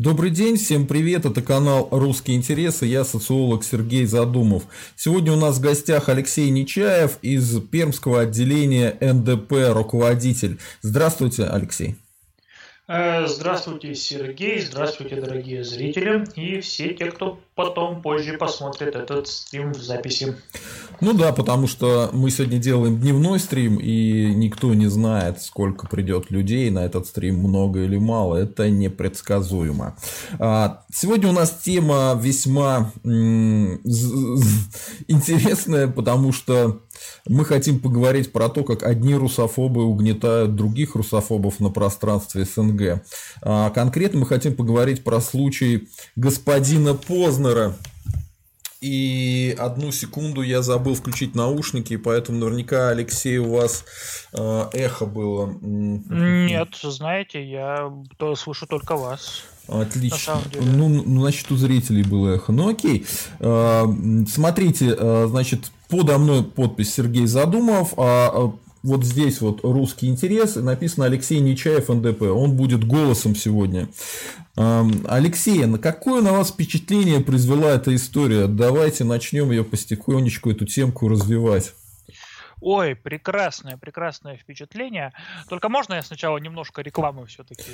Добрый день, всем привет, это канал «Русские интересы», я социолог Сергей Задумов. Сегодня у нас в гостях Алексей Нечаев из Пермского отделения НДП, руководитель. Здравствуйте, Алексей. Э, здравствуйте, Сергей, здравствуйте, дорогие зрители и все те, кто потом позже посмотрит этот стрим в записи. Ну да, потому что мы сегодня делаем дневной стрим, и никто не знает, сколько придет людей на этот стрим, много или мало. Это непредсказуемо. А, сегодня у нас тема весьма интересная, потому что мы хотим поговорить про то, как одни русофобы угнетают других русофобов на пространстве СНГ. А конкретно мы хотим поговорить про случай господина Познера. И одну секунду я забыл включить наушники, поэтому наверняка, Алексей, у вас э, эхо было. Нет, знаете, я то слышу только вас. Отлично. Ну, ну, значит, у зрителей было эхо. Ну, окей. Э, смотрите, э, значит, подо мной подпись Сергей Задумов, а, а вот здесь вот русский интерес, написано Алексей Нечаев, НДП. Он будет голосом сегодня. Алексей, на какое на вас впечатление произвела эта история? Давайте начнем ее потихонечку, эту темку развивать. Ой, прекрасное, прекрасное впечатление. Только можно я сначала немножко рекламы все-таки?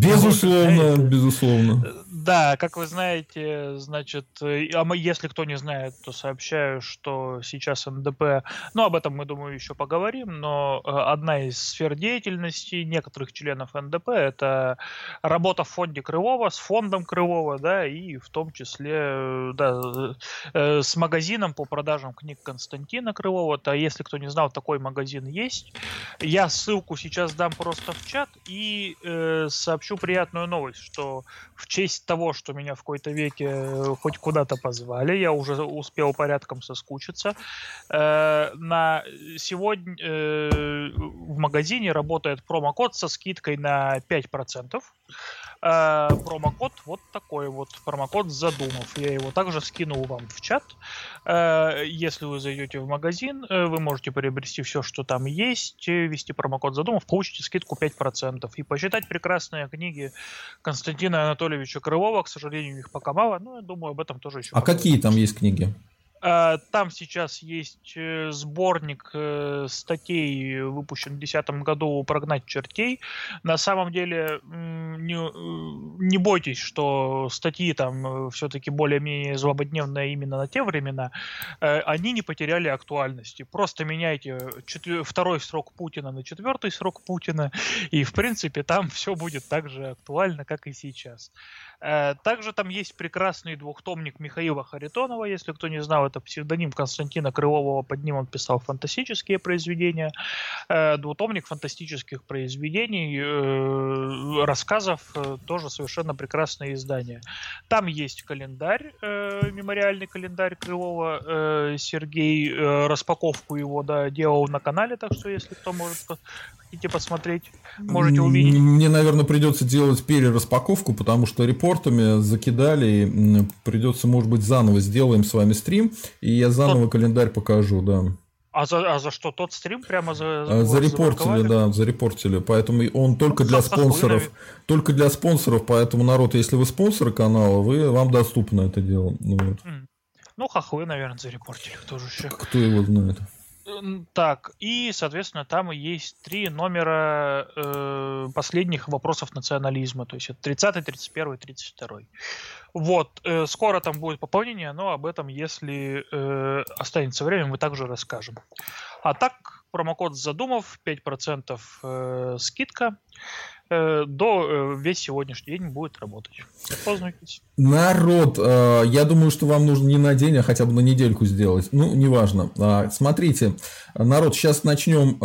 Безусловно, безусловно. Да, как вы знаете, значит, а мы, если кто не знает, то сообщаю, что сейчас НДП, ну, об этом мы, думаю, еще поговорим, но э, одна из сфер деятельности некоторых членов НДП это работа в фонде Крылова, с фондом Крылова, да, и в том числе, э, да, э, с магазином по продажам книг Константина Крылова. То если кто не знал, такой магазин есть. Я ссылку сейчас дам просто в чат и э, сообщу приятную новость, что в честь того, что меня в какой-то веке э, хоть куда-то позвали, я уже успел порядком соскучиться. Э, на сегодня э, в магазине работает промокод со скидкой на 5%. Э, промокод вот такой вот, промокод Задумов. Я его также скинул вам в чат. Э, если вы зайдете в магазин, э, вы можете приобрести все, что там есть, ввести промокод Задумов, получите скидку 5%. И почитать прекрасные книги Константина Анатольевича Крылова, к сожалению, их пока мало, но я думаю, об этом тоже еще. А какие там есть книги? А, там сейчас есть э, сборник э, статей, выпущен в 2010 году «Прогнать чертей». На самом деле, не, э, не бойтесь, что статьи там все-таки более-менее злободневные именно на те времена. Они не потеряли актуальности. Просто меняйте четвер... второй срок Путина на четвертый срок Путина, и, в принципе, там все будет так же актуально, как и сейчас. Также там есть прекрасный двухтомник Михаила Харитонова, если кто не знал, это псевдоним Константина Крылового, под ним он писал фантастические произведения, э, двутомник фантастических произведений, э, рассказов, э, тоже совершенно прекрасное издание. Там есть календарь, мемориальный календарь Крылова, Сергей распаковку его да, делал на канале, так что если кто может хотите посмотреть, можете увидеть. Мне, наверное, придется делать перераспаковку, потому что репортами закидали, придется, может быть, заново сделаем с вами стрим, и я заново Тот... календарь покажу, да. А за, а за что тот стрим прямо за за Зарепортили, да, зарепортили. Поэтому он только ну, для спонсоров. Только для спонсоров, поэтому народ, если вы спонсоры канала, вы, вам доступно это дело. Ну, вот. ну хохлы, наверное, зарепортили. Кто же еще? Кто его знает? Так, и, соответственно, там есть три номера э, последних вопросов национализма. То есть это 30, 31, 32. Вот, э, скоро там будет пополнение, но об этом, если э, останется время, мы также расскажем. А так, промокод задумав, 5% э, скидка. Э, до э, весь сегодняшний день будет работать. Пользуйтесь. Народ, э, я думаю, что вам нужно не на день, а хотя бы на недельку сделать. Ну, неважно. А, смотрите, народ, сейчас начнем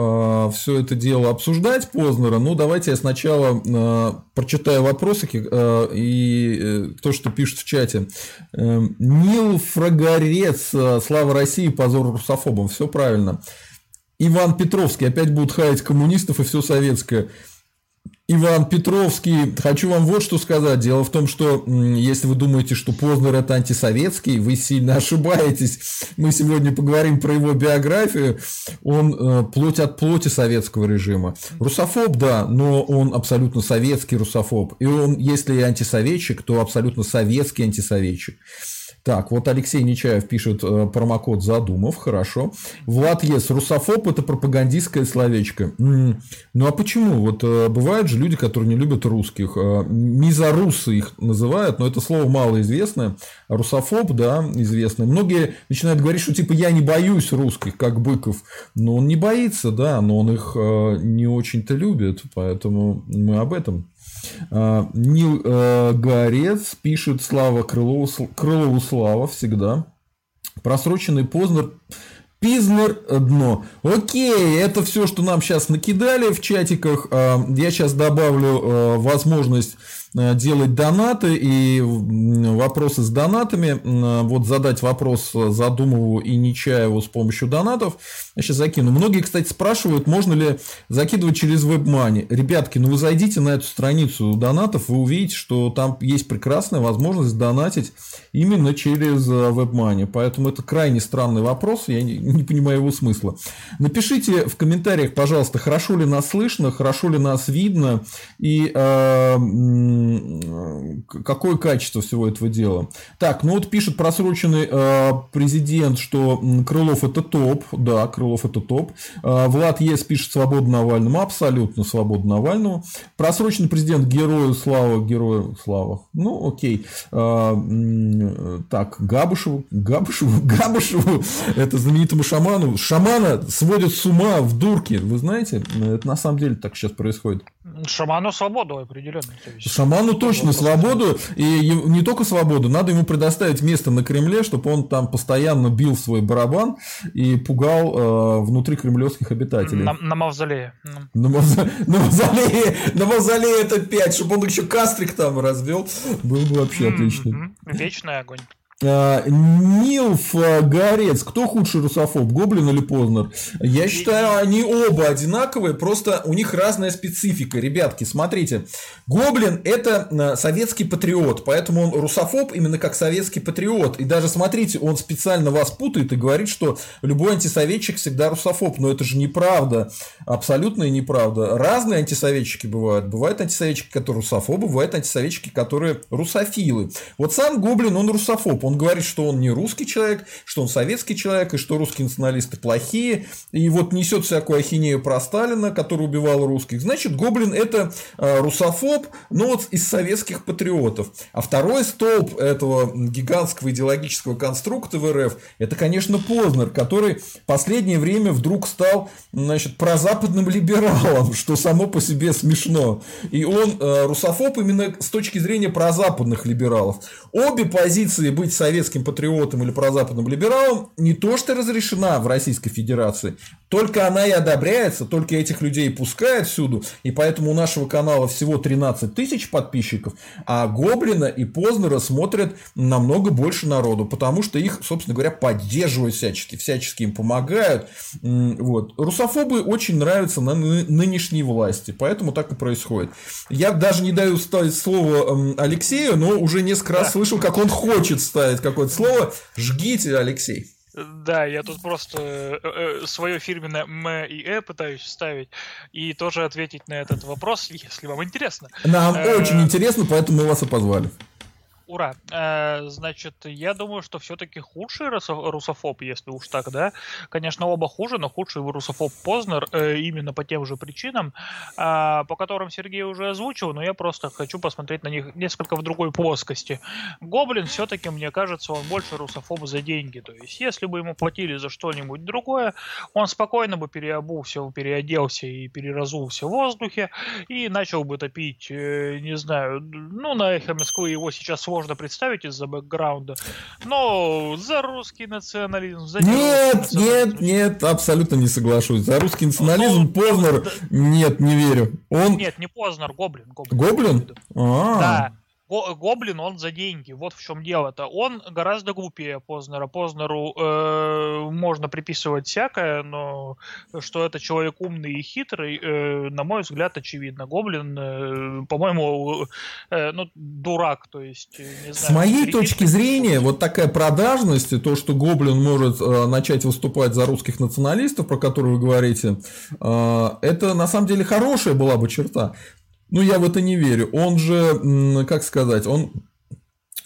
все это дело обсуждать Познера. Ну, давайте я сначала прочитаю вопросы и то, что пишут в чате. Нил Фрагорец, слава России, позор русофобам. Все правильно. Иван Петровский опять будет хаять коммунистов и все советское. Иван Петровский, хочу вам вот что сказать. Дело в том, что если вы думаете, что Познер это антисоветский, вы сильно ошибаетесь. Мы сегодня поговорим про его биографию. Он э, плоть от плоти советского режима. Русофоб, да, но он абсолютно советский русофоб. И он, если и антисоветчик, то абсолютно советский антисоветчик. Так, вот Алексей Нечаев пишет э, промокод Задумов, хорошо. Влад Ес, русофоб – это пропагандистское словечко. Ну а почему? Вот э, бывают же люди, которые не любят русских. Э, мизорусы их называют, но это слово малоизвестное. Русофоб, да, известный. Многие начинают говорить, что типа я не боюсь русских, как Быков. Но он не боится, да, но он их не очень-то любит, поэтому мы об этом. А, Нил э, Горец пишет Слава Крылову, Крылову Слава всегда. Просроченный Познер Пизнер дно. Окей, это все, что нам сейчас накидали в чатиках. А, я сейчас добавлю э, возможность Э, делать донаты и вопросы с донатами. Вот задать вопрос Задумову и Нечаеву с помощью донатов. Я сейчас закину. Многие, кстати, спрашивают, можно ли закидывать через WebMoney. Ребятки, ну вы зайдите на эту страницу донатов, вы увидите, что там есть прекрасная возможность донатить именно через э, WebMoney. Поэтому это крайне странный вопрос, я не, не понимаю его смысла. Напишите в комментариях, пожалуйста, хорошо ли нас слышно, хорошо ли нас видно и э, какое качество всего этого дела. Так, ну вот пишет просроченный э, президент, что Крылов это топ. Да, Крылов это топ. Э, Влад Ес пишет свободу Навальному. Абсолютно свободу Навальному. Просроченный президент герою слава, герою слава. Ну, окей. Э, так, Габышеву, Габышеву, Габышеву, это знаменитому шаману. Шамана сводят с ума в дурке. Вы знаете, это на самом деле так сейчас происходит. Шаману свободу определенно. Шаману точно свободу, и не только свободу, надо ему предоставить место на Кремле, чтобы он там постоянно бил свой барабан и пугал э, внутри кремлевских обитателей. На, на мавзолее. На, мавзолее, на мавзолее, на мавзолее это 5, чтобы он еще кастрик там развел, был бы вообще отлично. Вечный огонь. А, Нилф Горец. Кто худший русофоб, Гоблин или Познер? Я считаю, они оба одинаковые, просто у них разная специфика. Ребятки, смотрите. Гоблин – это а, советский патриот, поэтому он русофоб именно как советский патриот. И даже, смотрите, он специально вас путает и говорит, что любой антисоветчик всегда русофоб. Но это же неправда. Абсолютная неправда. Разные антисоветчики бывают. Бывают антисоветчики, которые русофобы, бывают антисоветчики, которые русофилы. Вот сам Гоблин, он русофоб он говорит, что он не русский человек, что он советский человек, и что русские националисты плохие, и вот несет всякую ахинею про Сталина, который убивал русских. Значит, Гоблин это э, русофоб, но вот из советских патриотов. А второй столб этого гигантского идеологического конструкта в РФ, это, конечно, Познер, который в последнее время вдруг стал, значит, прозападным либералом, что само по себе смешно. И он э, русофоб именно с точки зрения прозападных либералов. Обе позиции быть советским патриотом или прозападным либералом не то что разрешена в Российской Федерации, только она и одобряется, только этих людей пускают всюду, и поэтому у нашего канала всего 13 тысяч подписчиков, а Гоблина и Познера смотрят намного больше народу, потому что их, собственно говоря, поддерживают всячески, всячески им помогают. Вот. Русофобы очень нравятся на нынешней власти, поэтому так и происходит. Я даже не даю ставить слово Алексею, но уже несколько раз слышал, как он хочет ставить какое-то слово. Жгите, Алексей. Да, я тут просто э, э, свое фирменное М и Э пытаюсь ставить и тоже ответить на этот вопрос, если вам интересно. Нам э, очень интересно, поэтому мы вас и позвали. Ура. Э, значит, я думаю, что все-таки худший русофоб, если уж так, да. Конечно, оба хуже, но худший русофоб Познер э, именно по тем же причинам, э, по которым Сергей уже озвучил, но я просто хочу посмотреть на них несколько в другой плоскости. Гоблин все-таки, мне кажется, он больше русофоб за деньги. То есть, если бы ему платили за что-нибудь другое, он спокойно бы переобулся, переоделся и переразулся в воздухе и начал бы топить, не знаю, ну, на эхо Москвы его сейчас сложно представить из-за бэкграунда. Но за русский национализм, за Нет, нет, нет, абсолютно не соглашусь. За русский национализм ну, Познер, да. нет, не верю. Он... Нет, не Познер, Гоблин. Гоблин? Гоблин? А. Да. Гоблин, он за деньги. Вот в чем дело-то. Он гораздо глупее Познера. Познеру э, можно приписывать всякое, но что это человек умный и хитрый, э, на мой взгляд, очевидно. Гоблин, э, по-моему, э, ну, дурак, то есть, не знаю. С моей точки зрения, вот такая продажность, и то, что Гоблин может э, начать выступать за русских националистов, про которые вы говорите, э, это на самом деле хорошая была бы черта. Ну, я в это не верю. Он же, как сказать, он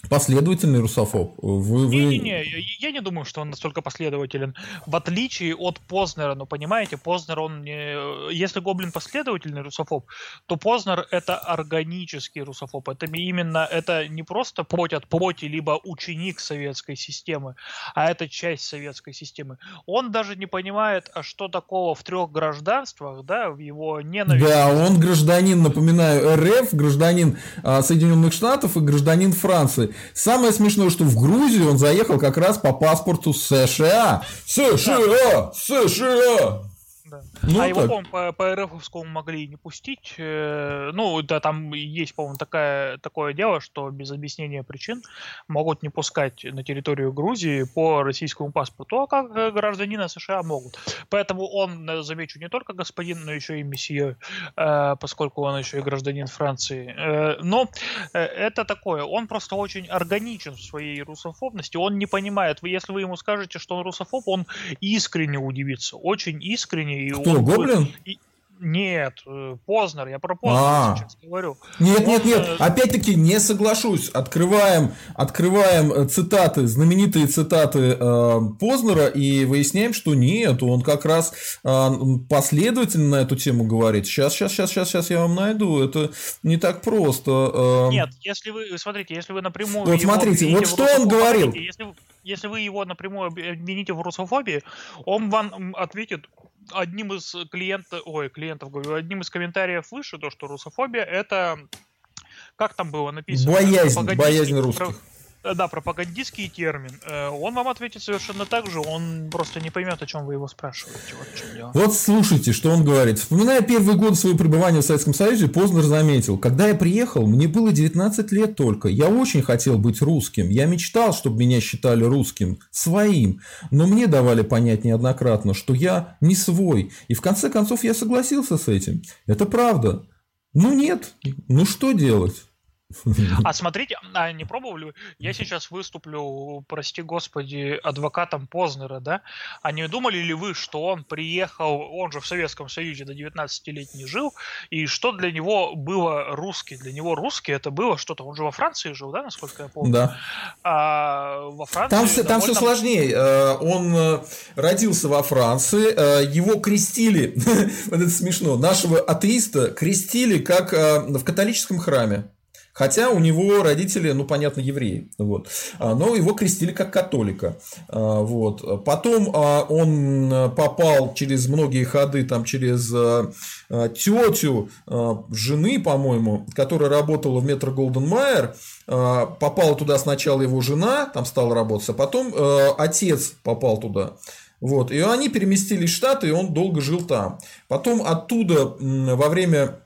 Последовательный русофоб. Вы, вы... Не, не, не, я не думаю, что он настолько последователен. В отличие от Познера, ну понимаете, Познер, он не... Если Гоблин последовательный русофоб, то Познер это органический русофоб. Это именно, это не просто плоть от плоти, либо ученик советской системы, а это часть советской системы. Он даже не понимает, а что такого в трех гражданствах, да, в его ненависти. Да, он гражданин, напоминаю, РФ, гражданин а, Соединенных Штатов и гражданин Франции. Самое смешное, что в Грузию он заехал как раз по паспорту США. США! США! Да. Ну, а так. его, по-моему, по, по РФовскому могли не пустить. Э, ну, да, там есть, по-моему, такая, такое дело, что без объяснения причин могут не пускать на территорию Грузии по российскому паспорту, а как гражданина США могут. Поэтому он, э, замечу, не только господин, но еще и месье, э, поскольку он еще и гражданин Франции. Но это такое, он просто очень органичен в своей русофобности, он не понимает, если вы ему скажете, что он русофоб, он искренне удивится, очень искренне и Кто, он Гоблин? И... Нет, э, Познер, я про Познер а. сейчас говорю. Нет, он... нет, нет, опять-таки не соглашусь. Открываем, открываем э, цитаты, знаменитые цитаты э, Познера и выясняем, что нет, он как раз э, последовательно на эту тему говорит. Сейчас, сейчас, сейчас, сейчас, сейчас я вам найду. Это не так просто. Э... Нет, если вы, смотрите, если вы напрямую... Вот смотрите, вот что он говорил. Если, если вы его напрямую обвините в русофобии, он вам ответит одним из клиентов, ой, клиентов, говорю, одним из комментариев выше, то, что русофобия это, как там было написано? Боязнь, боязнь русских. Э, да, пропагандистский термин. Э, он вам ответит совершенно так же, он просто не поймет, о чем вы его спрашиваете. Вот, вот слушайте, что он говорит. Вспоминая первый год своего пребывания в Советском Союзе, Познер заметил, когда я приехал, мне было 19 лет только. Я очень хотел быть русским. Я мечтал, чтобы меня считали русским, своим. Но мне давали понять неоднократно, что я не свой. И в конце концов я согласился с этим. Это правда. Ну нет, ну что делать? А смотрите, а не пробовали? Я сейчас выступлю, прости господи, адвокатом Познера, да? А не думали ли вы, что он приехал, он же в Советском Союзе до 19 лет не жил, и что для него было русский? Для него русский это было что-то, он же во Франции жил, да, насколько я помню? Да. А во Франции... Там, довольно... там все сложнее. Э, он э, родился во Франции, э, его крестили, это смешно, нашего атеиста крестили как в католическом храме. Хотя у него родители, ну, понятно, евреи. Вот. А, но его крестили как католика. А, вот. Потом а, он попал через многие ходы, там, через тетю жены, по-моему, которая работала в метро Голден Майер. Попала туда сначала его жена, там стала работать, а потом отец попал туда. Вот. И они переместились в Штаты, и он долго жил там. Потом оттуда во время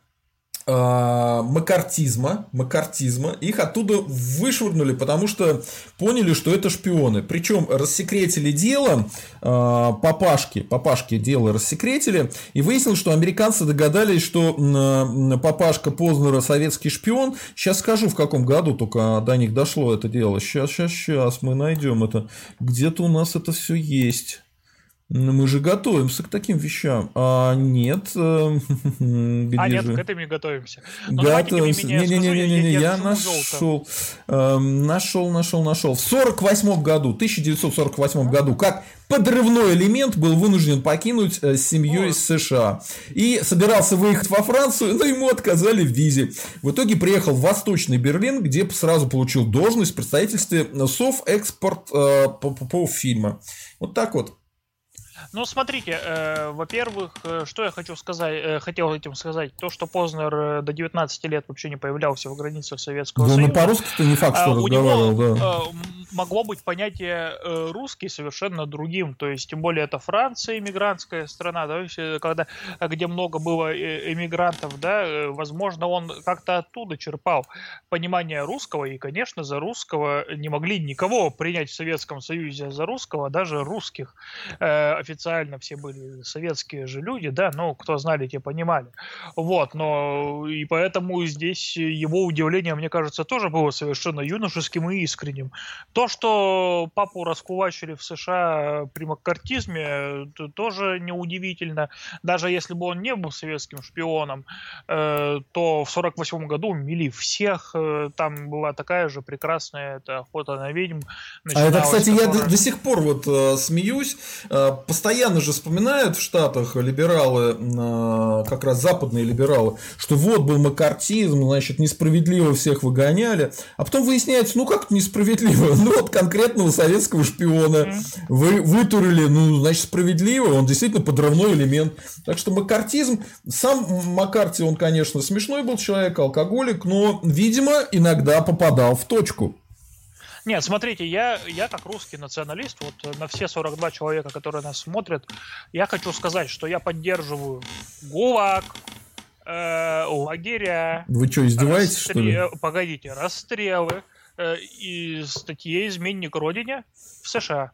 макартизма, макартизма, их оттуда вышвырнули, потому что поняли, что это шпионы. Причем рассекретили дело, а, папашки, папашки дело рассекретили, и выяснилось, что американцы догадались, что папашка Познера советский шпион. Сейчас скажу, в каком году только до них дошло это дело. Сейчас, сейчас, сейчас мы найдем это. Где-то у нас это все есть. Ну, мы же готовимся к таким вещам. А нет. Э, где а нет, же? к этому не готовимся. Ну, готовимся. Не-не-не, я, я нашел. Э, нашел, нашел, нашел. В 48 году, 1948 году, как подрывной элемент был вынужден покинуть э, семью из США. И собирался выехать во Францию, но ему отказали в визе. В итоге приехал в Восточный Берлин, где сразу получил должность в представительстве Софэкспорт по, по, по фильма. Вот так вот. Ну, смотрите, э, во-первых, э, что я хочу сказать, э, хотел этим сказать, то, что Познер э, до 19 лет вообще не появлялся в границах Советского Да, ну Союза. по-русски-то не факт, что а, у разговаривал, него да. э, могло быть понятие э, русский совершенно другим, то есть тем более это Франция, иммигрантская страна, да, если- когда где много было э, эмигрантов, да, э, возможно, он как-то оттуда черпал понимание русского, и, конечно, за русского не могли никого принять в Советском Союзе за русского, даже русских. Э, официально все были советские же люди, да, ну, кто знали, те понимали. Вот, но и поэтому здесь его удивление, мне кажется, тоже было совершенно юношеским и искренним. То, что папу раскулачили в США при маккартизме, то- тоже неудивительно. Даже если бы он не был советским шпионом, э, то в 48 году мили всех. э, Там была такая же прекрасная эта охота на ведьм. А это, кстати, я до, до сих пор вот э, смеюсь. Э, постоянно же вспоминают в Штатах либералы, э, как раз западные либералы, что вот был макартизм, значит, несправедливо всех выгоняли. А потом выясняется, ну как несправедливо? Ну вот конкретного советского шпиона вы вытурили, ну, значит, справедливо, он действительно подрывной элемент. Так что макартизм, сам Маккарти, он, конечно, смешной был человек, алкоголик, но, видимо, иногда попадал в точку. Нет, смотрите, я, я как русский националист, вот на все 42 человека, которые нас смотрят, я хочу сказать, что я поддерживаю ГУЛАГ, э, лагеря, Вы что, издеваетесь, что ли? расстрел- погодите, расстрелы э, и статьи «Изменник Родине» в США.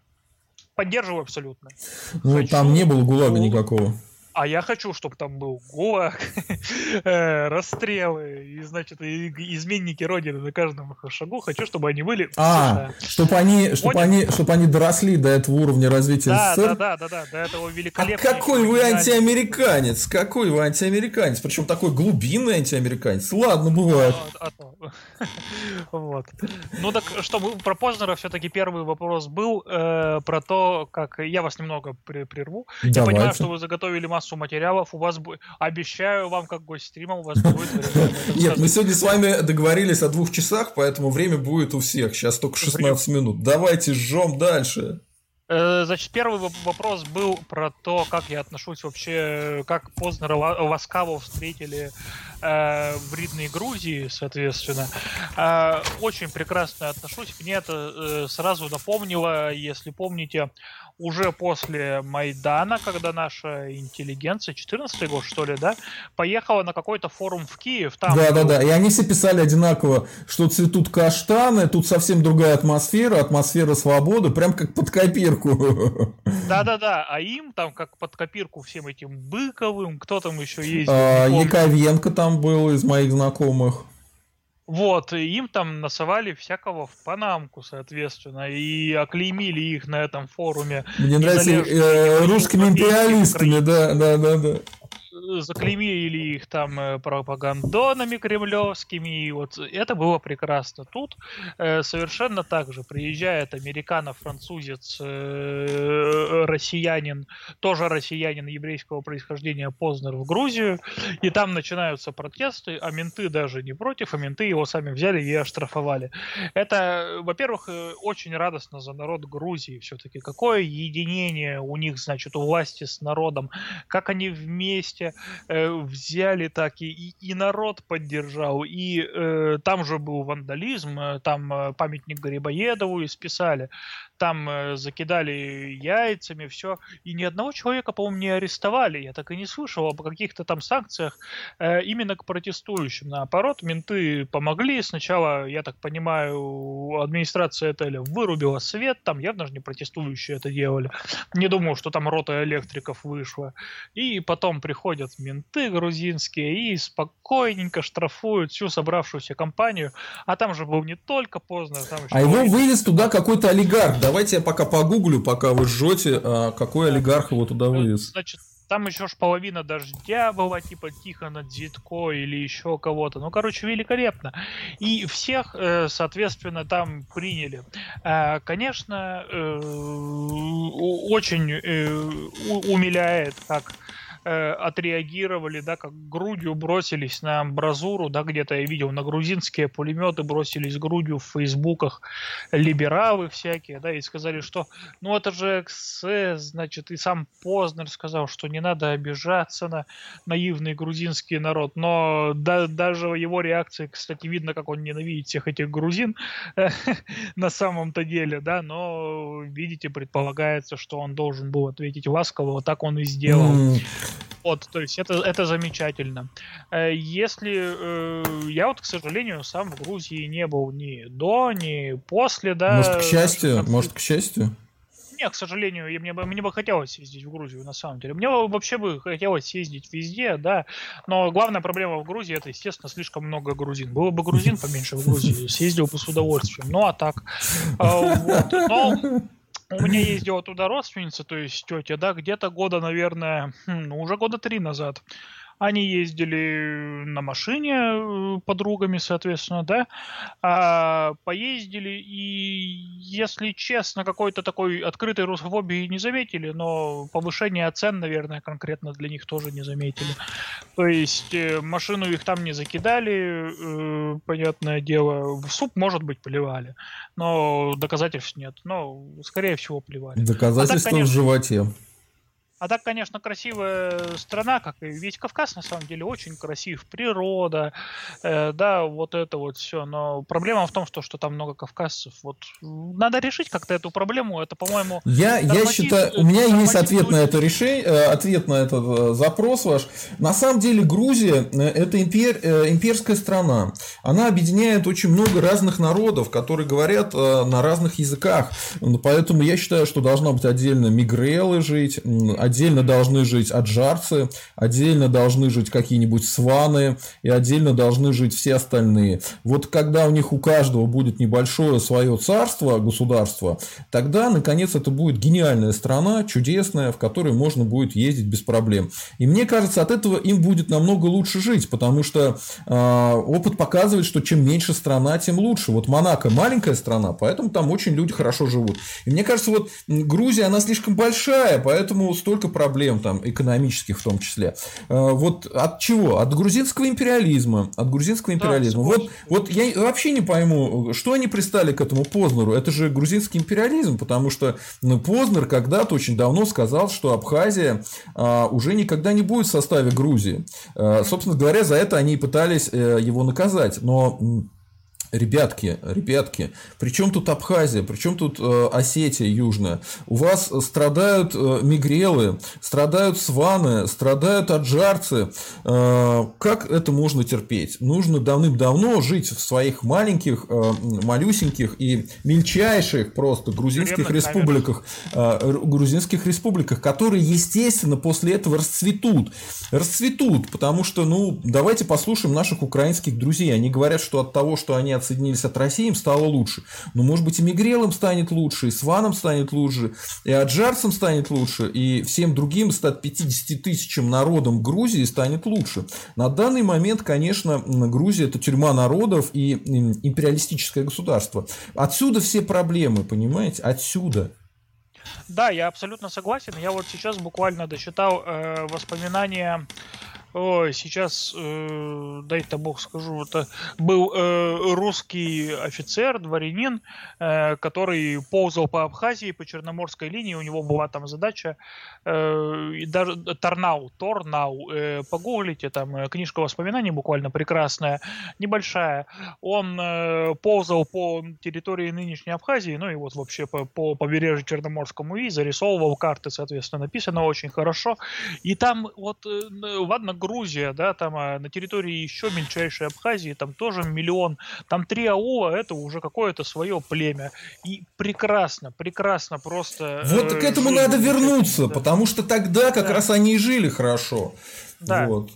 Поддерживаю абсолютно. Ну, хочу- там не было ГУЛАГа никакого. А я хочу, чтобы там был ГУЛАГ, э, расстрелы и, значит, изменники Родины на каждом шагу. Хочу, чтобы они были А, чтобы они, чтобы они, чтобы они доросли до этого уровня развития Да, СССР. да, да, да, да, до этого А великолепного. какой вы антиамериканец? Какой вы антиамериканец? Причем такой глубинный антиамериканец. Ладно, бывает. А, а. Вот. Ну так что, про Познера все-таки первый вопрос был э, про то, как я вас немного при- прерву. Я понимаю, Давайте. что вы заготовили массу материалов. У вас бу- обещаю вам, как гость стрима, у вас будет Нет, мы сегодня с вами договорились о двух часах, поэтому время будет у всех. Сейчас только 16 минут. Давайте жжем дальше. Э, Значит, первый воп- вопрос был про то, как я отношусь вообще, как Познера ла- ласкаво встретили э, в Ридной Грузии, соответственно. Э, очень прекрасно отношусь. Мне это э, сразу напомнило, если помните, уже после Майдана, когда наша интеллигенция, 14 год, что ли, да, поехала на какой-то форум в Киев. Там Да, да, да. И они все писали одинаково, что цветут каштаны, тут совсем другая атмосфера, атмосфера свободы, прям как под копирку. Да-да-да, а им там как под копирку всем этим Быковым, кто там еще ездил, А. Яковенко там был из моих знакомых. Вот, и им там насовали всякого в Панамку, соответственно, и оклеймили их на этом форуме. Мне нравится э, русскими империалистами, да, да, да, да. Э, Заклеймили их там э, пропагандонами кремлевскими, и вот это было прекрасно. Тут э, совершенно так же приезжает американо-французец, э, россиянин, тоже россиянин еврейского происхождения Познер в Грузию, и там начинаются протесты, а менты даже не против, а менты его сами взяли и оштрафовали. Это, во-первых, э, очень радостно за народ Грузии все-таки. Какое единение у них, значит, у власти с народом, как они вместе э, взяли так и, и, народ поддержал, и э, там же был вандализм, э, там памятник Грибоедову исписали, там закидали яйцами, все, и ни одного человека, по-моему, не арестовали, я так и не слышал об каких-то там санкциях именно к протестующим. Наоборот, менты помогли, сначала, я так понимаю, администрация отеля вырубила свет, там явно же не протестующие это делали, не думаю, что там рота электриков вышла, и потом приходят менты грузинские и спокойненько штрафуют всю собравшуюся компанию. А там же был не только Познер, там еще А его вывез туда какой-то олигарх. Давайте я пока погуглю, пока вы жжете, а какой олигарх его туда вывез. Значит, там еще ж половина дождя была, типа Тихона Дзитко или еще кого-то. Ну, короче, великолепно. И всех, э, соответственно, там приняли. Э, Конечно, э, очень э, умиляет, как э, отреагировали, да, как грудью бросились на амбразуру, да, где-то я видел на грузинские пулеметы бросились грудью в фейсбуках либералы всякие, да, и сказали, что, ну это же ХСС, значит, и сам Познер сказал, что не надо обижаться на наивный грузинский народ, но да, даже его реакции, кстати, видно, как он ненавидит всех этих грузин на самом-то деле, да, но, видите, предполагается, что он должен был ответить ласково, вот так он и сделал. Вот, то есть это, это замечательно. Э, если э, я вот, к сожалению, сам в Грузии не был ни до, ни после, да. Может, к счастью, может, к счастью. Нет, к сожалению, мне бы, мне бы хотелось ездить в Грузию, на самом деле. Мне вообще бы хотелось ездить везде, да. Но главная проблема в Грузии это, естественно, слишком много грузин. Было бы грузин поменьше в Грузии, съездил бы с удовольствием. Ну а так. А, вот. Но у меня ездила туда родственница, то есть тетя, да, где-то года, наверное, хм, ну, уже года три назад. Они ездили на машине э, подругами, соответственно, да, а, поездили, и, если честно, какой-то такой открытой русофобии не заметили, но повышение цен, наверное, конкретно для них тоже не заметили. То есть э, машину их там не закидали, э, понятное дело, в суп, может быть, поливали, но доказательств нет. Но, скорее всего, плевали. Доказательства а так, конечно, в животе. А так, конечно, красивая страна, как и весь Кавказ, на самом деле, очень красив. Природа, э, да, вот это вот все. Но проблема в том, что, что там много кавказцев. Вот надо решить как-то эту проблему. Это, по-моему... Я, я считаю, у меня есть ответ на это решение, э, ответ на этот э, запрос ваш. На самом деле Грузия э, это импер, имперская страна. Она объединяет очень много разных народов, которые говорят на разных языках. Поэтому я считаю, что должна быть отдельно мигрелы жить, отдельно должны жить аджарцы, отдельно должны жить какие-нибудь сваны и отдельно должны жить все остальные. Вот когда у них у каждого будет небольшое свое царство, государство, тогда, наконец, это будет гениальная страна, чудесная, в которой можно будет ездить без проблем. И мне кажется, от этого им будет намного лучше жить, потому что э, опыт показывает, что чем меньше страна, тем лучше. Вот Монако маленькая страна, поэтому там очень люди хорошо живут. И мне кажется, вот Грузия, она слишком большая, поэтому столько столько проблем там экономических в том числе. Э, вот от чего? От грузинского империализма. От грузинского империализма. Да, вот, вот я вообще не пойму, что они пристали к этому Познеру. Это же грузинский империализм, потому что ну, Познер когда-то очень давно сказал, что Абхазия а, уже никогда не будет в составе Грузии. А, собственно говоря, за это они пытались а, его наказать. Но Ребятки, ребятки, при чем тут Абхазия, при чем тут э, Осетия Южная? У вас страдают э, мигрелы, страдают сваны, страдают аджарцы. Э, как это можно терпеть? Нужно давным-давно жить в своих маленьких, э, малюсеньких и мельчайших просто грузинских республиках, э, грузинских республиках, которые, естественно, после этого расцветут. Расцветут, потому что, ну, давайте послушаем наших украинских друзей. Они говорят, что от того, что они отсоединились от России, им стало лучше. Но, может быть, и Мигрелом станет лучше, и Сваном станет лучше, и Аджарцем станет лучше, и всем другим 150 тысячам народам Грузии станет лучше. На данный момент, конечно, Грузия – это тюрьма народов и империалистическое государство. Отсюда все проблемы, понимаете? Отсюда. Да, я абсолютно согласен. Я вот сейчас буквально досчитал э, воспоминания Ой, сейчас, э, дай-то бог скажу, это был э, русский офицер, дворянин, э, который ползал по Абхазии, по Черноморской линии, у него была там задача, и даже Торнау, Торнау, э, погуглите, там э, книжка воспоминаний буквально прекрасная, небольшая. Он э, ползал по территории нынешней Абхазии, ну и вот вообще по, по побережью Черноморскому и зарисовывал карты, соответственно, написано очень хорошо. И там вот, э, ладно, Грузия, да, там а на территории еще мельчайшей Абхазии, там тоже миллион, там три аула, это уже какое-то свое племя. И прекрасно, прекрасно просто. Вот э, к этому надо вернуться, да. Потому что тогда как да. раз они и жили хорошо. Да. Вот.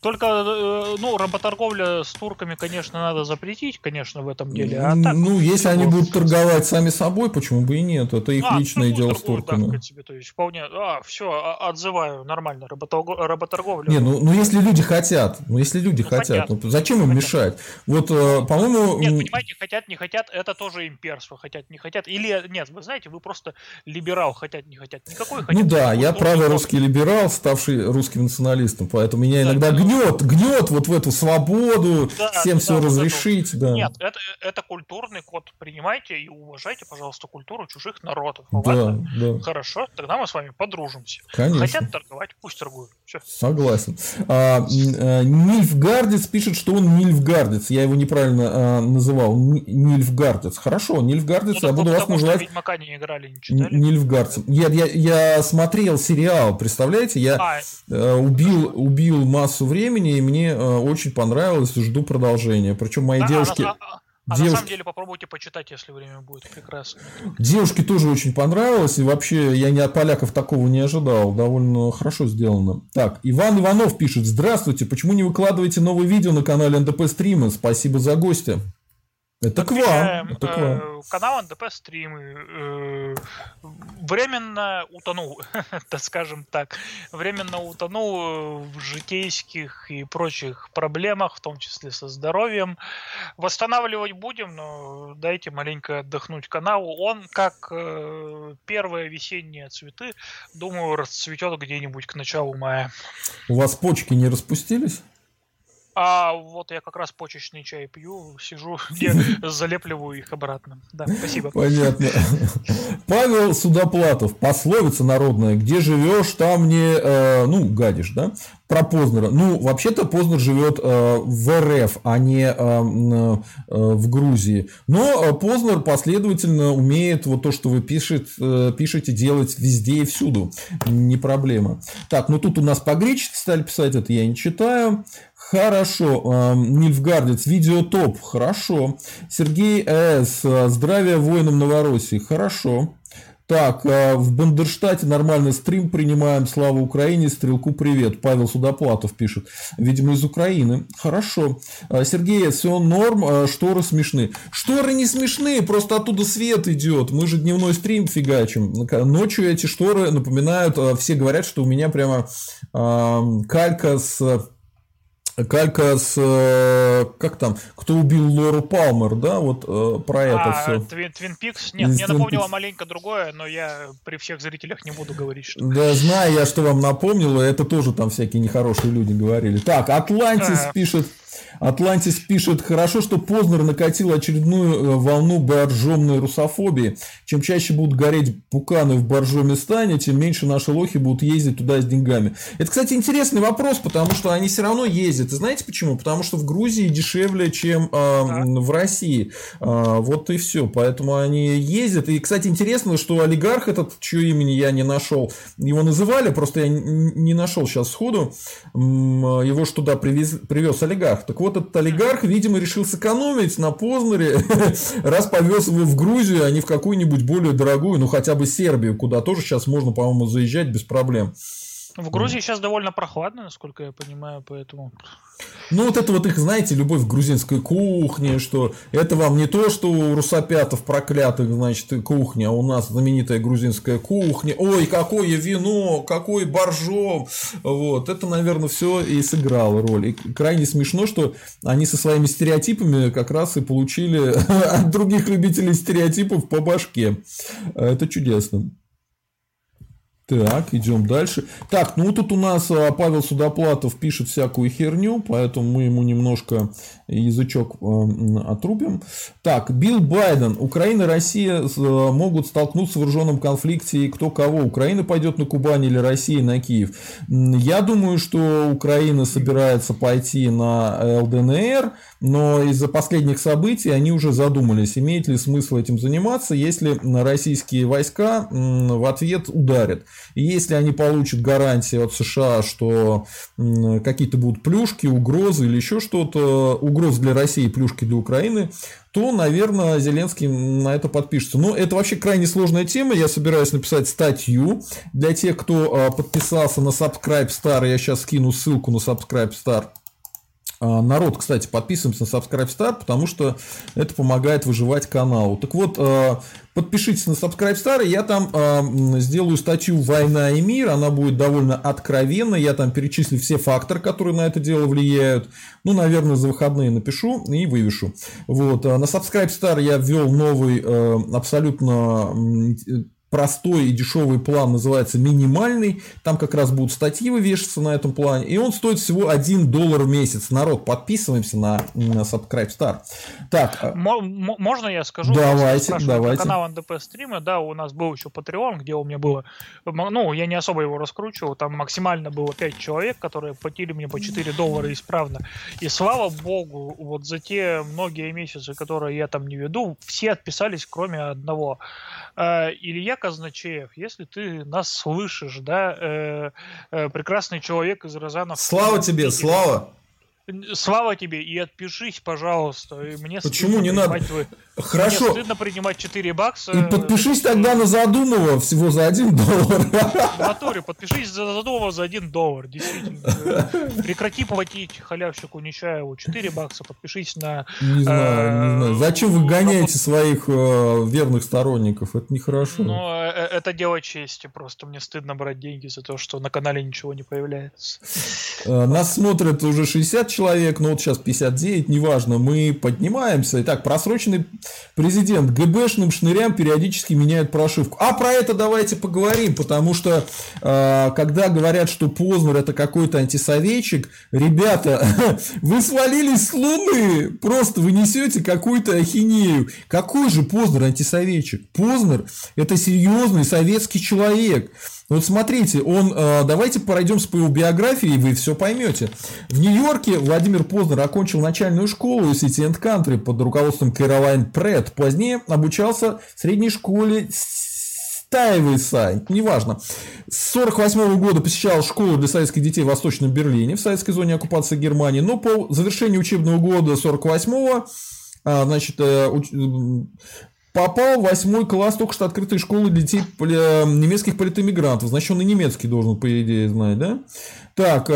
Только, э, ну, работорговля с турками, конечно, надо запретить, конечно, в этом деле. А так, ну, если они будут торговать сами собой, почему бы и нет? Это их а, личное ну, дело с турками. Да, себе, то есть вполне, а, все, а, отзываю, нормально, работорговля. Не, ну, ну если люди хотят, ну если люди ну, хотят, хотят. Ну, зачем им хотят. мешать? Вот, э, по-моему... Нет, понимаете, хотят, не хотят, это тоже имперство, хотят, не хотят. Или, нет, вы знаете, вы просто либерал, хотят, не хотят. Никакой хотят. Ну да, я правый русский либерал, ставший русским националистом, поэтому меня иногда гнет, гнет вот в эту свободу, да, всем да, все разрешить. Да. Нет, это, это культурный код. Принимайте и уважайте, пожалуйста, культуру чужих народов. Да, да. Хорошо, тогда мы с вами подружимся. Конечно. Хотят торговать, пусть торгуют. Все. Согласен. А, а, Нильфгардец пишет, что он Нильфгардец. Я его неправильно а, называл. Нильфгардец. Хорошо, Нильфгардец. Ну, я буду вас называть... Ведьмака не играли, не читали. Нильфгардцем. Я, я, я смотрел сериал, представляете? Я а, э, убил, убил массу времени и мне э, очень понравилось, жду продолжения. Причем мои да, девушки... А, а, а Девушки... на самом деле попробуйте почитать, если время будет. Прекрасно. Девушке тоже очень понравилось. И вообще я не от поляков такого не ожидал. Довольно хорошо сделано. Так, Иван Иванов пишет. Здравствуйте. Почему не выкладываете новые видео на канале НДП Стримы? Спасибо за гостя. Это к вам. Это к вам. Э, канал НДП стримы э, временно утонул, так скажем так, временно утонул в житейских и прочих проблемах, в том числе со здоровьем. Восстанавливать будем, но дайте маленько отдохнуть каналу. Он, как э, первые весенние цветы, думаю, расцветет где-нибудь к началу мая. У вас почки не распустились? А вот я как раз почечный чай пью, сижу, залепливаю их обратно. Да, спасибо. Понятно. Павел Судоплатов, пословица народная, где живешь, там не, э, ну, гадишь, да? Про Познера. Ну, вообще-то Познер живет э, в РФ, а не э, э, в Грузии. Но Познер последовательно умеет вот то, что вы пишет, э, пишете, делать везде и всюду. Не проблема. Так, ну тут у нас по-гречески стали писать, это я не читаю. Хорошо. Нильфгардец. Видео топ. Хорошо. Сергей С. Здравия воинам Новороссии. Хорошо. Так, э, в Бандерштате нормальный стрим принимаем. Слава Украине, стрелку привет. Павел Судоплатов пишет. Видимо, из Украины. Хорошо. Э, Сергей, все норм, шторы смешны. Шторы не смешные, просто оттуда свет идет. Мы же дневной стрим фигачим. Ночью эти шторы напоминают, все говорят, что у меня прямо калька с Калька с... Э, как там? Кто убил Лору Палмер, да? Вот э, про это а, все. Твин, Твин Пикс? Нет, мне напомнило Пикс. маленько другое, но я при всех зрителях не буду говорить, что... Да, знаю я, что вам напомнило. Это тоже там всякие нехорошие люди говорили. Так, Атлантис а... пишет... Атлантис пишет, хорошо, что Познер накатил очередную э, волну боржомной русофобии. Чем чаще будут гореть пуканы в боржоме стане, тем меньше наши лохи будут ездить туда с деньгами. Это, кстати, интересный вопрос, потому что они все равно ездят. И знаете почему? Потому что в Грузии дешевле, чем э, в России. Э, вот и все. Поэтому они ездят. И, кстати, интересно, что олигарх этот, чье имени я не нашел, его называли, просто я не нашел сейчас сходу, его что туда привез, привез олигарх. Так вот, этот олигарх, видимо, решил сэкономить на Познере, раз повез его в Грузию, а не в какую-нибудь более дорогую, ну хотя бы Сербию, куда тоже сейчас можно, по-моему, заезжать без проблем. В Грузии сейчас довольно прохладно, насколько я понимаю, поэтому... Ну, вот это вот их, знаете, любовь к грузинской кухне, что это вам не то, что у русопятов проклятых, значит, кухня, а у нас знаменитая грузинская кухня. Ой, какое вино, какой боржом. Вот, это, наверное, все и сыграло роль. И крайне смешно, что они со своими стереотипами как раз и получили от других любителей стереотипов по башке. Это чудесно. Так, идем дальше. Так, ну тут у нас а, Павел Судоплатов пишет всякую херню, поэтому мы ему немножко язычок а, отрубим. Так, Билл Байден. Украина и Россия а, могут столкнуться в вооруженном конфликте. И кто кого? Украина пойдет на Кубань или Россия на Киев? Я думаю, что Украина собирается пойти на ЛДНР, но из-за последних событий они уже задумались, имеет ли смысл этим заниматься, если российские войска в ответ ударят. И если они получат гарантии от США, что какие-то будут плюшки, угрозы или еще что-то, угрозы для России, плюшки для Украины, то, наверное, Зеленский на это подпишется. Но это вообще крайне сложная тема. Я собираюсь написать статью для тех, кто а, подписался на Subscribe Star. Я сейчас скину ссылку на Subscribe Star Народ, кстати, подписываемся на Subscribe Star, потому что это помогает выживать каналу. Так вот, а, подпишитесь на Subscribe Star, я там э, сделаю статью «Война и мир», она будет довольно откровенная, я там перечислю все факторы, которые на это дело влияют. Ну, наверное, за выходные напишу и вывешу. Вот. На Subscribe Star я ввел новый абсолютно простой и дешевый план называется минимальный. Там как раз будут статьи вывешиваться на этом плане. И он стоит всего 1 доллар в месяц. Народ, подписываемся на, на Subscribe Star. Так. А можно я скажу? Давайте, давайте. Канал НДП стрима, да, у нас был еще Patreon, где у меня было, ну, я не особо его раскручивал, там максимально было 5 человек, которые платили мне по 4 доллара исправно. И слава богу, вот за те многие месяцы, которые я там не веду, все отписались, кроме одного. Э, Илья Казначеев, если ты нас слышишь, да, э, э, прекрасный человек из Розанов. Слава тебе, слава! Слава тебе и отпишись, пожалуйста. Мне Почему не надо? Твой... Хорошо. Мне стыдно принимать 4 бакса. И подпишись тогда на Задумова всего за 1 доллар. В натуре, подпишись за Задумова за 1 доллар, действительно. Прекрати платить халявщику Нечаеву 4 бакса, подпишись на... Не знаю, не знаю. Э, Зачем вы гоняете своих э, верных сторонников? Это нехорошо. Ну, э, это дело чести просто. Мне стыдно брать деньги за то, что на канале ничего не появляется. Нас смотрят уже 60 человек, но вот сейчас 59, неважно. Мы поднимаемся. Итак, просроченный президент ГБшным шнырям периодически меняет прошивку. А про это давайте поговорим, потому что э, когда говорят, что Познер это какой-то антисоветчик, ребята, вы свалились с Луны, просто вы несете какую-то ахинею. Какой же Познер антисоветчик? Познер это серьезный советский человек. Вот смотрите, он, э, давайте пройдем по его биографии, и вы все поймете. В Нью-Йорке Владимир Познер окончил начальную школу City and Country под руководством Кэролайн Пред. Позднее обучался в средней школе Стайвиса, неважно. С 1948 года посещал школу для советских детей в Восточном Берлине, в советской зоне оккупации Германии, но по завершении учебного года 1948 а, значит, э, попал в восьмой класс только что открытой школы детей э, немецких политэмигрантов. Значит, он и немецкий должен, по идее, знать, да? Так,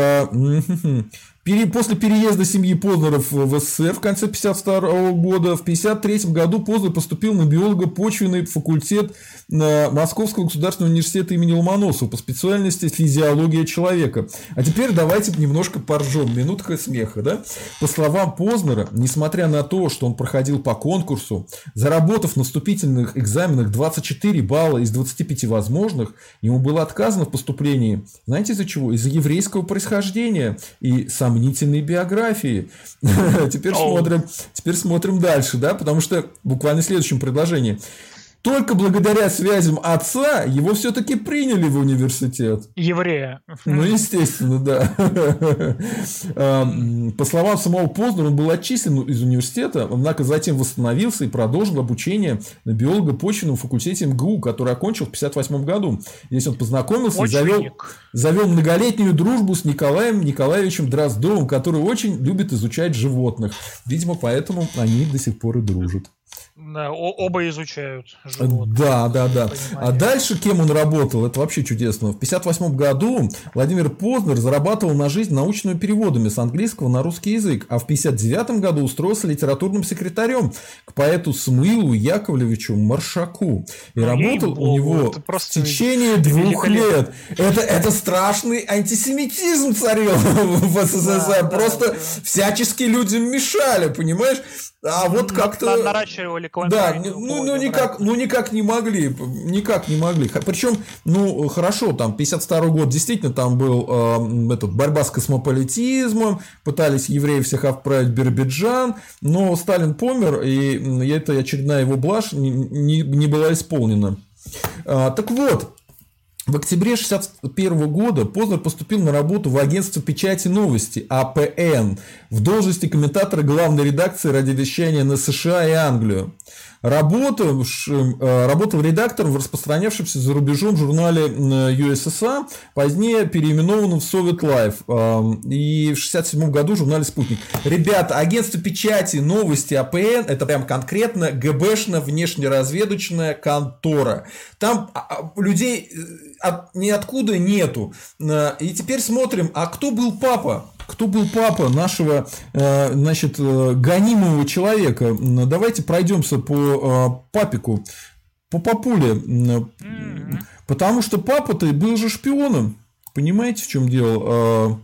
а, После переезда семьи Познеров в СССР в конце 1952 года, в 1953 году Познер поступил на биолого-почвенный факультет Московского государственного университета имени Ломоносова по специальности физиология человека. А теперь давайте немножко поржем, минутка смеха. Да? По словам Познера, несмотря на то, что он проходил по конкурсу, заработав на вступительных экзаменах 24 балла из 25 возможных, ему было отказано в поступлении, знаете из-за чего? Из-за еврейского происхождения и сам сомнительной биографии. теперь, смотрим, теперь смотрим дальше, да, потому что буквально в следующем предложении. Только благодаря связям отца его все-таки приняли в университет. Еврея. Ну, естественно, да. А, по словам самого Познера, он был отчислен из университета, однако затем восстановился и продолжил обучение на биолого-почвенном факультете МГУ, который окончил в 1958 году. Здесь он познакомился и завел, завел многолетнюю дружбу с Николаем Николаевичем Дроздовым, который очень любит изучать животных. Видимо, поэтому они до сих пор и дружат. Да, оба изучают животных. Да, да, да. А дальше кем он работал? Это вообще чудесно. В 1958 году Владимир Познер зарабатывал на жизнь научными переводами с английского на русский язык, а в 1959 году устроился литературным секретарем к поэту Смылу Яковлевичу Маршаку. И ну, работал у него в течение двух лет. Это, это страшный антисемитизм царил в СССР. Да, Просто да, всячески людям мешали, понимаешь? А вот как-то... Наращивали Да, ну, ну, никак, ну никак не могли, никак не могли. Причем, ну хорошо, там 52 год действительно там был э, этот, борьба с космополитизмом, пытались евреев всех отправить в Биробиджан, но Сталин помер, и это очередная его блажь не, не, не была исполнена. А, так вот, в октябре 1961 года Познер поступил на работу в агентство печати новости АПН в должности комментатора главной редакции радиовещания на США и Англию. Работал, э, работал редактором в распространявшемся за рубежом журнале USSA, позднее переименованном в Soviet Life, эм, и в 1967 году журнале «Спутник». Ребята, агентство печати новости АПН – это прям конкретно ГБшная внешнеразведочная контора. Там а, а, людей э, от, ниоткуда нету. Э, и теперь смотрим, а кто был папа? Кто был папа нашего, э, значит, э, гонимого человека? Давайте пройдемся по папику, по папуле. Потому что папа-то был же шпионом. Понимаете, в чем дело?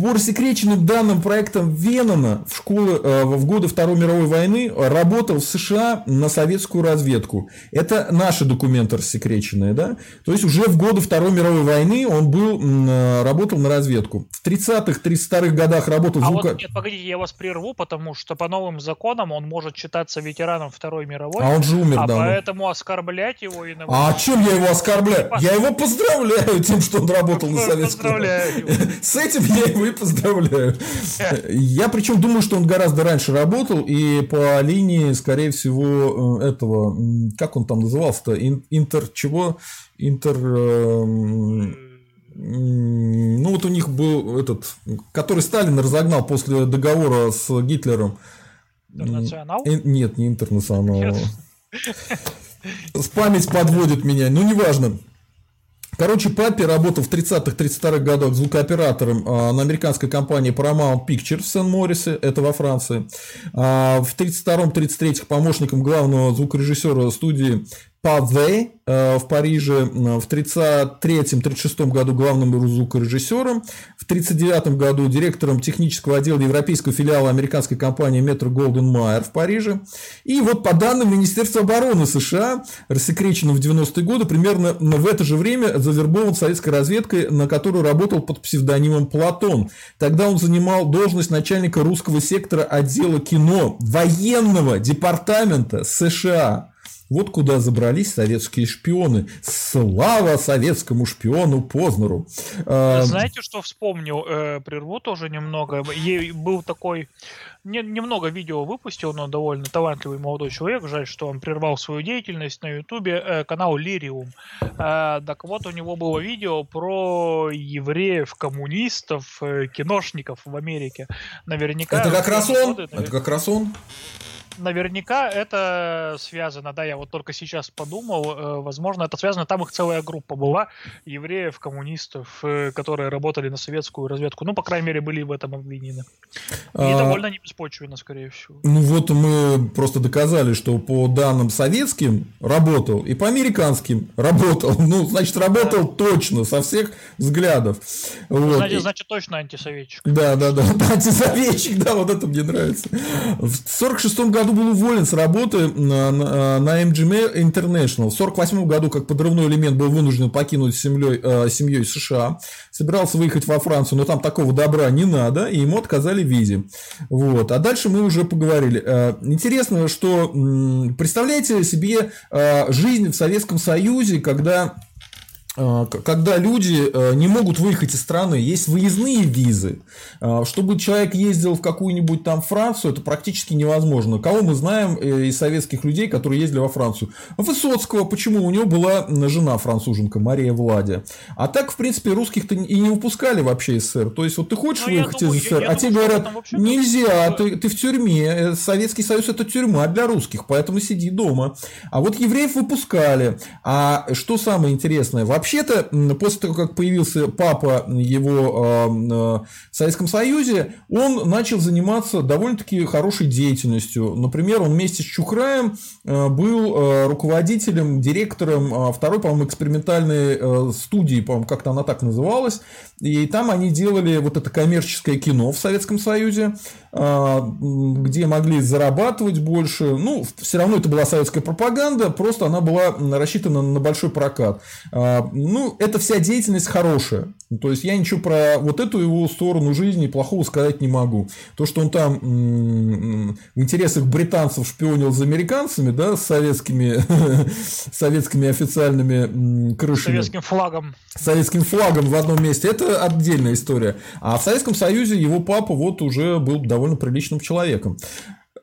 По рассекреченным данным проектом Венона в, школы, э, в годы Второй мировой войны работал в США на советскую разведку. Это наши документы рассекреченные. Да? То есть уже в годы Второй мировой войны он был, э, работал на разведку. В 30-х, 32-х годах работал... А звука... вот, нет, погодите, я вас прерву, потому что по новым законам он может считаться ветераном Второй мировой. А он же умер, а да. поэтому оскорблять его и... А чем я его оскорбляю? Я его поздравляю тем, что он работал на советскую. Поздравляю. С этим я его и поздравляю. Я причем думаю, что он гораздо раньше работал, и по линии, скорее всего, э, этого, как он там назывался-то, интер чего? Интер... Эм, ну, вот у них был этот, который Сталин разогнал после договора с Гитлером. Интернационал? Нет, не интернационал. С память подводит меня, ну неважно. Короче, папе работал в 30-32-х годах звукооператором а, на американской компании Paramount Pictures в Сен-Морисе, это во Франции. А, в 32-33 помощником главного звукорежиссера студии Паве э, в Париже в 1933-1936 году главным звукорежиссером, в 1939 году директором технического отдела европейского филиала американской компании Metro Golden Mayer в Париже. И вот по данным Министерства обороны США, рассекреченным в 90-е годы, примерно в это же время завербован советской разведкой, на которую работал под псевдонимом Платон. Тогда он занимал должность начальника русского сектора отдела кино военного департамента США. Вот куда забрались советские шпионы. Слава советскому шпиону Познеру. А, знаете, что вспомнил? Э, прерву тоже немного. Ей был такой... Не, немного видео выпустил, но довольно талантливый молодой человек. Жаль, что он прервал свою деятельность на ютубе. Э, канал Лириум. Э, так вот, у него было видео про евреев, коммунистов, киношников в Америке. Наверняка... Это как раз он? Это как раз он? Наверняка это связано, да, я вот только сейчас подумал, э, возможно, это связано, там их целая группа была, евреев, коммунистов, э, которые работали на советскую разведку, ну, по крайней мере, были в этом обвинены. И а... довольно не беспочвенно, скорее всего. Ну, вот мы просто доказали, что по данным советским работал, и по американским работал, ну, значит, работал да. точно, со всех взглядов. Вот. Значит, значит, точно антисоветчик. Да, да, да, антисоветчик, да, вот это мне нравится. В 46 году году был уволен с работы на, на, на MGM International. В 1948 году, как подрывной элемент, был вынужден покинуть семьей, э, семьей США. Собирался выехать во Францию, но там такого добра не надо, и ему отказали в визе. Вот. А дальше мы уже поговорили. Э, интересно, что представляете себе э, жизнь в Советском Союзе, когда когда люди э, не могут выехать из страны, есть выездные визы. А, чтобы человек ездил в какую-нибудь там Францию, это практически невозможно. Кого мы знаем э, из советских людей, которые ездили во Францию? Высоцкого, почему? У него была жена француженка, Мария Владя. А так, в принципе, русских-то и не выпускали вообще из СССР. То есть, вот ты хочешь Но ну, выехать думаю, из СССР, я, а тебе говорят, нельзя, ты, ты в тюрьме. Э, Советский Союз это тюрьма для русских, поэтому сиди дома. А вот евреев выпускали. А что самое интересное, Вообще-то, после того, как появился папа его а, в Советском Союзе, он начал заниматься довольно-таки хорошей деятельностью. Например, он вместе с Чухраем а, был а, руководителем, директором второй, по-моему, экспериментальной студии, по-моему, как-то она так называлась. И там они делали вот это коммерческое кино в Советском Союзе. А, где могли зарабатывать больше. Ну, все равно это была советская пропаганда, просто она была рассчитана на большой прокат. Ну, это вся деятельность хорошая. То есть я ничего про вот эту его сторону жизни плохого сказать не могу. То, что он там в интересах британцев шпионил за американцами, да, с советскими, советскими официальными крышами. Советским флагом. Советским флагом в одном месте. Это отдельная история. А в Советском Союзе его папа вот уже был довольно приличным человеком.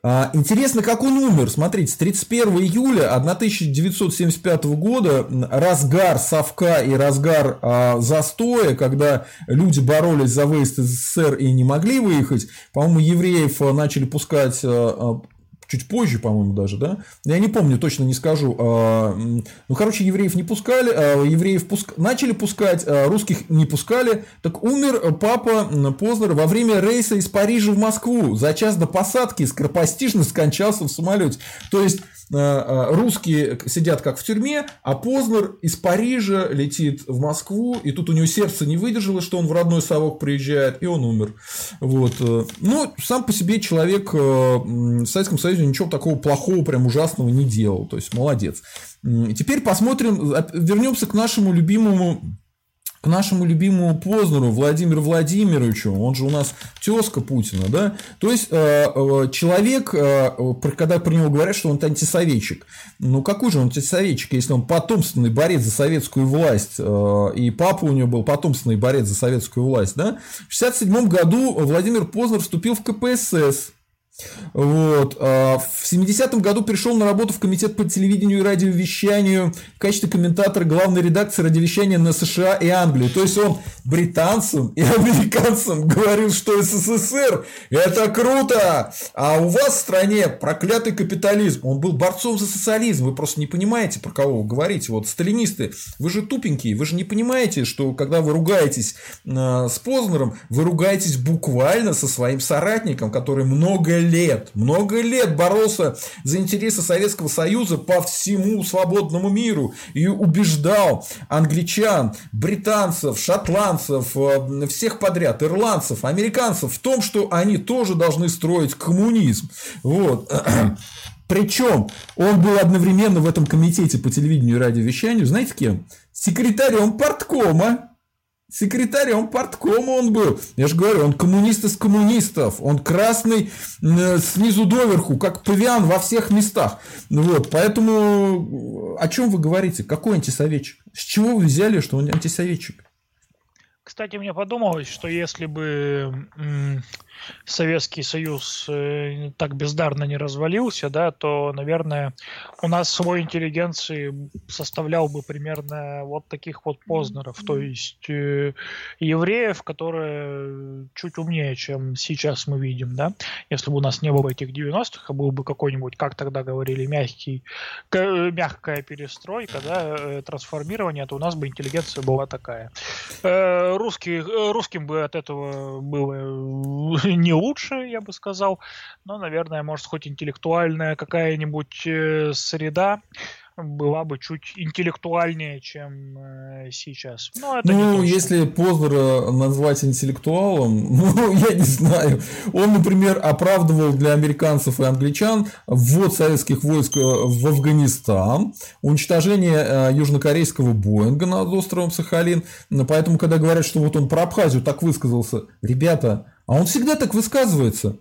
А, интересно, как он умер. Смотрите, с 31 июля 1975 года разгар совка и разгар а, застоя, когда люди боролись за выезд из СССР и не могли выехать, по-моему, евреев а, начали пускать а, чуть позже, по-моему, даже, да? Я не помню, точно не скажу. А, ну, короче, евреев не пускали, а евреев пуск... начали пускать, а русских не пускали. Так умер папа Познер во время рейса из Парижа в Москву. За час до посадки скоропостижно скончался в самолете. То есть, Э, э, русские сидят как в тюрьме, а Познер из Парижа летит в Москву, и тут у него сердце не выдержало, что он в родной совок приезжает, и он умер. Вот. Э. Но сам по себе человек в Советском Союзе ничего такого плохого, прям ужасного не делал. То есть, молодец. Теперь посмотрим, вернемся к нашему любимому к нашему любимому Познеру Владимиру Владимировичу, он же у нас тезка Путина, да, то есть э, э, человек, э, когда про него говорят, что он антисоветчик, ну какой же он антисоветчик, если он потомственный борец за советскую власть, и папа у него был потомственный борец за советскую власть, да, в 1967 году Владимир Познер вступил в КПСС, вот. А, в 70-м году пришел на работу в комитет по телевидению и радиовещанию в качестве комментатора главной редакции радиовещания на США и Англию. То есть он британцам и американцам говорил, что СССР это круто, а у вас в стране проклятый капитализм. Он был борцом за социализм. Вы просто не понимаете, про кого вы говорите. Вот сталинисты, вы же тупенькие, вы же не понимаете, что когда вы ругаетесь э, с Познером, вы ругаетесь буквально со своим соратником, который много лет, много лет боролся за интересы Советского Союза по всему свободному миру и убеждал англичан, британцев, шотландцев, э, всех подряд, ирландцев, американцев в том, что они тоже должны строить коммунизм. Вот. Причем он был одновременно в этом комитете по телевидению и радиовещанию, знаете кем? Секретарем парткома секретарем парткома он был. Я же говорю, он коммунист из коммунистов. Он красный э, снизу доверху, как павиан во всех местах. Вот, поэтому о чем вы говорите? Какой антисоветчик? С чего вы взяли, что он антисоветчик? Кстати, мне подумалось, что если бы Советский Союз э, так бездарно не развалился, да, то, наверное, у нас свой интеллигенции составлял бы примерно вот таких вот Познеров, то есть э, евреев, которые чуть умнее, чем сейчас мы видим, да, если бы у нас не было этих 90-х, а был бы какой-нибудь, как тогда говорили, мягкий, мягкая перестройка, да, э, трансформирование, то у нас бы интеллигенция была такая. Русский, русским бы от этого было не лучше, я бы сказал, но, наверное, может, хоть интеллектуальная какая-нибудь э, среда была бы чуть интеллектуальнее, чем э, сейчас. Но это ну, если Познера назвать интеллектуалом, ну, я не знаю. Он, например, оправдывал для американцев и англичан ввод советских войск э, в Афганистан, уничтожение южнокорейского Боинга над островом Сахалин. Поэтому, когда говорят, что вот он про Абхазию так высказался, ребята, а он всегда так высказывается.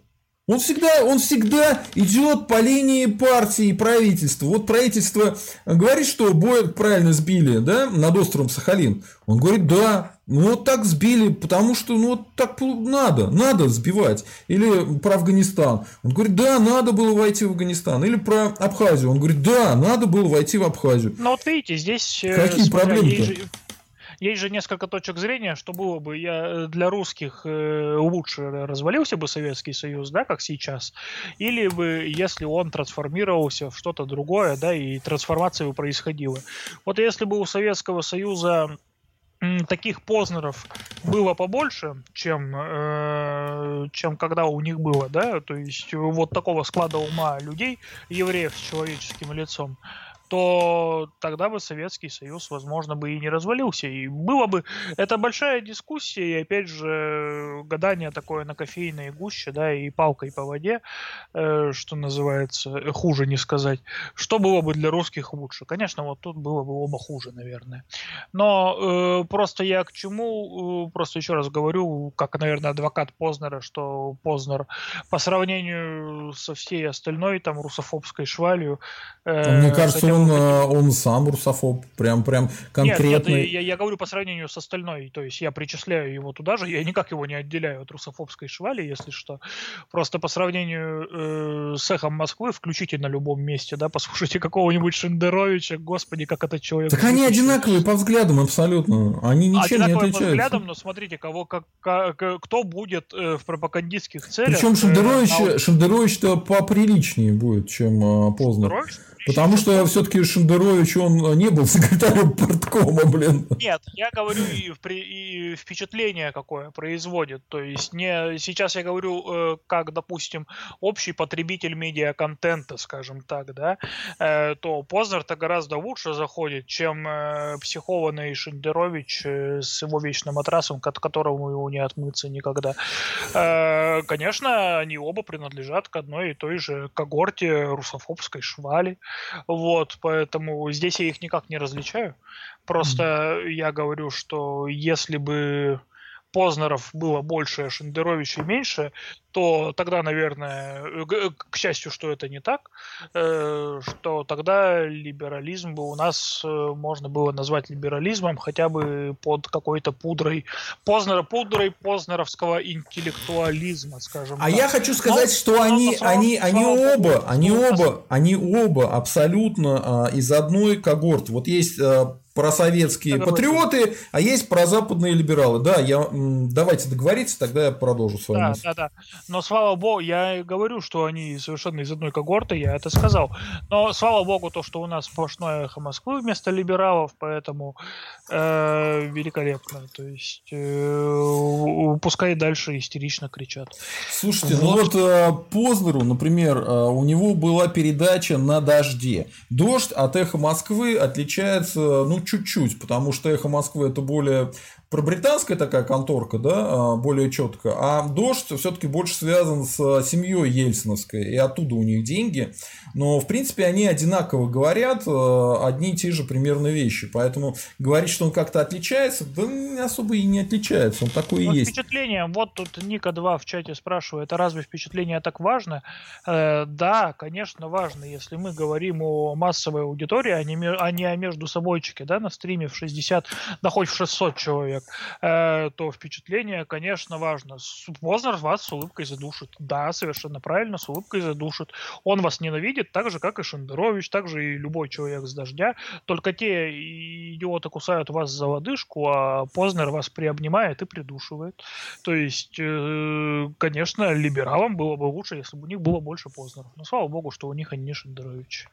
Он всегда, он всегда идет по линии партии и правительства. Вот правительство говорит, что Боинг правильно сбили да, над островом Сахалин. Он говорит, да, ну вот так сбили, потому что ну вот так надо, надо сбивать. Или про Афганистан. Он говорит, да, надо было войти в Афганистан. Или про Абхазию. Он говорит, да, надо было войти в Абхазию. Ну вот видите, здесь... Э, Какие проблемы-то? Есть же несколько точек зрения, что было бы я э, для русских э, лучше развалился бы Советский Союз, да, как сейчас, или бы, если он трансформировался в что-то другое, да, и трансформация бы происходила. Вот если бы у Советского Союза таких Познеров было побольше, чем, э, чем когда у них было, да, то есть вот такого склада ума людей, евреев с человеческим лицом, то тогда бы Советский Союз, возможно, бы и не развалился. И было бы... Это большая дискуссия, и опять же, гадание такое на кофейной гуще, да, и палкой по воде, э, что называется, э, хуже не сказать. Что было бы для русских лучше? Конечно, вот тут было бы оба хуже, наверное. Но э, просто я к чему, э, просто еще раз говорю, как, наверное, адвокат Познера, что Познер по сравнению со всей остальной там русофобской швалью... Э, Мне кажется, он, э, он сам русофоб, прям, прям конкретный. Нет, нет я, я говорю по сравнению с остальной, то есть я причисляю его туда же, я никак его не отделяю от русофобской швали, если что. Просто по сравнению э, с эхом Москвы, включите на любом месте, да, послушайте какого-нибудь Шендеровича, господи, как это человек. Так они одинаковые по взглядам абсолютно, они ничем одинаковые не отличаются. по взглядам, но смотрите, кого, как, как, кто будет э, в пропагандистских целях. Причем Шендерович, э, Шендерович-то поприличнее будет, чем э, Познер. Шендерович? Потому что все-таки Шендерович, он не был секретарем порткома, блин. Нет, я говорю и, и впечатление какое производит. То есть не сейчас я говорю, э, как, допустим, общий потребитель медиа-контента, скажем так, да, э, то Познер-то гораздо лучше заходит, чем э, психованный Шендерович с его вечным матрасом, от которого его не отмыться никогда. Конечно, они оба принадлежат к одной и той же когорте русофобской швали. Вот, поэтому здесь я их никак не различаю. Просто mm-hmm. я говорю, что если бы Познеров было больше, а Шендеровича меньше, то тогда, наверное, к счастью, что это не так, э, что тогда либерализм бы у нас э, можно было назвать либерализмом хотя бы под какой-то пудрой Познера, пудрой познеровского интеллектуализма, скажем. А так. я хочу сказать, но, что они, но, они, они оба, они оба, они оба абсолютно а, из одной когорты. Вот есть а, просоветские патриоты, а есть прозападные либералы. Да, я, давайте договориться, тогда я продолжу с вами. Да, да, да. Но слава богу, я говорю, что они совершенно из одной когорты, я это сказал. Но слава богу, то, что у нас сплошное эхо Москвы вместо либералов, поэтому э, великолепно. То есть э, пускай дальше истерично кричат. Слушайте, вот. ну вот э, Познеру, например, э, у него была передача на дожде. Дождь от эхо Москвы отличается, ну, чуть-чуть, потому что эхо Москвы это более про британская такая конторка, да, а, более четко, а дождь все-таки больше связан с семьей Ельциновской, и оттуда у них деньги. Но, в принципе, они одинаково говорят а, одни и те же примерно вещи. Поэтому говорить, что он как-то отличается, да особо и не отличается. Он такой вот и есть. Впечатление, вот тут Ника 2 в чате спрашивает, а разве впечатление так важно? Э, да, конечно, важно. Если мы говорим о массовой аудитории, а не, а не о между собойчике, да, на стриме в 60, да хоть в 600 человек, человек, э, то впечатление, конечно, важно. Познер вас с улыбкой задушит. Да, совершенно правильно, с улыбкой задушит. Он вас ненавидит так же, как и Шендерович, так же и любой человек с дождя. Только те идиоты кусают вас за лодыжку, а Познер вас приобнимает и придушивает. То есть, э, конечно, либералам было бы лучше, если бы у них было больше Познеров. Но слава богу, что у них они не Шендерович.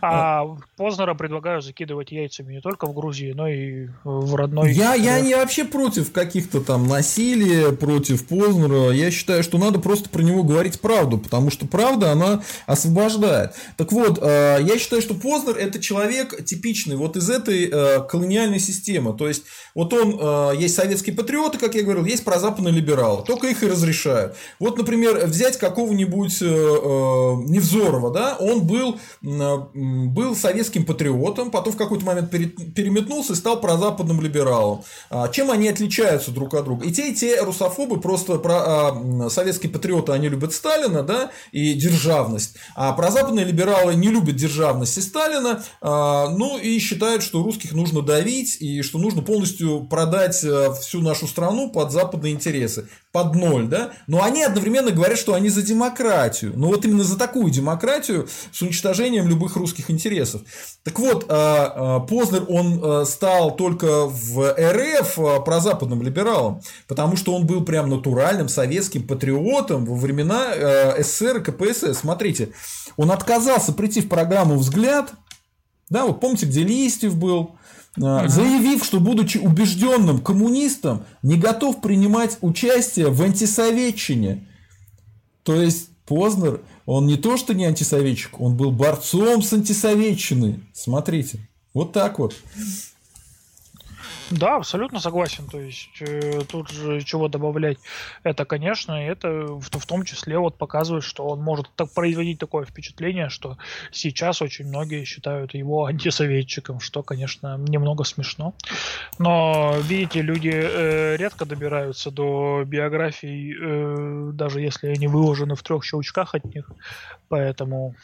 А, а Познера предлагаю закидывать яйцами не только в Грузии, но и в родной... Я, я не вообще против каких-то там насилия, против Познера. Я считаю, что надо просто про него говорить правду, потому что правда, она освобождает. Так вот, э, я считаю, что Познер это человек типичный вот из этой э, колониальной системы. То есть, вот он, э, есть советские патриоты, как я говорил, есть прозападные либералы. Только их и разрешают. Вот, например, взять какого-нибудь Невзорова, да, он был, был советским патриотом, потом в какой-то момент переметнулся и стал прозападным либералом. А, чем они отличаются друг от друга? И те, и те русофобы просто про а, советские патриоты, они любят Сталина, да, и державность. А про западные либералы не любят державность и Сталина, а, ну и считают, что русских нужно давить и что нужно полностью продать а, всю нашу страну под западные интересы под ноль, да, но они одновременно говорят, что они за демократию. Ну вот именно за такую демократию с уничтожением любых русских интересов. Так вот, а, Познер, он стал только в РФ прозападным либералом, потому что он был прям натуральным советским патриотом во времена СССР и КПСС. Смотрите, он отказался прийти в программу «Взгляд», да, вот помните, где Листьев был, а, заявив, что будучи убежденным коммунистом, не готов принимать участие в антисоветчине. То есть Познер, он не то что не антисоветчик, он был борцом с антисоветчиной. Смотрите, вот так вот. Да, абсолютно согласен. То есть э, тут же чего добавлять, это, конечно, это в, в том числе вот показывает, что он может так производить такое впечатление, что сейчас очень многие считают его антисоветчиком, что, конечно, немного смешно. Но, видите, люди э, редко добираются до биографий, э, даже если они выложены в трех щелчках от них. Поэтому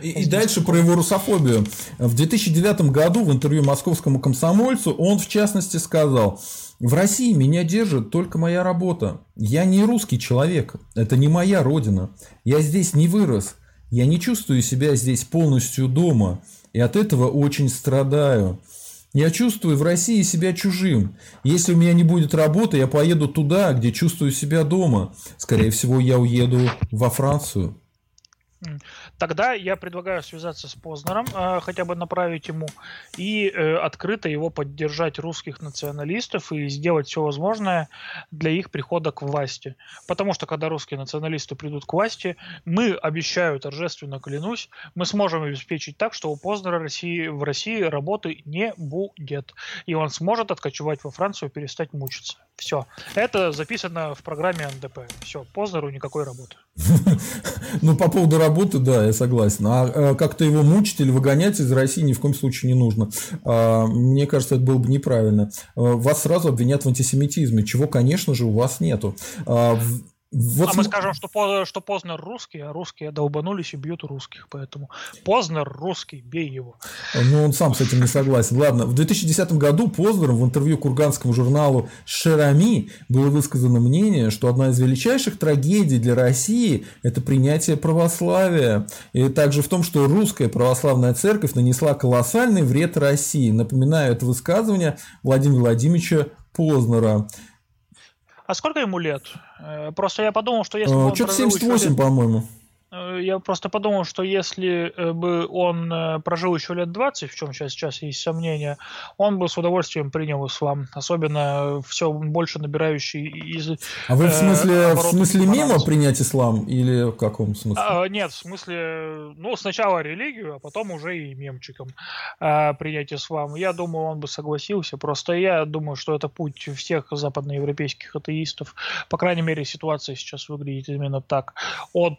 и, и дальше про его русофобию. В 2009 году в интервью московскому комсомольцу он в частности сказал, в России меня держит только моя работа. Я не русский человек, это не моя родина. Я здесь не вырос, я не чувствую себя здесь полностью дома, и от этого очень страдаю. Я чувствую в России себя чужим. Если у меня не будет работы, я поеду туда, где чувствую себя дома. Скорее всего, я уеду во Францию. Тогда я предлагаю связаться с Познером, э, хотя бы направить ему, и э, открыто его поддержать русских националистов и сделать все возможное для их прихода к власти. Потому что когда русские националисты придут к власти, мы, обещаю, торжественно клянусь, мы сможем обеспечить так, что у Познера России, в России работы не будет. И он сможет откочевать во Францию и перестать мучиться. Все. Это записано в программе НДП. Все, Познеру никакой работы. Ну, по поводу работы, да, я согласен. А э, как-то его мучить или выгонять из России ни в коем случае не нужно. А, мне кажется, это было бы неправильно. А, вас сразу обвинят в антисемитизме, чего, конечно же, у вас нету. Вот а мы скажем, что, что Познер русский, а русские долбанулись и бьют русских, поэтому Познер русский, бей его. Ну, он сам с этим не согласен. Ладно, в 2010 году Познером в интервью курганскому журналу «Шерами» было высказано мнение, что одна из величайших трагедий для России – это принятие православия. И также в том, что русская православная церковь нанесла колоссальный вред России. Напоминаю, это высказывание Владимира Владимировича Познера. А сколько ему лет? Э, просто я подумал, что если... А, Что-то 78, по-моему. Э, я просто подумал, что если э, бы он э, прожил еще лет 20, в чем сейчас, сейчас есть сомнения, он бы с удовольствием принял ислам, особенно все больше набирающий из... А вы в смысле, э, в смысле мимо принять ислам или в каком смысле? А, нет, в смысле, ну, сначала религию, а потом уже и мемчиком а, принять ислам. Я думаю, он бы согласился, просто я думаю, что это путь всех западноевропейских атеистов. По крайней мере, ситуация сейчас выглядит именно так. От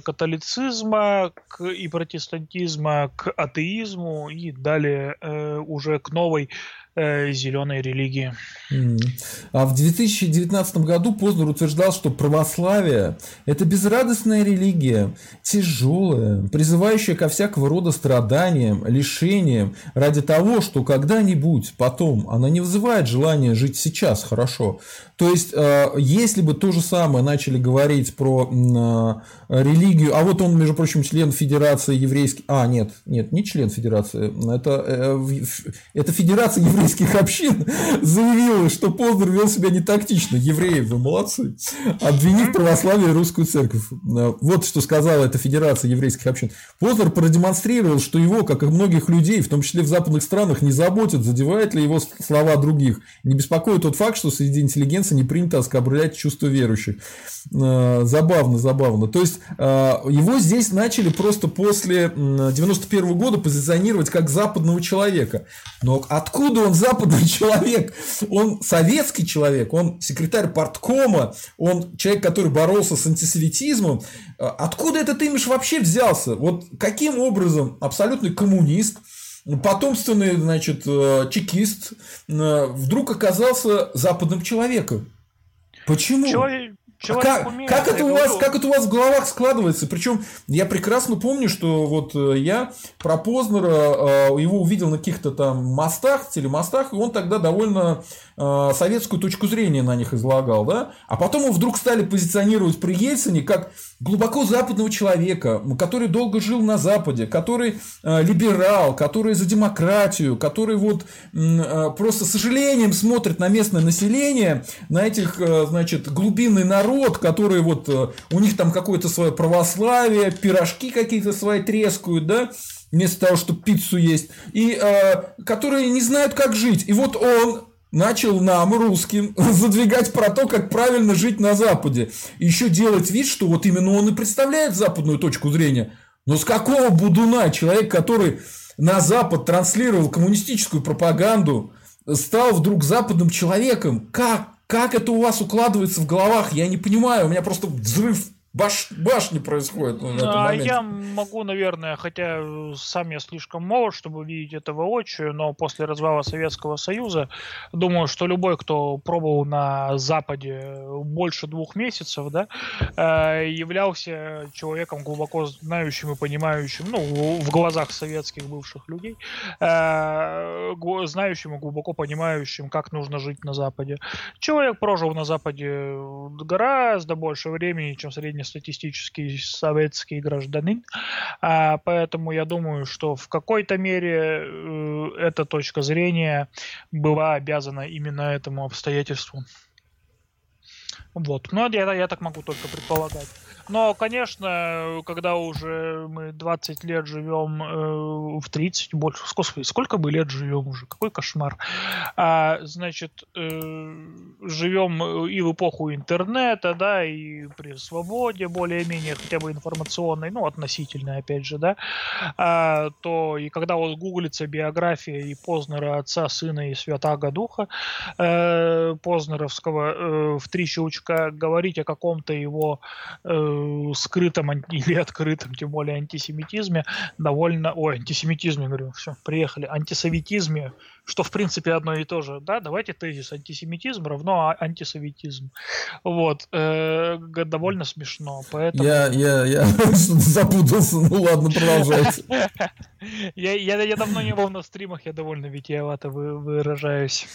католицизма к, и протестантизма к атеизму и далее э, уже к новой э, зеленой религии. А в 2019 году Познер утверждал, что православие – это безрадостная религия, тяжелая, призывающая ко всякого рода страданиям, лишениям, ради того, что когда-нибудь потом она не вызывает желания жить сейчас хорошо. То есть, э, если бы то же самое начали говорить про э, религию, а вот он, между прочим, член Федерации еврейских... А, нет, нет, не член Федерации, это, э, это Федерация еврейских еврейских общин заявила, что Познер вел себя не тактично. Евреи, вы молодцы. Обвинив православие и русскую церковь. Вот что сказала эта Федерация еврейских общин. Познер продемонстрировал, что его, как и многих людей, в том числе в западных странах, не заботит, задевает ли его слова других. Не беспокоит тот факт, что среди интеллигенции не принято оскорблять чувства верующих. Э, забавно, забавно. То есть, э, его здесь начали просто после 91 года позиционировать как западного человека. Но откуда он западный человек, он советский человек, он секретарь парткома, он человек, который боролся с антисоветизмом. А откуда этот имидж вообще взялся? Вот каким образом абсолютный коммунист, потомственный, значит, э, чекист э, вдруг оказался западным человеком? Почему? Человек, а как, умеет, как, это у вас, как это у вас в головах складывается? Причем я прекрасно помню, что вот э, я про Познера э, его увидел на каких-то там мостах, телемостах, и он тогда довольно советскую точку зрения на них излагал, да? А потом его вдруг стали позиционировать при Ельцине как глубоко западного человека, который долго жил на Западе, который либерал, который за демократию, который вот просто с сожалением смотрит на местное население, на этих, значит, глубинный народ, которые вот э, у них там какое-то свое православие, пирожки какие-то свои трескают, да, вместо того, чтобы пиццу есть, и э, которые не знают, как жить. И вот он начал нам, русским, задвигать про то, как правильно жить на Западе. Еще делать вид, что вот именно он и представляет западную точку зрения. Но с какого будуна человек, который на Запад транслировал коммунистическую пропаганду, стал вдруг западным человеком. Как? Как это у вас укладывается в головах? Я не понимаю. У меня просто взрыв баш, башни происходит ну, А я могу, наверное, хотя сам я слишком молод, чтобы видеть это воочию, но после развала Советского Союза, думаю, что любой, кто пробовал на Западе больше двух месяцев, да, э, являлся человеком глубоко знающим и понимающим, ну, в глазах советских бывших людей, э, знающим и глубоко понимающим, как нужно жить на Западе. Человек прожил на Западе гораздо больше времени, чем средний среднестатистический советский гражданин, а, поэтому я думаю, что в какой-то мере э, эта точка зрения была обязана именно этому обстоятельству. Вот. Но я, я так могу только предполагать. Но, конечно, когда уже мы 20 лет живем э, в 30, больше, сколько, сколько мы лет живем уже, какой кошмар. А, значит, э, живем и в эпоху интернета, да, и при свободе более-менее, хотя бы информационной, ну, относительной, опять же, да, а, то и когда вот гуглится биография и Познера, отца, сына и святаго духа э, Познеровского э, в три щелчка, говорить о каком-то его э, скрытом или открытом, тем более антисемитизме, довольно... Ой, антисемитизме, говорю, все, приехали. Антисоветизме, что в принципе одно и то же. Да, давайте тезис антисемитизм равно а, антисоветизм. Вот. Э, довольно смешно. Поэтому... Я, я, я запутался. Ну ладно, продолжайте. я, я, я давно не был на стримах, я довольно витиевато выражаюсь.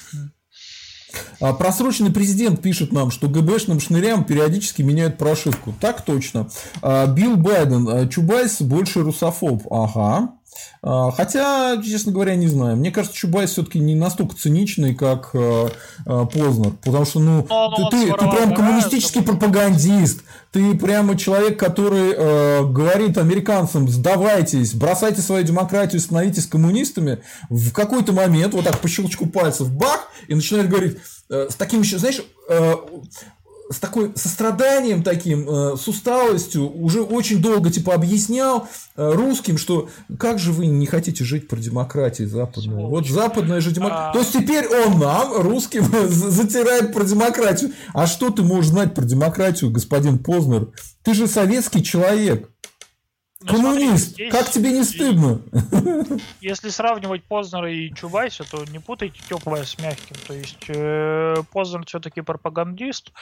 А просроченный президент пишет нам, что ГБшным шнырям периодически меняют прошивку. Так точно. А, Билл Байден, а, Чубайс больше русофоб. Ага. А, хотя, честно говоря, не знаю. Мне кажется, Чубайс все-таки не настолько циничный, как э, э, Познер. Потому что, ну, ты, ты, ты прям коммунистический пропагандист. Ты прямо человек, который э, говорит американцам, сдавайтесь, бросайте свою демократию, становитесь коммунистами. В какой-то момент, вот так по щелчку пальцев, бах, и начинает говорить э, с таким еще, знаешь, э, с такой состраданием таким, э, с усталостью, уже очень долго типа объяснял э, русским, что как же вы не хотите жить про демократию западную. Вот западная же демократия. А... То есть теперь он нам, русским, затирает про демократию. А что ты можешь знать про демократию, господин Познер? Ты же советский человек. Ну, Коммунист, смотри, как тебе не стыдно? Если сравнивать Познера и Чубайса, то не путайте теплое с мягким. То есть э, Познер все-таки пропагандист,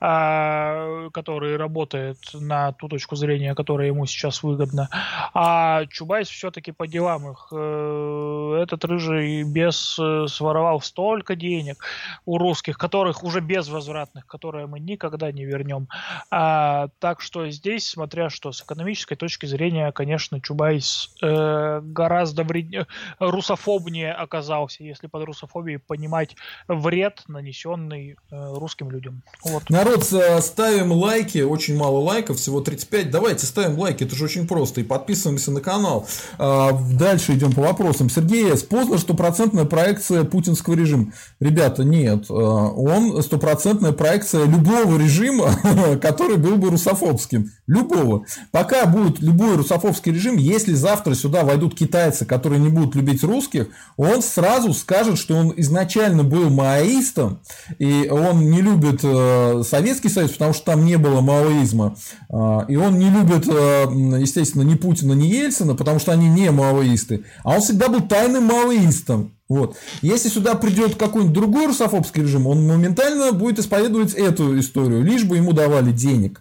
э, который работает на ту точку зрения, которая ему сейчас выгодна. А Чубайс все-таки по делам их. Э, этот рыжий бес э, своровал столько денег у русских, которых уже безвозвратных, которые мы никогда не вернем. А, так что здесь, смотря что с экономической точки зрения, зрения, конечно, Чубайс э, гораздо вреднее, русофобнее оказался, если под русофобией понимать вред, нанесенный э, русским людям. Вот. Народ, ставим лайки, очень мало лайков, всего 35. Давайте ставим лайки, это же очень просто. И подписываемся на канал. А, дальше идем по вопросам. Сергей С. Поздно стопроцентная проекция путинского режима. Ребята, нет. А, он стопроцентная проекция любого режима, который был бы русофобским. Любого. Пока будет любой любой русофобский режим, если завтра сюда войдут китайцы, которые не будут любить русских, он сразу скажет, что он изначально был маоистом, и он не любит э, Советский Союз, потому что там не было маоизма, э, и он не любит, э, естественно, ни Путина, ни Ельцина, потому что они не маоисты, а он всегда был тайным маоистом. Вот. Если сюда придет какой-нибудь другой русофобский режим, он моментально будет исповедовать эту историю, лишь бы ему давали денег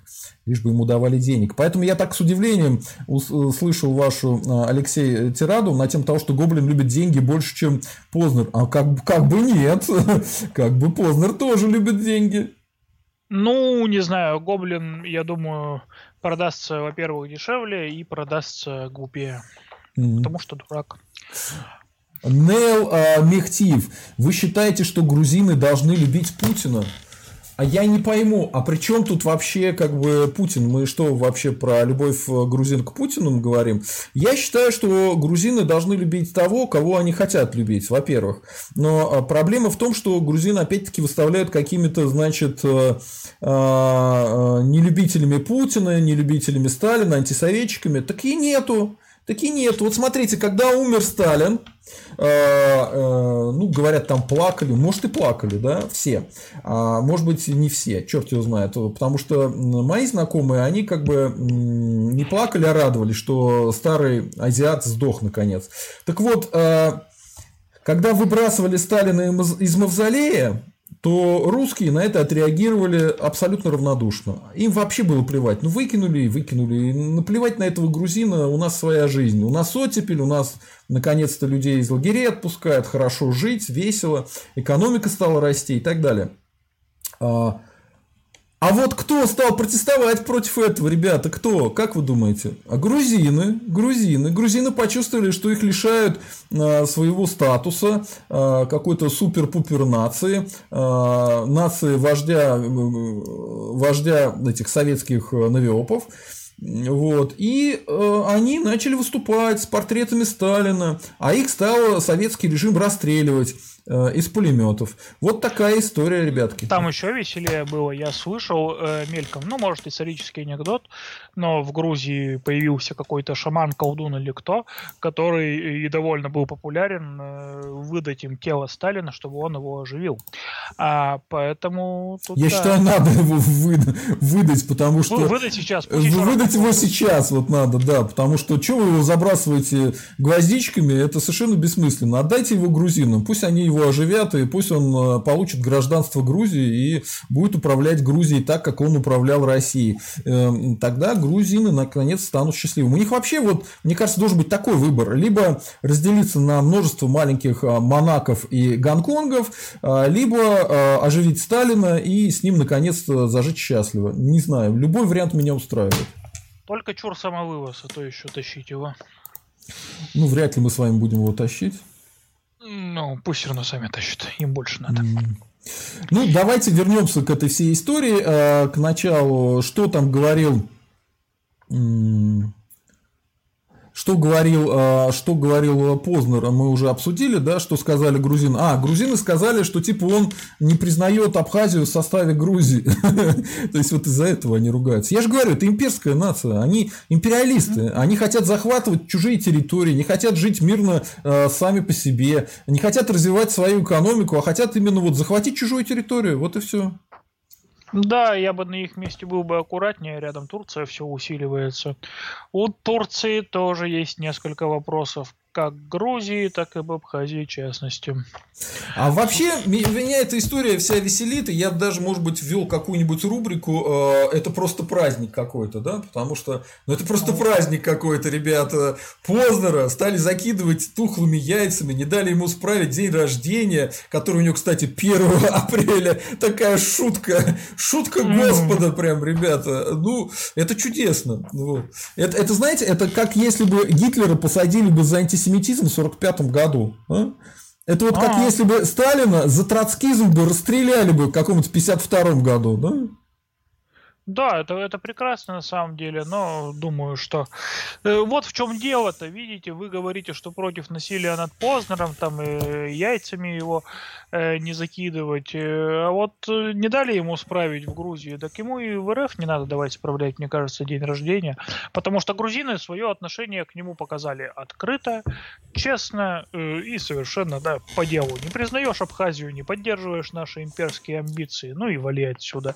лишь бы ему давали денег. Поэтому я так с удивлением услышал вашу, а, Алексей, тираду на тему того, что Гоблин любит деньги больше, чем Познер. А как, как бы нет, как бы Познер тоже любит деньги. Ну, не знаю, Гоблин, я думаю, продастся, во-первых, дешевле и продастся глупее. Mm-hmm. Потому что дурак. Нейл э, Мехтиев, вы считаете, что грузины должны любить Путина? А я не пойму, а при чем тут вообще как бы Путин? Мы что вообще про любовь э, грузин к Путину говорим? Я считаю, что грузины должны любить того, кого они хотят любить, во-первых. Но а, проблема в том, что грузины опять-таки выставляют какими-то, значит, э, а, а, нелюбителями Путина, нелюбителями Сталина, антисоветчиками. Так и нету. Таки нет. Вот смотрите, когда умер Сталин, э, э, ну, говорят, там плакали, может и плакали, да, все. А может быть, не все, черт его знает. Потому что мои знакомые, они как бы не плакали, а радовались, что старый азиат сдох наконец. Так вот, э, когда выбрасывали Сталина из мавзолея, то русские на это отреагировали абсолютно равнодушно. Им вообще было плевать. Ну, выкинули и выкинули. И наплевать на этого грузина, у нас своя жизнь. У нас оттепель, у нас наконец-то людей из лагерей отпускают, хорошо жить, весело, экономика стала расти и так далее. А, а вот кто стал протестовать против этого, ребята, кто? Как вы думаете? А грузины, грузины, грузины почувствовали, что их лишают а, своего статуса, а, какой-то супер-пупер нации, а, нации вождя, вождя этих советских навиопов. Вот. И э, они начали выступать с портретами Сталина, а их стал советский режим расстреливать. Э, из пулеметов. Вот такая история, ребятки. Там еще веселее было. Я слышал э, мельком, ну, может, исторический анекдот, но в Грузии появился какой-то шаман, колдун или кто, который и довольно был популярен э, выдать им тело Сталина, чтобы он его оживил. А, поэтому... Тут, Я да. считаю, надо его выда- выдать, потому что... Выдать сейчас. Выдать его сейчас вот надо, да, потому что что вы его забрасываете гвоздичками, это совершенно бессмысленно. Отдайте его грузинам, пусть они его оживят, и пусть он э, получит гражданство Грузии и будет управлять Грузией так, как он управлял Россией. Эм, тогда грузины наконец станут счастливыми. У них вообще, вот, мне кажется, должен быть такой выбор. Либо разделиться на множество маленьких э, Монаков и Гонконгов, э, либо оживить Сталина и с ним наконец-то зажить счастливо. Не знаю, любой вариант меня устраивает. Только чур самовывоз, а то еще тащить его. Ну, вряд ли мы с вами будем его тащить. Ну, пусть все равно сами тащат, им больше надо. Ну, давайте вернемся к этой всей истории, к началу. Что там говорил что говорил, а, что говорил Познер, мы уже обсудили, да, что сказали грузины. А, грузины сказали, что типа он не признает Абхазию в составе Грузии. То есть вот из-за этого они ругаются. Я же говорю, это имперская нация, они империалисты, они хотят захватывать чужие территории, не хотят жить мирно а, сами по себе, не хотят развивать свою экономику, а хотят именно вот захватить чужую территорию, вот и все. Да, я бы на их месте был бы аккуратнее, рядом Турция все усиливается. У Турции тоже есть несколько вопросов как Грузии, так и об Абхазии в частности. А вообще, меня эта история вся веселит, и я даже, может быть, ввел какую-нибудь рубрику э, «Это просто праздник какой-то», да, потому что, ну, это просто праздник какой-то, ребята. Познера стали закидывать тухлыми яйцами, не дали ему справить день рождения, который у него, кстати, 1 апреля. Такая шутка, шутка Господа прям, ребята. Ну, это чудесно. Вот. Это, это, знаете, это как если бы Гитлера посадили бы за антисемитизм антисемитизм в 1945 году. А? Это вот как а. если бы Сталина за троцкизм бы расстреляли бы в каком-нибудь 52 году, да? Да, это, это прекрасно на самом деле, но думаю, что... Э, вот в чем дело-то, видите, вы говорите, что против насилия над Познером, там, э, яйцами его э, не закидывать, э, а вот э, не дали ему справить в Грузии, так ему и в РФ не надо давать справлять, мне кажется, день рождения, потому что грузины свое отношение к нему показали открыто, честно э, и совершенно, да, по делу. Не признаешь Абхазию, не поддерживаешь наши имперские амбиции, ну и вали отсюда.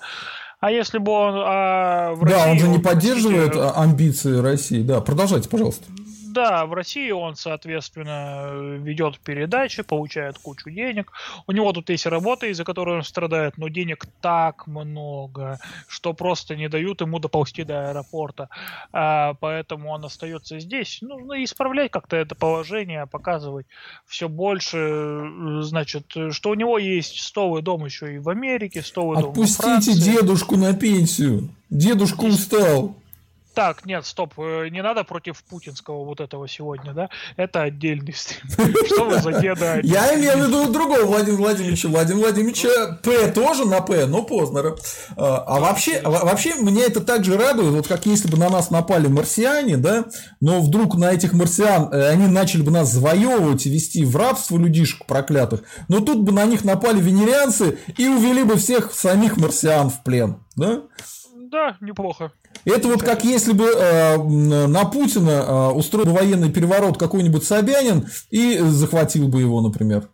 А если бы он а, России... Да, он же не поддерживает простите, амбиции России. Да, продолжайте, пожалуйста. Да, в России он, соответственно, ведет передачи, получает кучу денег. У него тут есть работа, из-за которой он страдает, но денег так много, что просто не дают ему доползти до аэропорта. А, поэтому он остается здесь. Нужно исправлять как-то это положение, показывать все больше, значит, что у него есть столый дом еще и в Америке, столый дом в Франции. Отпустите дедушку на пенсию. Дедушка устал. Так, нет, стоп, э, не надо против путинского вот этого сегодня, да? Это отдельный стрим. Что вы за деда? Я имею в виду другого Владимира Владимировича. Владимира Владимировича П тоже на П, но Познера. А, а вообще, вообще меня это также радует, вот как если бы на нас напали марсиане, да, но вдруг на этих марсиан э, они начали бы нас завоевывать и вести в рабство людишек проклятых, но тут бы на них напали венерианцы и увели бы всех самих марсиан в плен, да? Да, неплохо. Это вот как если бы э, на Путина э, устроил военный переворот какой-нибудь Собянин и захватил бы его, например.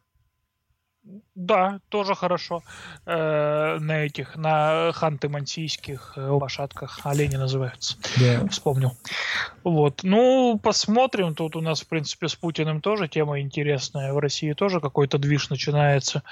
Да, тоже хорошо. Э, на этих, на ханты-мансийских э, лошадках. Олени называются. Да. Вспомнил. Вот. Ну, посмотрим. Тут у нас, в принципе, с Путиным тоже тема интересная. В России тоже какой-то движ начинается.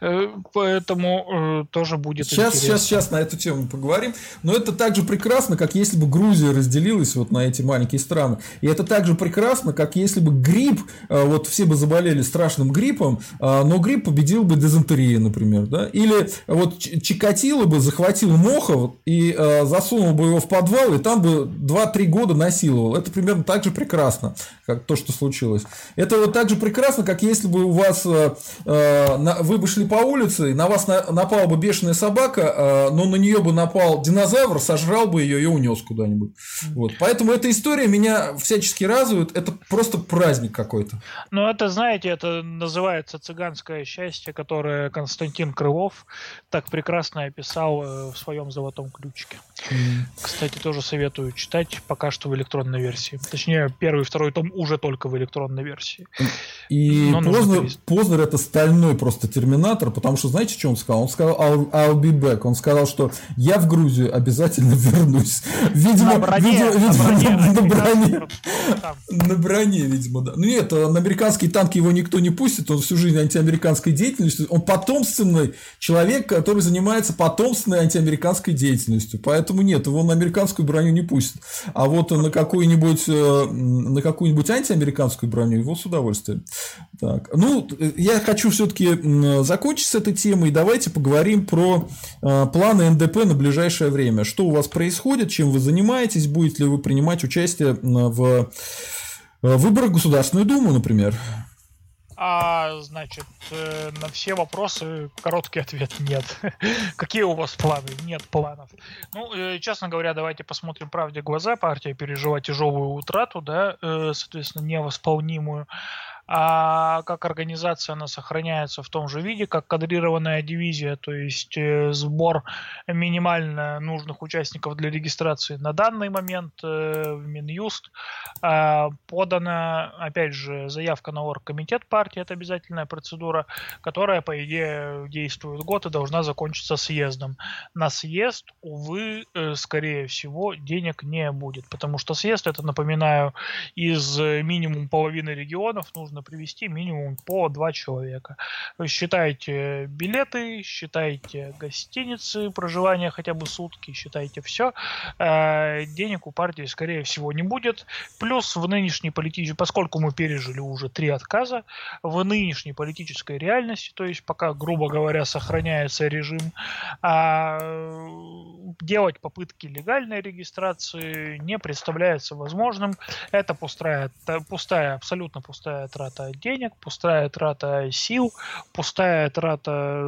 Э, поэтому э, тоже будет сейчас, интересно. Сейчас, сейчас на эту тему поговорим. Но это так же прекрасно, как если бы Грузия разделилась вот на эти маленькие страны. И это так же прекрасно, как если бы грипп, э, вот все бы заболели страшным гриппом, э, но грипп победил победил бы дизентерия, например, да, или вот Чикатило бы захватил Мохов и э, засунул бы его в подвал, и там бы 2-3 года насиловал. Это примерно так же прекрасно, как то, что случилось. Это вот так же прекрасно, как если бы у вас, э, э, на, вы бы шли по улице, и на вас на, напала бы бешеная собака, э, но на нее бы напал динозавр, сожрал бы ее и унес куда-нибудь. Вот. Поэтому эта история меня всячески радует, это просто праздник какой-то. Ну, это, знаете, это называется цыганское счастье счастье, которое Константин Крылов так прекрасно описал э, в своем золотом ключике. Кстати, тоже советую читать пока что в электронной версии. Точнее, первый и второй том уже только в электронной версии. И Познер, Познер это стальной просто терминатор, потому что знаете, что он сказал? Он сказал I'll, I'll be back. Он сказал, что я в Грузию обязательно вернусь. Видимо, на броне, видимо, на броне, на броне, на броне, видимо, да. Ну нет, на американские танки его никто не пустит, он всю жизнь антиамериканской деятельностью. Он потомственный человек, который занимается потомственной антиамериканской деятельностью. Поэтому нет, его на американскую броню не пустят. А вот на какую-нибудь, э, на какую-нибудь антиамериканскую броню его с удовольствием. Так. Ну, я хочу все-таки закончить с этой темой. Давайте поговорим про э, планы НДП на ближайшее время. Что у вас происходит, чем вы занимаетесь, будете ли вы принимать участие в э, выборах Государственную Думу, например? А, значит, э, на все вопросы короткий ответ нет. Какие у вас планы? Нет планов. Ну, э, честно говоря, давайте посмотрим правде глаза. Партия пережила тяжелую утрату, да, э, соответственно, невосполнимую а как организация она сохраняется в том же виде, как кадрированная дивизия, то есть э, сбор минимально нужных участников для регистрации на данный момент э, в Минюст. А, подана, опять же, заявка на оргкомитет партии, это обязательная процедура, которая, по идее, действует год и должна закончиться съездом. На съезд, увы, э, скорее всего, денег не будет, потому что съезд, это, напоминаю, из минимум половины регионов нужно нужно привести минимум по два человека. Считайте билеты, считайте гостиницы, проживание хотя бы сутки, считайте все. Э, денег у партии, скорее всего, не будет. Плюс в нынешней политической, поскольку мы пережили уже три отказа, в нынешней политической реальности, то есть пока, грубо говоря, сохраняется режим, а, делать попытки легальной регистрации не представляется возможным. Это пустая, пустая абсолютно пустая трата трата денег, пустая трата сил, пустая трата,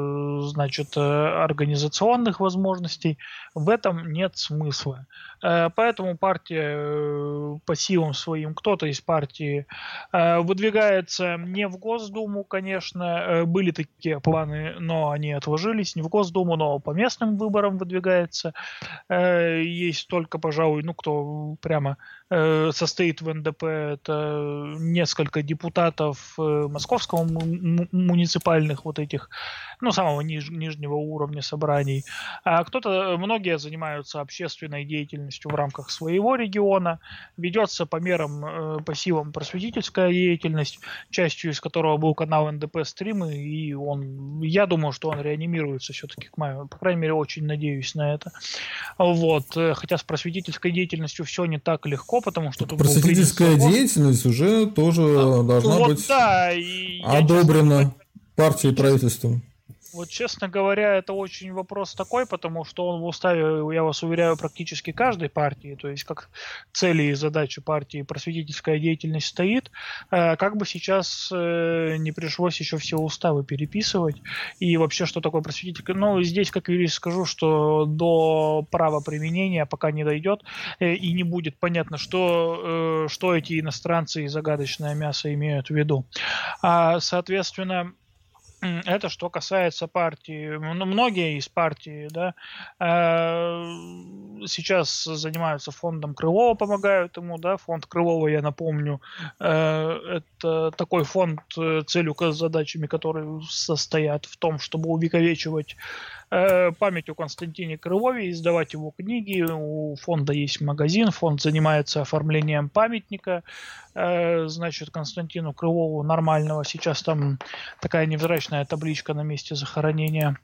значит, организационных возможностей. В этом нет смысла. Э, поэтому партия э, по силам своим, кто-то из партии э, выдвигается не в Госдуму, конечно, были такие планы, но они отложились, не в Госдуму, но по местным выборам выдвигается. Есть только, пожалуй, ну, кто прямо состоит в НДП, это несколько депутатов московского муниципальных вот этих, ну, самого ниж, нижнего уровня собраний. А кто-то, многие занимаются общественной деятельностью, в рамках своего региона, ведется по мерам, э, по силам просветительская деятельность, частью из которого был канал НДП стримы, и он, я думаю, что он реанимируется все-таки к маю, по крайней мере, очень надеюсь на это. Вот, э, хотя с просветительской деятельностью все не так легко, потому что... Просветительская деятельность уже тоже должна вот быть да, и одобрена я, честно, партией и правительством. Вот, честно говоря, это очень вопрос такой, потому что он в уставе, я вас уверяю, практически каждой партии, то есть как цели и задачи партии просветительская деятельность стоит, э, как бы сейчас э, не пришлось еще все уставы переписывать, и вообще, что такое просветительская... Ну, здесь, как юрист, скажу, что до права применения пока не дойдет, э, и не будет понятно, что, что эти иностранцы и загадочное мясо имеют в виду. А, соответственно, Это что касается партии. Ну, многие из партий, да, э, сейчас занимаются фондом Крылова, помогают ему, да, фонд Крылова, я напомню, э, это такой фонд, э, целью, задачами, которые состоят в том, чтобы увековечивать память о Константине Крылове, издавать его книги. У фонда есть магазин, фонд занимается оформлением памятника, значит, Константину Крылову нормального. Сейчас там такая невзрачная табличка на месте захоронения.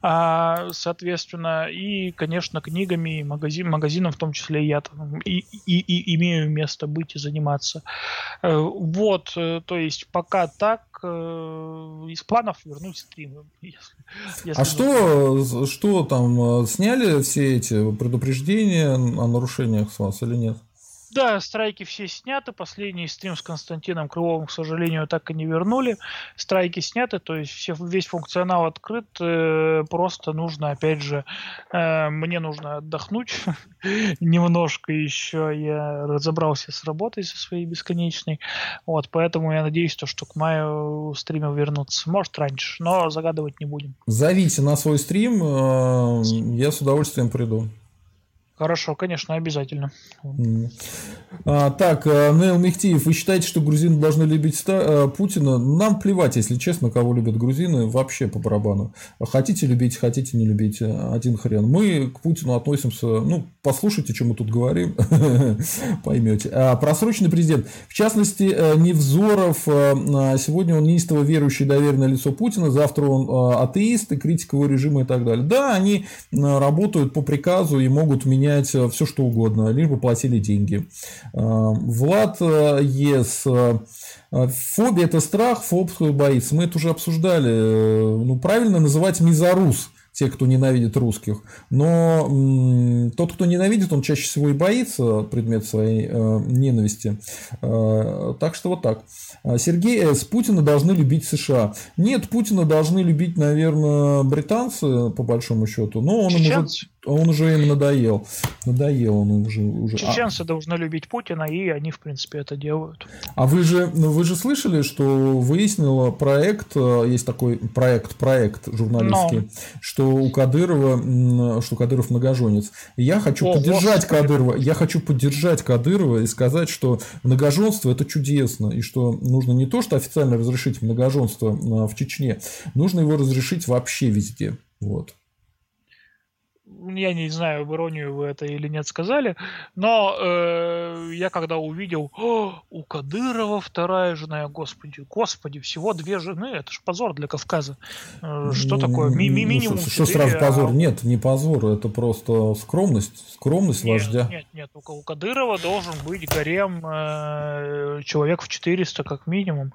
А, соответственно, и, конечно, книгами, и магазин, магазином в том числе я там и, и, и имею место быть и заниматься. Э, вот, то есть пока так, из планов вернуть стримы. Если, если а что что там, э, сняли все эти предупреждения о нарушениях с вас или нет? Да, страйки все сняты. Последний стрим с Константином Крыловым, к сожалению, так и не вернули. Страйки сняты, то есть все, весь функционал открыт. Э, просто нужно, опять же, э, мне нужно отдохнуть немножко еще. Я разобрался с работой со своей бесконечной. Вот, поэтому я надеюсь, то, что к маю стриму вернуться. Может, раньше, но загадывать не будем. Зовите на свой стрим, э, я с удовольствием приду. Хорошо, конечно, обязательно. А, так, э, Нейл Мехтиев, вы считаете, что грузины должны любить ста- э, Путина? Нам плевать, если честно, кого любят грузины, вообще по барабану. Хотите любить, хотите не любить, э, один хрен. Мы к Путину относимся, ну, послушайте, что мы тут говорим, поймете. А, просроченный президент, в частности, Невзоров, сегодня он неистово верующий доверенное лицо Путина, завтра он атеист и критик его режима и так далее. Да, они работают по приказу и могут менять менять э, все, что угодно, лишь бы платили деньги. Э, Влад э, Ес. Фобия – это страх, фоб боится. Мы это уже обсуждали. Ну, правильно называть мизорус – те, кто ненавидит русских. Но м, тот, кто ненавидит, он чаще всего и боится предмет своей э, ненависти. Э, так что вот так. Сергей С. Путина должны любить США. Нет, Путина должны любить, наверное, британцы, по большому счету. Но он уже, он уже им надоел. Надоел он уже. уже. А Чеченцы а... должны любить Путина, и они, в принципе, это делают. А вы же, ну, вы же слышали, что выяснила проект, э, есть такой проект, проект журналистский, Но. что у Кадырова, что Кадыров многоженец. Я хочу О, поддержать Господи. Кадырова, я хочу поддержать Кадырова и сказать, что многоженство это чудесно, и что нужно не то, что официально разрешить многоженство а, в Чечне, нужно его разрешить вообще везде. Вот я не знаю, в иронию вы это или нет сказали, но э, я когда увидел, у Кадырова вторая жена, господи, господи, всего две жены, это же позор для Кавказа. Э, что ну, такое? Ми -ми Минимум Что, что сразу позор? А... Нет, не позор, это просто скромность, скромность нет, вождя. Нет, нет, у, у Кадырова должен быть гарем э, человек в 400 как минимум,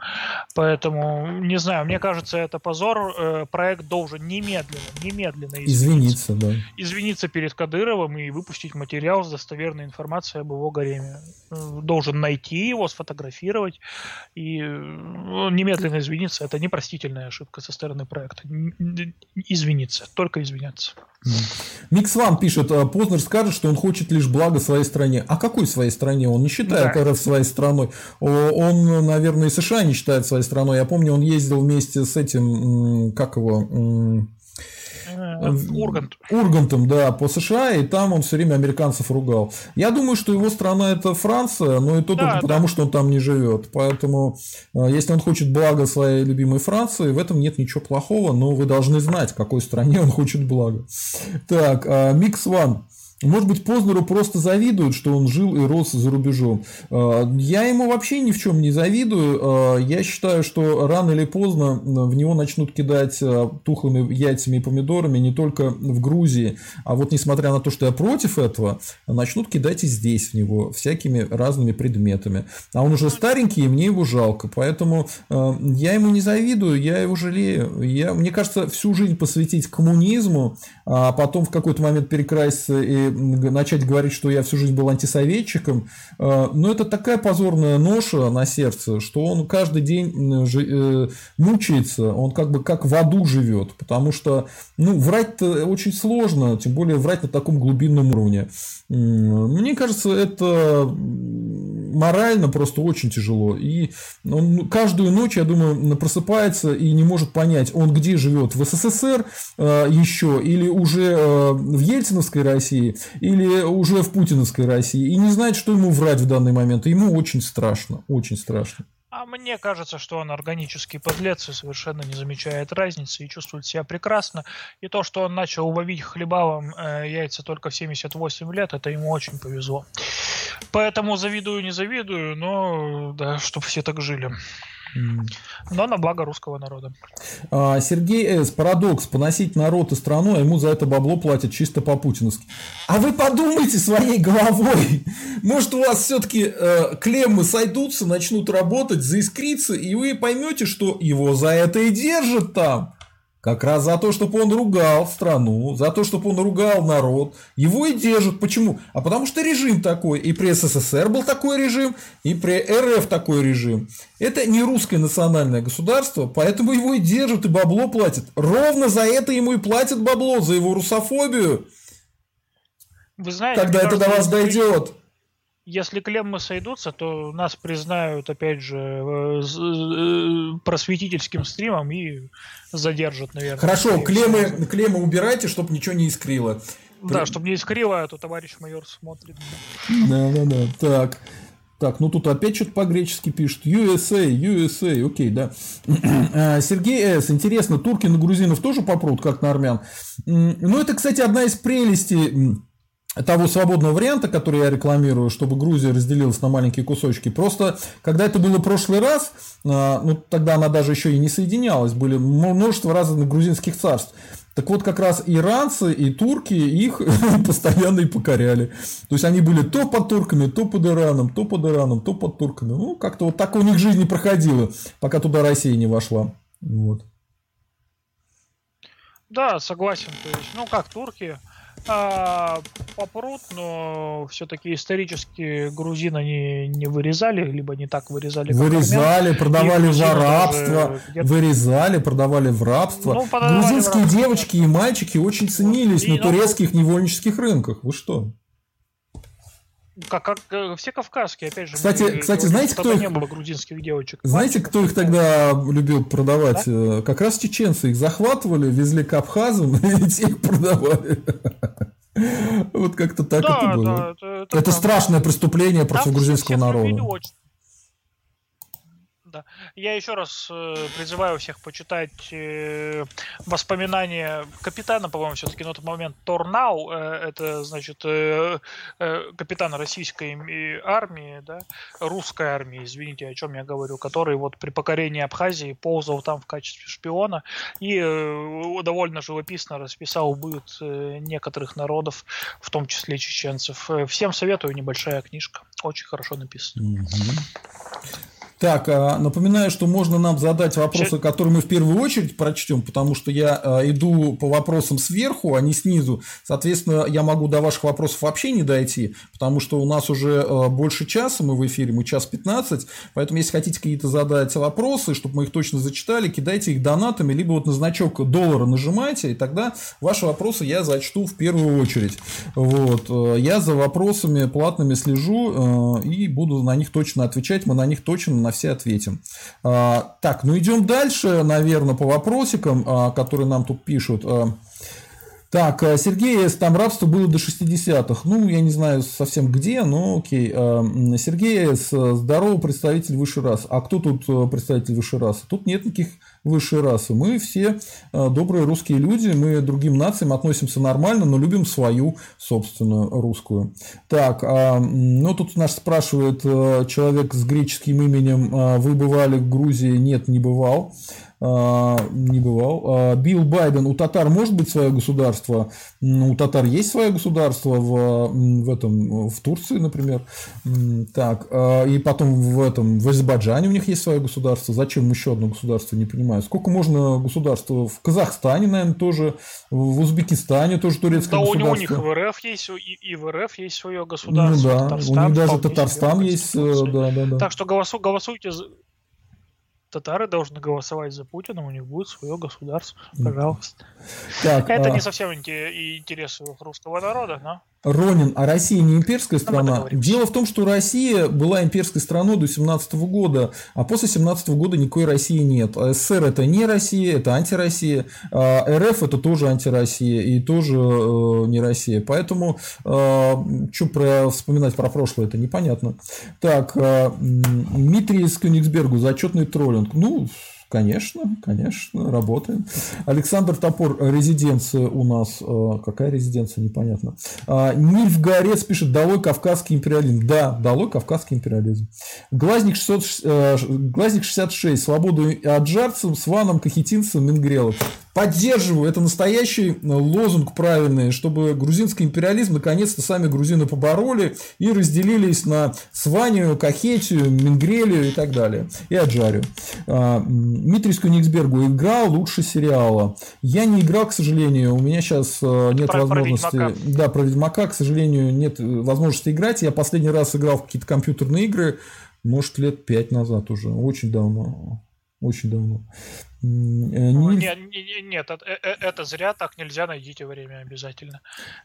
поэтому, не знаю, мне кажется, это позор, э, проект должен немедленно, немедленно извиниться. Извиниться, да. Извиниться перед Кадыровым и выпустить материал с достоверной информацией об его гареме. Должен найти его, сфотографировать и ну, немедленно извиниться. Это непростительная ошибка со стороны проекта. Извиниться, только извиняться. Микс Ван пишет, «А Познер скажет, что он хочет лишь блага своей стране. А какой своей стране? Он не считает да. РФ своей страной. Он, наверное, и США не считает своей страной. Я помню, он ездил вместе с этим, как его, Э, Ургант. Ургантом, да, по США, и там он все время американцев ругал. Я думаю, что его страна это Франция, но и то да, только да. потому, что он там не живет. Поэтому, э, если он хочет блага своей любимой Франции, в этом нет ничего плохого, но вы должны знать, какой стране он хочет блага. Так, Микс Ван. Может быть, Познеру просто завидуют, что он жил и рос за рубежом. А, я ему вообще ни в чем не завидую. А, я считаю, что рано или поздно в него начнут кидать а, тухлыми яйцами и помидорами не только в Грузии, а вот несмотря на то, что я против этого, начнут кидать и здесь в него всякими разными предметами. А он уже старенький, и мне его жалко. Поэтому я ему не завидую, я его жалею. Я, мне кажется, всю жизнь посвятить коммунизму, а потом в какой-то момент перекраситься и начать говорить, что я всю жизнь был антисоветчиком, э, но это такая позорная ноша на сердце, что он каждый день э, мучается, он как бы как в аду живет, потому что ну, врать-то очень сложно, тем более врать на таком глубинном уровне. Мне кажется, это морально просто очень тяжело. И он каждую ночь, я думаю, просыпается и не может понять, он где живет, в СССР э, еще, или уже э, в Ельциновской России, или уже в Путиновской России, и не знает, что ему врать в данный момент. И ему очень страшно, очень страшно. А мне кажется, что он органический подлец и совершенно не замечает разницы и чувствует себя прекрасно. И то, что он начал ловить хлебавом э, яйца только в 78 лет, это ему очень повезло. Поэтому завидую, не завидую, но да, чтобы все так жили. Но на благо русского народа. А, Сергей С. Парадокс. Поносить народ и страну, а ему за это бабло платят чисто по-путиновски. А вы подумайте своей головой. Может, у вас все-таки э, клеммы сойдутся, начнут работать, заискриться, и вы поймете, что его за это и держат там. Как раз за то, чтобы он ругал страну, за то, чтобы он ругал народ. Его и держат. Почему? А потому что режим такой. И при СССР был такой режим, и при РФ такой режим. Это не русское национальное государство, поэтому его и держат, и бабло платят. Ровно за это ему и платят бабло, за его русофобию. Вы знаете, Когда это до вас дойдет если клеммы сойдутся, то нас признают, опять же, э, э, просветительским стримом и задержат, наверное. Хорошо, клеммы, клеммы убирайте, чтобы ничего не искрило. Да, чтобы не искрило, а то товарищ майор смотрит. Да, да, да. Так. Так, ну тут опять что-то по-гречески пишут. USA, USA, окей, да. А, Сергей С. Интересно, турки на грузинов тоже попрут, как на армян? Ну, это, кстати, одна из прелестей того свободного варианта, который я рекламирую, чтобы Грузия разделилась на маленькие кусочки. Просто, когда это было в прошлый раз, а, ну, тогда она даже еще и не соединялась, были множество разных грузинских царств. Так вот, как раз иранцы и турки их постоянно и покоряли. То есть, они были то под турками, то под Ираном, то под Ираном, то под турками. Ну, как-то вот так у них жизнь не проходила, пока туда Россия не вошла. Вот. Да, согласен. То есть, ну, как турки, а, попрут, но все-таки исторически грузин они не вырезали, либо не так вырезали. Вырезали, продавали в рабство, вырезали, продавали в рабство. Ну, Грузинские в девочки и мальчики очень ценились и, на ну, турецких невольнических рынках. Вы что? Как, как э, все кавказские, опять же. Кстати, мы, кстати знаете, кто их... не было грузинских девочек. Знаете, кто их тогда любил продавать? Да? Э, как раз чеченцы их захватывали, везли к абхазам и те их продавали. Вот как-то так это было. это, страшное преступление против грузинского народа да. Я еще раз э, призываю всех почитать э, воспоминания капитана, по-моему, все-таки на тот момент Торнау, э, это, значит, э, э, капитан российской армии, да, русской армии, извините, о чем я говорю, который вот при покорении Абхазии ползал там в качестве шпиона и э, довольно живописно расписал быт э, некоторых народов, в том числе чеченцев. Э, всем советую, небольшая книжка, очень хорошо написана. Mm-hmm. Так, а, напоминаю, что можно нам задать вопросы, которые мы в первую очередь прочтем, потому что я а, иду по вопросам сверху, а не снизу. Соответственно, я могу до ваших вопросов вообще не дойти, потому что у нас уже а, больше часа, мы в эфире, мы час 15, поэтому если хотите какие-то задать вопросы, чтобы мы их точно зачитали, кидайте их донатами, либо вот на значок доллара нажимайте, и тогда ваши вопросы я зачту в первую очередь. Вот. Я за вопросами платными слежу и буду на них точно отвечать, мы на них точно на все ответим. А, так, ну идем дальше, наверное, по вопросикам, а, которые нам тут пишут. А, так, Сергей, там рабство было до 60-х. Ну, я не знаю совсем где, но окей. Сергей, здоровый представитель высшей расы. А кто тут представитель высшей расы? Тут нет никаких высшей расы. Мы все э, добрые русские люди, мы другим нациям относимся нормально, но любим свою собственную русскую. Так, а, ну тут нас спрашивает э, человек с греческим именем, э, вы бывали в Грузии? Нет, не бывал. А, не бывал. А, Билл Байден, у татар может быть свое государство? У татар есть свое государство в, в, этом, в Турции, например. Так, а, и потом в этом, в Азербайджане у них есть свое государство. Зачем еще одно государство, не понимаю. Сколько можно государства? В Казахстане, наверное, тоже, в Узбекистане тоже турецкое да, государство. у них в РФ есть, и, и в РФ есть свое государство. Ну, да, Татарстан, у них даже Татарстан есть. Э, да, да, да. Так что голосуйте татары должны голосовать за Путина, у них будет свое государство. Пожалуйста. Так, Это а... не совсем интересы русского народа, но... Ронин, а Россия не имперская страна? Дело в том, что Россия была имперской страной до 17 года, а после 17 года никакой России нет. А СССР это не Россия, это антироссия, а РФ это тоже антироссия и тоже э, не Россия. Поэтому э, что про, вспоминать про прошлое, это непонятно. Так, э, Дмитрий из Кёнигсбергу, зачетный троллинг. Ну, Конечно, конечно, работаем. Александр Топор, резиденция у нас. Э, какая резиденция, непонятно. А, Нильф Горец пишет, долой кавказский империализм. Да, долой кавказский империализм. Глазник, 600, э, Глазник 66, свободу аджарцам, сванам, кахетинцам, мингрелов. Поддерживаю, это настоящий э, лозунг правильный, чтобы грузинский империализм наконец-то сами грузины побороли и разделились на Сванию, Кахетию, Мингрелию и так далее. И Аджарию. Дмитрий Скуниксбергу играл лучше сериала. Я не играл, к сожалению, у меня сейчас э, нет про, возможности... Про да, про Ведьмака, к сожалению, нет возможности играть. Я последний раз играл в какие-то компьютерные игры, может, лет пять назад уже, очень давно. Очень давно. Ну, нет, нет, это, э, это зря, так нельзя, найдите время обязательно.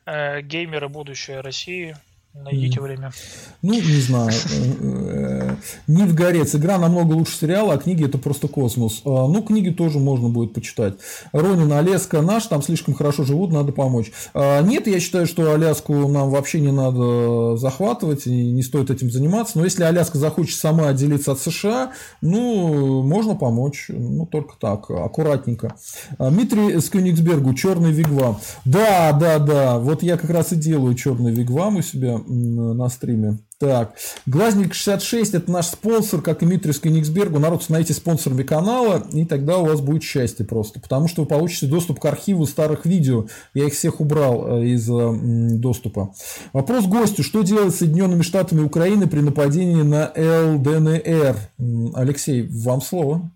Э, геймеры будущее России, Найдите mm. время. Ну, не знаю. Э, не в горец. Игра намного лучше сериала, а книги это просто космос. А, ну, книги тоже можно будет почитать. Ронин, Аляска наш, там слишком хорошо живут, надо помочь. А, нет, я считаю, что Аляску нам вообще не надо захватывать, и не стоит этим заниматься. Но если Аляска захочет сама отделиться от США, ну, можно помочь. Ну, только так, аккуратненько. А, Дмитрий с Кёнигсбергу, черный вигвам. Да, да, да. Вот я как раз и делаю черный вигвам у себя на стриме. Так, Глазник 66 это наш спонсор, как и Митрис Кенигсбергу. Народ, становитесь спонсорами канала, и тогда у вас будет счастье просто. Потому что вы получите доступ к архиву старых видео. Я их всех убрал э, из доступа. Вопрос гостю. Что делать с Соединенными Штатами Украины при нападении на ЛДНР? Алексей, вам слово.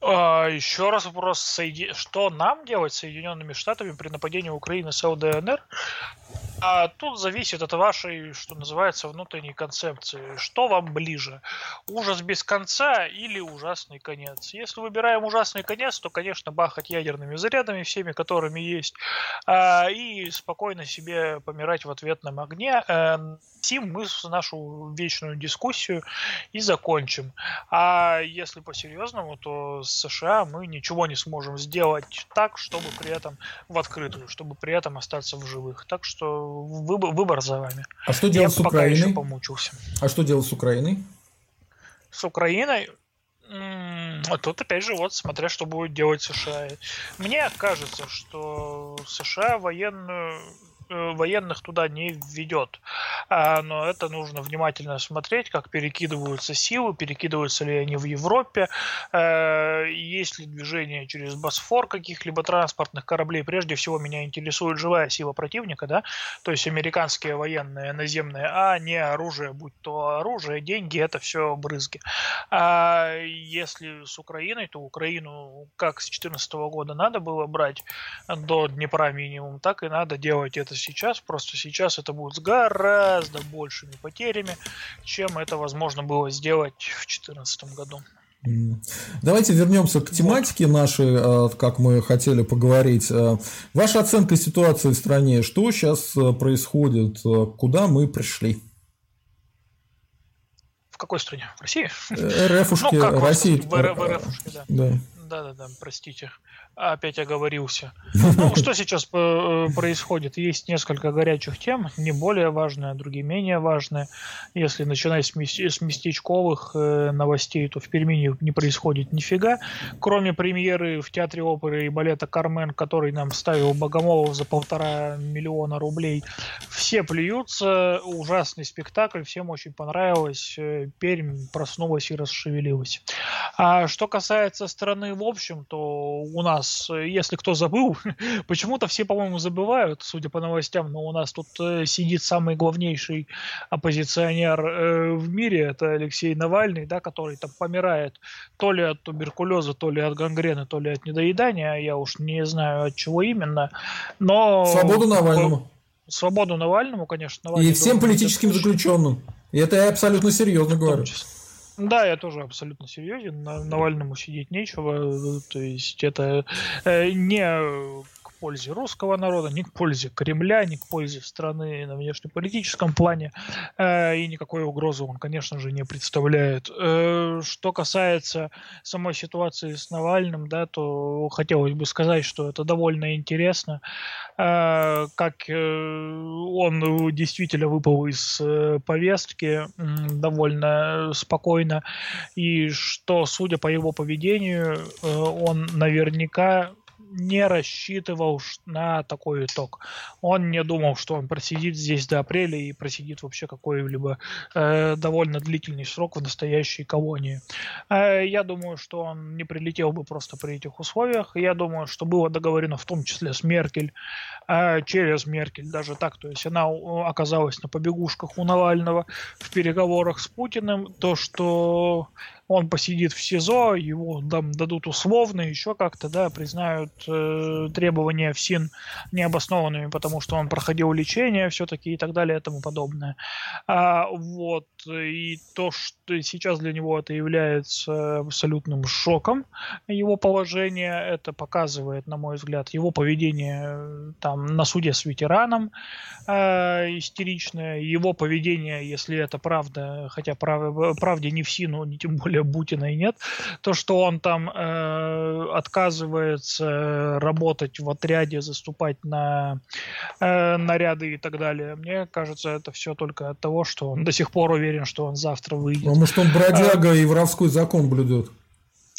А, еще раз вопрос, что нам делать с Соединенными Штатами при нападении Украины с ЛДНР? А тут зависит от вашей, что называется, внутренней концепции. Что вам ближе? Ужас без конца или ужасный конец? Если выбираем ужасный конец, то, конечно, бахать ядерными зарядами, всеми, которыми есть, а, и спокойно себе помирать в ответном огне. Тим, эм, мы нашу вечную дискуссию и закончим. А если по-серьезному, то с США мы ничего не сможем сделать так, чтобы при этом в открытую, чтобы при этом остаться в живых. Так что выбор, выбор за вами. А что делать Я с Украиной? Еще помучился. А что делать с Украиной? С Украиной? А тут опять же вот смотря что будет делать США. Мне кажется, что США военную военных туда не введет. А, но это нужно внимательно смотреть, как перекидываются силы, перекидываются ли они в Европе, э, есть ли движение через Босфор каких-либо транспортных кораблей. Прежде всего меня интересует живая сила противника, да, то есть американские военные, наземные, а не оружие, будь то оружие, деньги, это все брызги. А если с Украиной, то Украину как с 2014 года надо было брать до Днепра минимум, так и надо делать это сейчас, просто сейчас это будет с гораздо большими потерями, чем это возможно было сделать в 2014 году. Давайте вернемся к тематике вот. нашей, э, как мы хотели поговорить. Э, ваша оценка ситуации в стране, что сейчас э, происходит, куда мы пришли? В какой стране? В России? РФушки, ну, как России. В, РФушке, да. да. Да, да, да, простите опять оговорился. Ну, что сейчас э, происходит? Есть несколько горячих тем, не более важные, а другие менее важные. Если начинать с, местечковых э, новостей, то в Перми не происходит нифига. Кроме премьеры в Театре оперы и балета «Кармен», который нам ставил Богомолов за полтора миллиона рублей, все плюются. Ужасный спектакль, всем очень понравилось. Э, Пермь проснулась и расшевелилась. А что касается страны в общем, то у нас нас, э, если кто забыл, почему-то все, по-моему, забывают, судя по новостям, но у нас тут э, сидит самый главнейший оппозиционер э, в мире, это Алексей Навальный, да, который там помирает то ли от туберкулеза, то ли от гангрены, то ли от недоедания, я уж не знаю от чего именно, но... Свободу Навальному. Свободу Навальному, конечно. Навальный и всем политическим заключенным. И это я абсолютно серьезно говорю. Да, я тоже абсолютно серьезен. На Навальному сидеть нечего. То есть это э, не пользе русского народа, ни к пользе Кремля, ни к пользе страны на внешнеполитическом плане, э, и никакой угрозы он, конечно же, не представляет. Э, что касается самой ситуации с Навальным, да, то хотелось бы сказать, что это довольно интересно, э, как э, он действительно выпал из э, повестки э, довольно спокойно, и что, судя по его поведению, э, он наверняка не рассчитывал на такой итог. Он не думал, что он просидит здесь до апреля и просидит вообще какой-либо э, довольно длительный срок в настоящей колонии. Э, я думаю, что он не прилетел бы просто при этих условиях. Я думаю, что было договорено в том числе с Меркель, э, через Меркель даже так. То есть она оказалась на побегушках у Навального в переговорах с Путиным. То, что он посидит в СИЗО, его там дадут условно, еще как-то, да, признают э, требования в СИН необоснованными, потому что он проходил лечение все-таки и так далее и тому подобное. А, вот, и то, что сейчас для него это является абсолютным шоком, его положение, это показывает, на мой взгляд, его поведение э, там на суде с ветераном э, истеричное, его поведение, если это правда, хотя прав, правде не в СИНу, не тем более Бутина и нет, то, что он там э, отказывается работать в отряде, заступать на э, наряды и так далее, мне кажется, это все только от того, что он до сих пор уверен, что он завтра выйдет. Потому что он бродяга а, и воровской закон блюдет.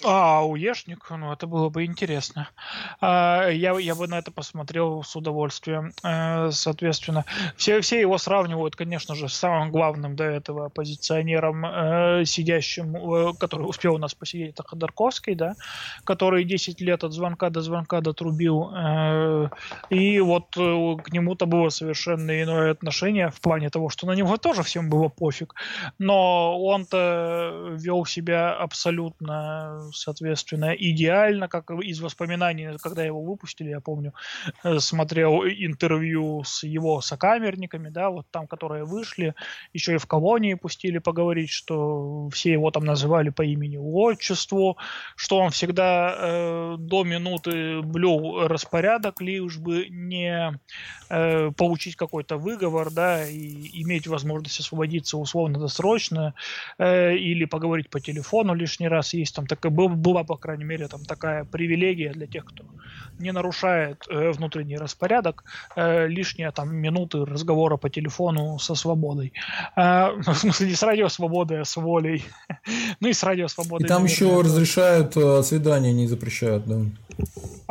А, уешник, ну это было бы интересно. А, я, я бы на это посмотрел с удовольствием. А, соответственно, все, все его сравнивают, конечно же, с самым главным до этого оппозиционером, э, сидящим, э, который успел у нас посидеть, это Ходорковский, да, который 10 лет от звонка до звонка дотрубил. Э, и вот э, к нему-то было совершенно иное отношение в плане того, что на него тоже всем было пофиг. Но он-то вел себя абсолютно соответственно, идеально, как из воспоминаний, когда его выпустили, я помню, э, смотрел интервью с его сокамерниками, да, вот там, которые вышли, еще и в колонии пустили поговорить, что все его там называли по имени отчеству, что он всегда э, до минуты блюл распорядок, лишь бы не э, получить какой-то выговор, да, и иметь возможность освободиться условно-досрочно, э, или поговорить по телефону лишний раз. Есть там такая была, по крайней мере, там такая привилегия для тех, кто не нарушает э, внутренний распорядок, э, лишние там минуты разговора по телефону со свободой. Э, в смысле, не с радиосвободой, а с волей. ну и с радиосвободой. И там наверное, еще разрешают э, свидания, не запрещают, да.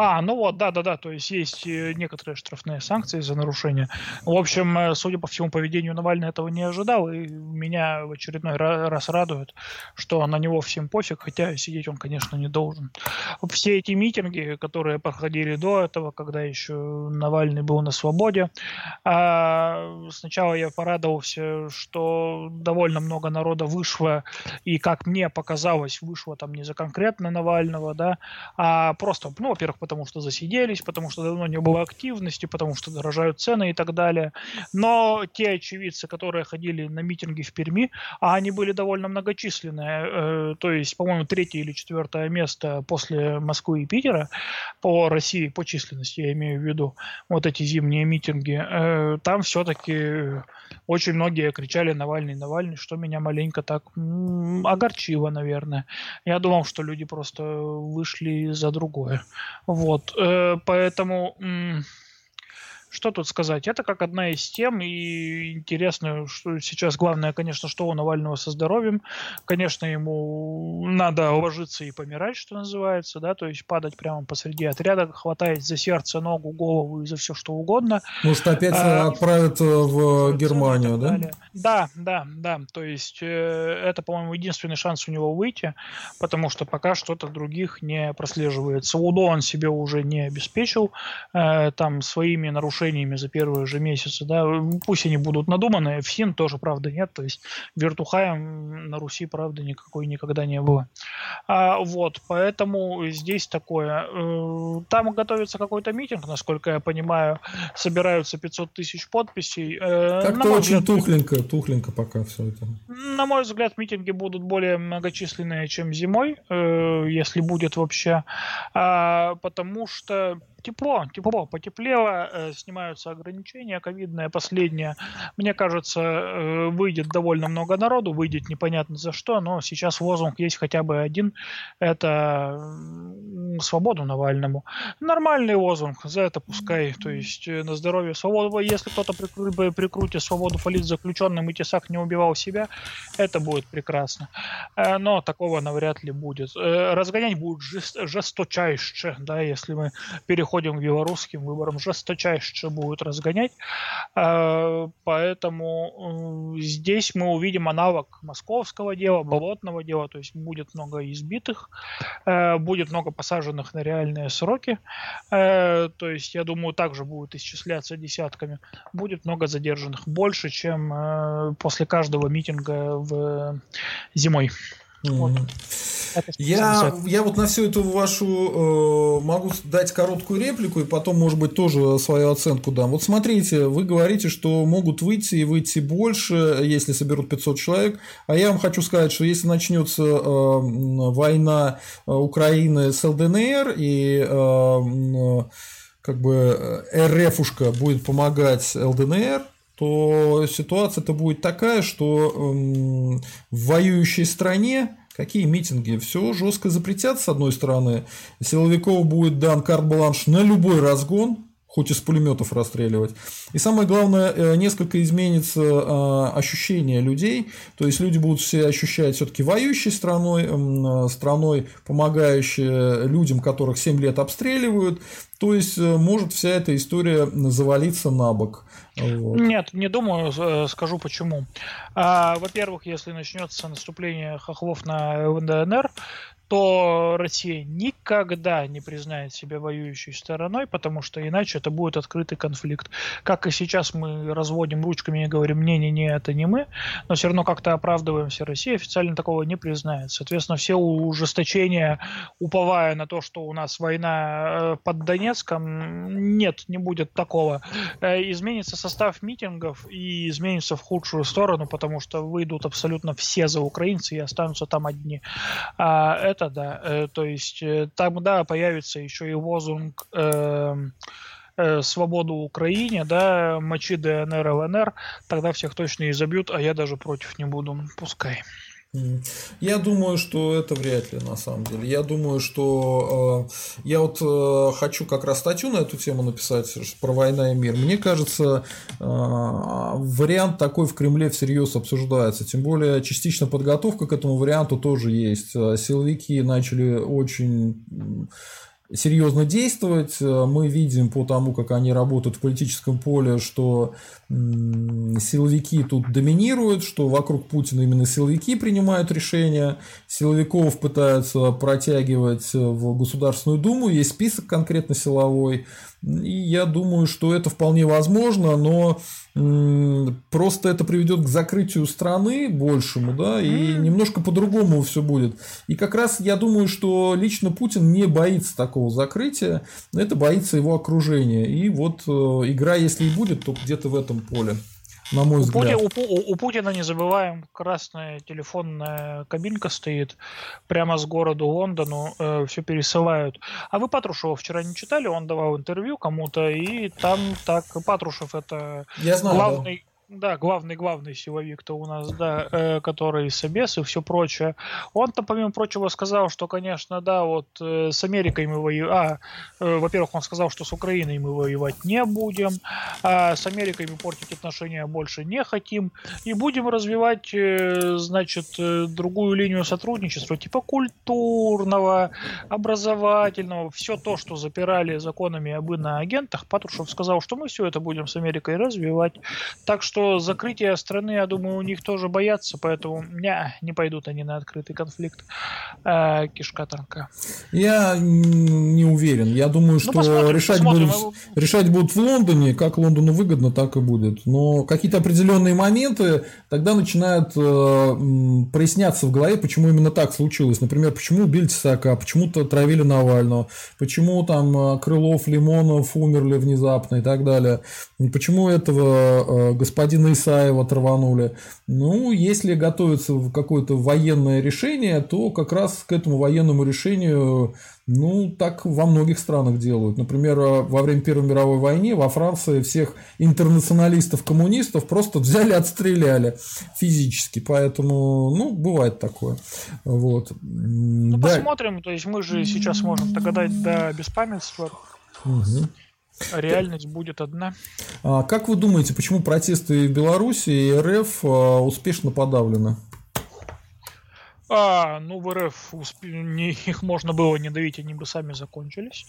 А, ну вот, да-да-да, то есть есть э, некоторые штрафные санкции за нарушение. В общем, э, судя по всему поведению Навальный этого не ожидал, и меня в очередной раз радует, что на него всем пофиг, хотя сидеть он, конечно, не должен. Все эти митинги, которые проходили до этого, когда еще Навальный был на свободе, а, сначала я порадовался, что довольно много народа вышло, и, как мне показалось, вышло там не за конкретно Навального, да, а просто, ну, во-первых, потому что засиделись, потому что давно не было активности, потому что дорожают цены и так далее. Но те очевидцы, которые ходили на митинги в Перми, а они были довольно многочисленные, э, то есть, по-моему, третье или четвертое место после Москвы и Питера по России, по численности, я имею в виду, вот эти зимние митинги, э, там все-таки очень многие кричали Навальный, Навальный, что меня маленько так м- огорчило, наверное. Я думал, что люди просто вышли за другое. Вот, э, поэтому... Что тут сказать? Это как одна из тем, и интересно, что сейчас главное, конечно, что у Навального со здоровьем. Конечно, ему надо ложиться и помирать, что называется, да, то есть падать прямо посреди отряда, хватать за сердце, ногу, голову и за все что угодно. Может, опять а, отправят в Германию, да? Далее. Да, да, да. То есть э, это, по-моему, единственный шанс у него выйти, потому что пока что-то других не прослеживается. УДО он себе уже не обеспечил, э, там своими нарушениями нарушениями за первые же месяцы, да, пусть они будут надуманные, в СИН тоже, правда, нет, то есть вертухаем на Руси, правда, никакой никогда не было. А, вот, поэтому здесь такое. Э, там готовится какой-то митинг, насколько я понимаю, собираются 500 тысяч подписей. Э, Как-то очень взгляд, тухленько, тухленько пока все это. На мой взгляд, митинги будут более многочисленные, чем зимой, э, если будет вообще, а, потому что тепло, тепло, потеплело, э, снимаются ограничения ковидные, последние. Мне кажется, э, выйдет довольно много народу, выйдет непонятно за что, но сейчас лозунг есть хотя бы один, это свободу Навальному. Нормальный лозунг, за это пускай, то есть э, на здоровье свободу. Если кто-то прикру- прикрутит свободу политзаключенным и Тесак не убивал себя, это будет прекрасно. Но такого навряд ли будет. Разгонять будет жесточайше, да, если мы переходим переходим к белорусским выборам, жесточайше будут разгонять. А, поэтому э, здесь мы увидим аналог московского дела, болотного дела, то есть будет много избитых, э, будет много посаженных на реальные сроки, э, то есть я думаю также будет исчисляться десятками, будет много задержанных, больше, чем после каждого митинга в зимой. Вот. Я, я вот на всю эту вашу э, могу дать короткую реплику и потом, может быть, тоже свою оценку дам. Вот смотрите, вы говорите, что могут выйти и выйти больше, если соберут 500 человек. А я вам хочу сказать, что если начнется э, война э, Украины с ЛДНР и э, как бы э, РФушка будет помогать ЛДНР, то ситуация-то будет такая, что эм, в воюющей стране какие митинги? Все жестко запретят, с одной стороны. Силовиков будет дан карт-бланш на любой разгон, хоть из пулеметов расстреливать. И самое главное, э, несколько изменится э, ощущение людей, то есть люди будут все ощущать все-таки воюющей страной, э, страной, помогающей людям, которых 7 лет обстреливают, то есть может вся эта история завалиться на бок. Вот. Нет, не думаю, скажу почему. А, во-первых, если начнется наступление хохлов на ЛНДНР, то Россия никогда не признает себя воюющей стороной, потому что иначе это будет открытый конфликт. Как и сейчас мы разводим ручками и говорим, не-не-не, это не мы, но все равно как-то оправдываемся. Россия официально такого не признает. Соответственно, все ужесточения, уповая на то, что у нас война э, под Донецком, нет, не будет такого. Э, изменится состав митингов и изменится в худшую сторону, потому что выйдут абсолютно все за украинцы и останутся там одни. А это да. Э, то есть э, там, да, появится еще и лозунг э, э, «Свободу Украине», да, «Мочи ДНР, ЛНР», тогда всех точно изобьют, а я даже против не буду, пускай. Я думаю, что это вряд ли на самом деле. Я думаю, что э, я вот э, хочу как раз статью на эту тему написать про война и мир. Мне кажется, э, вариант такой в Кремле всерьез обсуждается. Тем более частично подготовка к этому варианту тоже есть. Силовики начали очень серьезно действовать. Мы видим по тому, как они работают в политическом поле, что силовики тут доминируют, что вокруг Путина именно силовики принимают решения, силовиков пытаются протягивать в Государственную Думу, есть список конкретно силовой, и я думаю, что это вполне возможно, но просто это приведет к закрытию страны большему, да, и немножко по-другому все будет. И как раз я думаю, что лично Путин не боится такого закрытия, это боится его окружение. И вот э, игра, если и будет, то где-то в этом поле на мой взгляд. У, Пути, у, у Путина, не забываем, красная телефонная кабинка стоит прямо с города Лондону, э, все пересылают. А вы Патрушева вчера не читали? Он давал интервью кому-то, и там так Патрушев это Я знаю, главный, да, главный-главный силовик-то у нас, да, э, который Собес и все прочее. Он-то, помимо прочего, сказал, что, конечно, да, вот э, с Америкой мы воюем... А, э, во-первых, он сказал, что с Украиной мы воевать не будем, а с Америкой мы портить отношения больше не хотим, и будем развивать, э, значит, э, другую линию сотрудничества, типа культурного, образовательного, все то, что запирали законами об иноагентах, Патрушев сказал, что мы все это будем с Америкой развивать. Так что что закрытие страны, я думаю, у них тоже боятся, поэтому не, не пойдут они на открытый конфликт. Э, кишка танка. Я не уверен. Я думаю, ну, что ну, посмотрим, решать, посмотрим. Будут, решать будут в Лондоне, как Лондону выгодно, так и будет. Но какие-то определенные моменты тогда начинают э, проясняться в голове, почему именно так случилось. Например, почему убили Тесака, почему-то травили Навального, почему там э, Крылов, Лимонов умерли внезапно и так далее. Почему этого э, господина Исаева траванули. Ну, если готовится какое-то военное решение, то как раз к этому военному решению ну, так во многих странах делают. Например, во время Первой мировой войны во Франции всех интернационалистов-коммунистов просто взяли, отстреляли физически. Поэтому, ну, бывает такое. Вот. Ну, да. посмотрим. То есть мы же сейчас можем догадать до беспамятства. Угу. Реальность будет одна. А как вы думаете, почему протесты в Беларуси и РФ а, успешно подавлены? А, ну, в РФ усп... не, их можно было не давить, они бы сами закончились.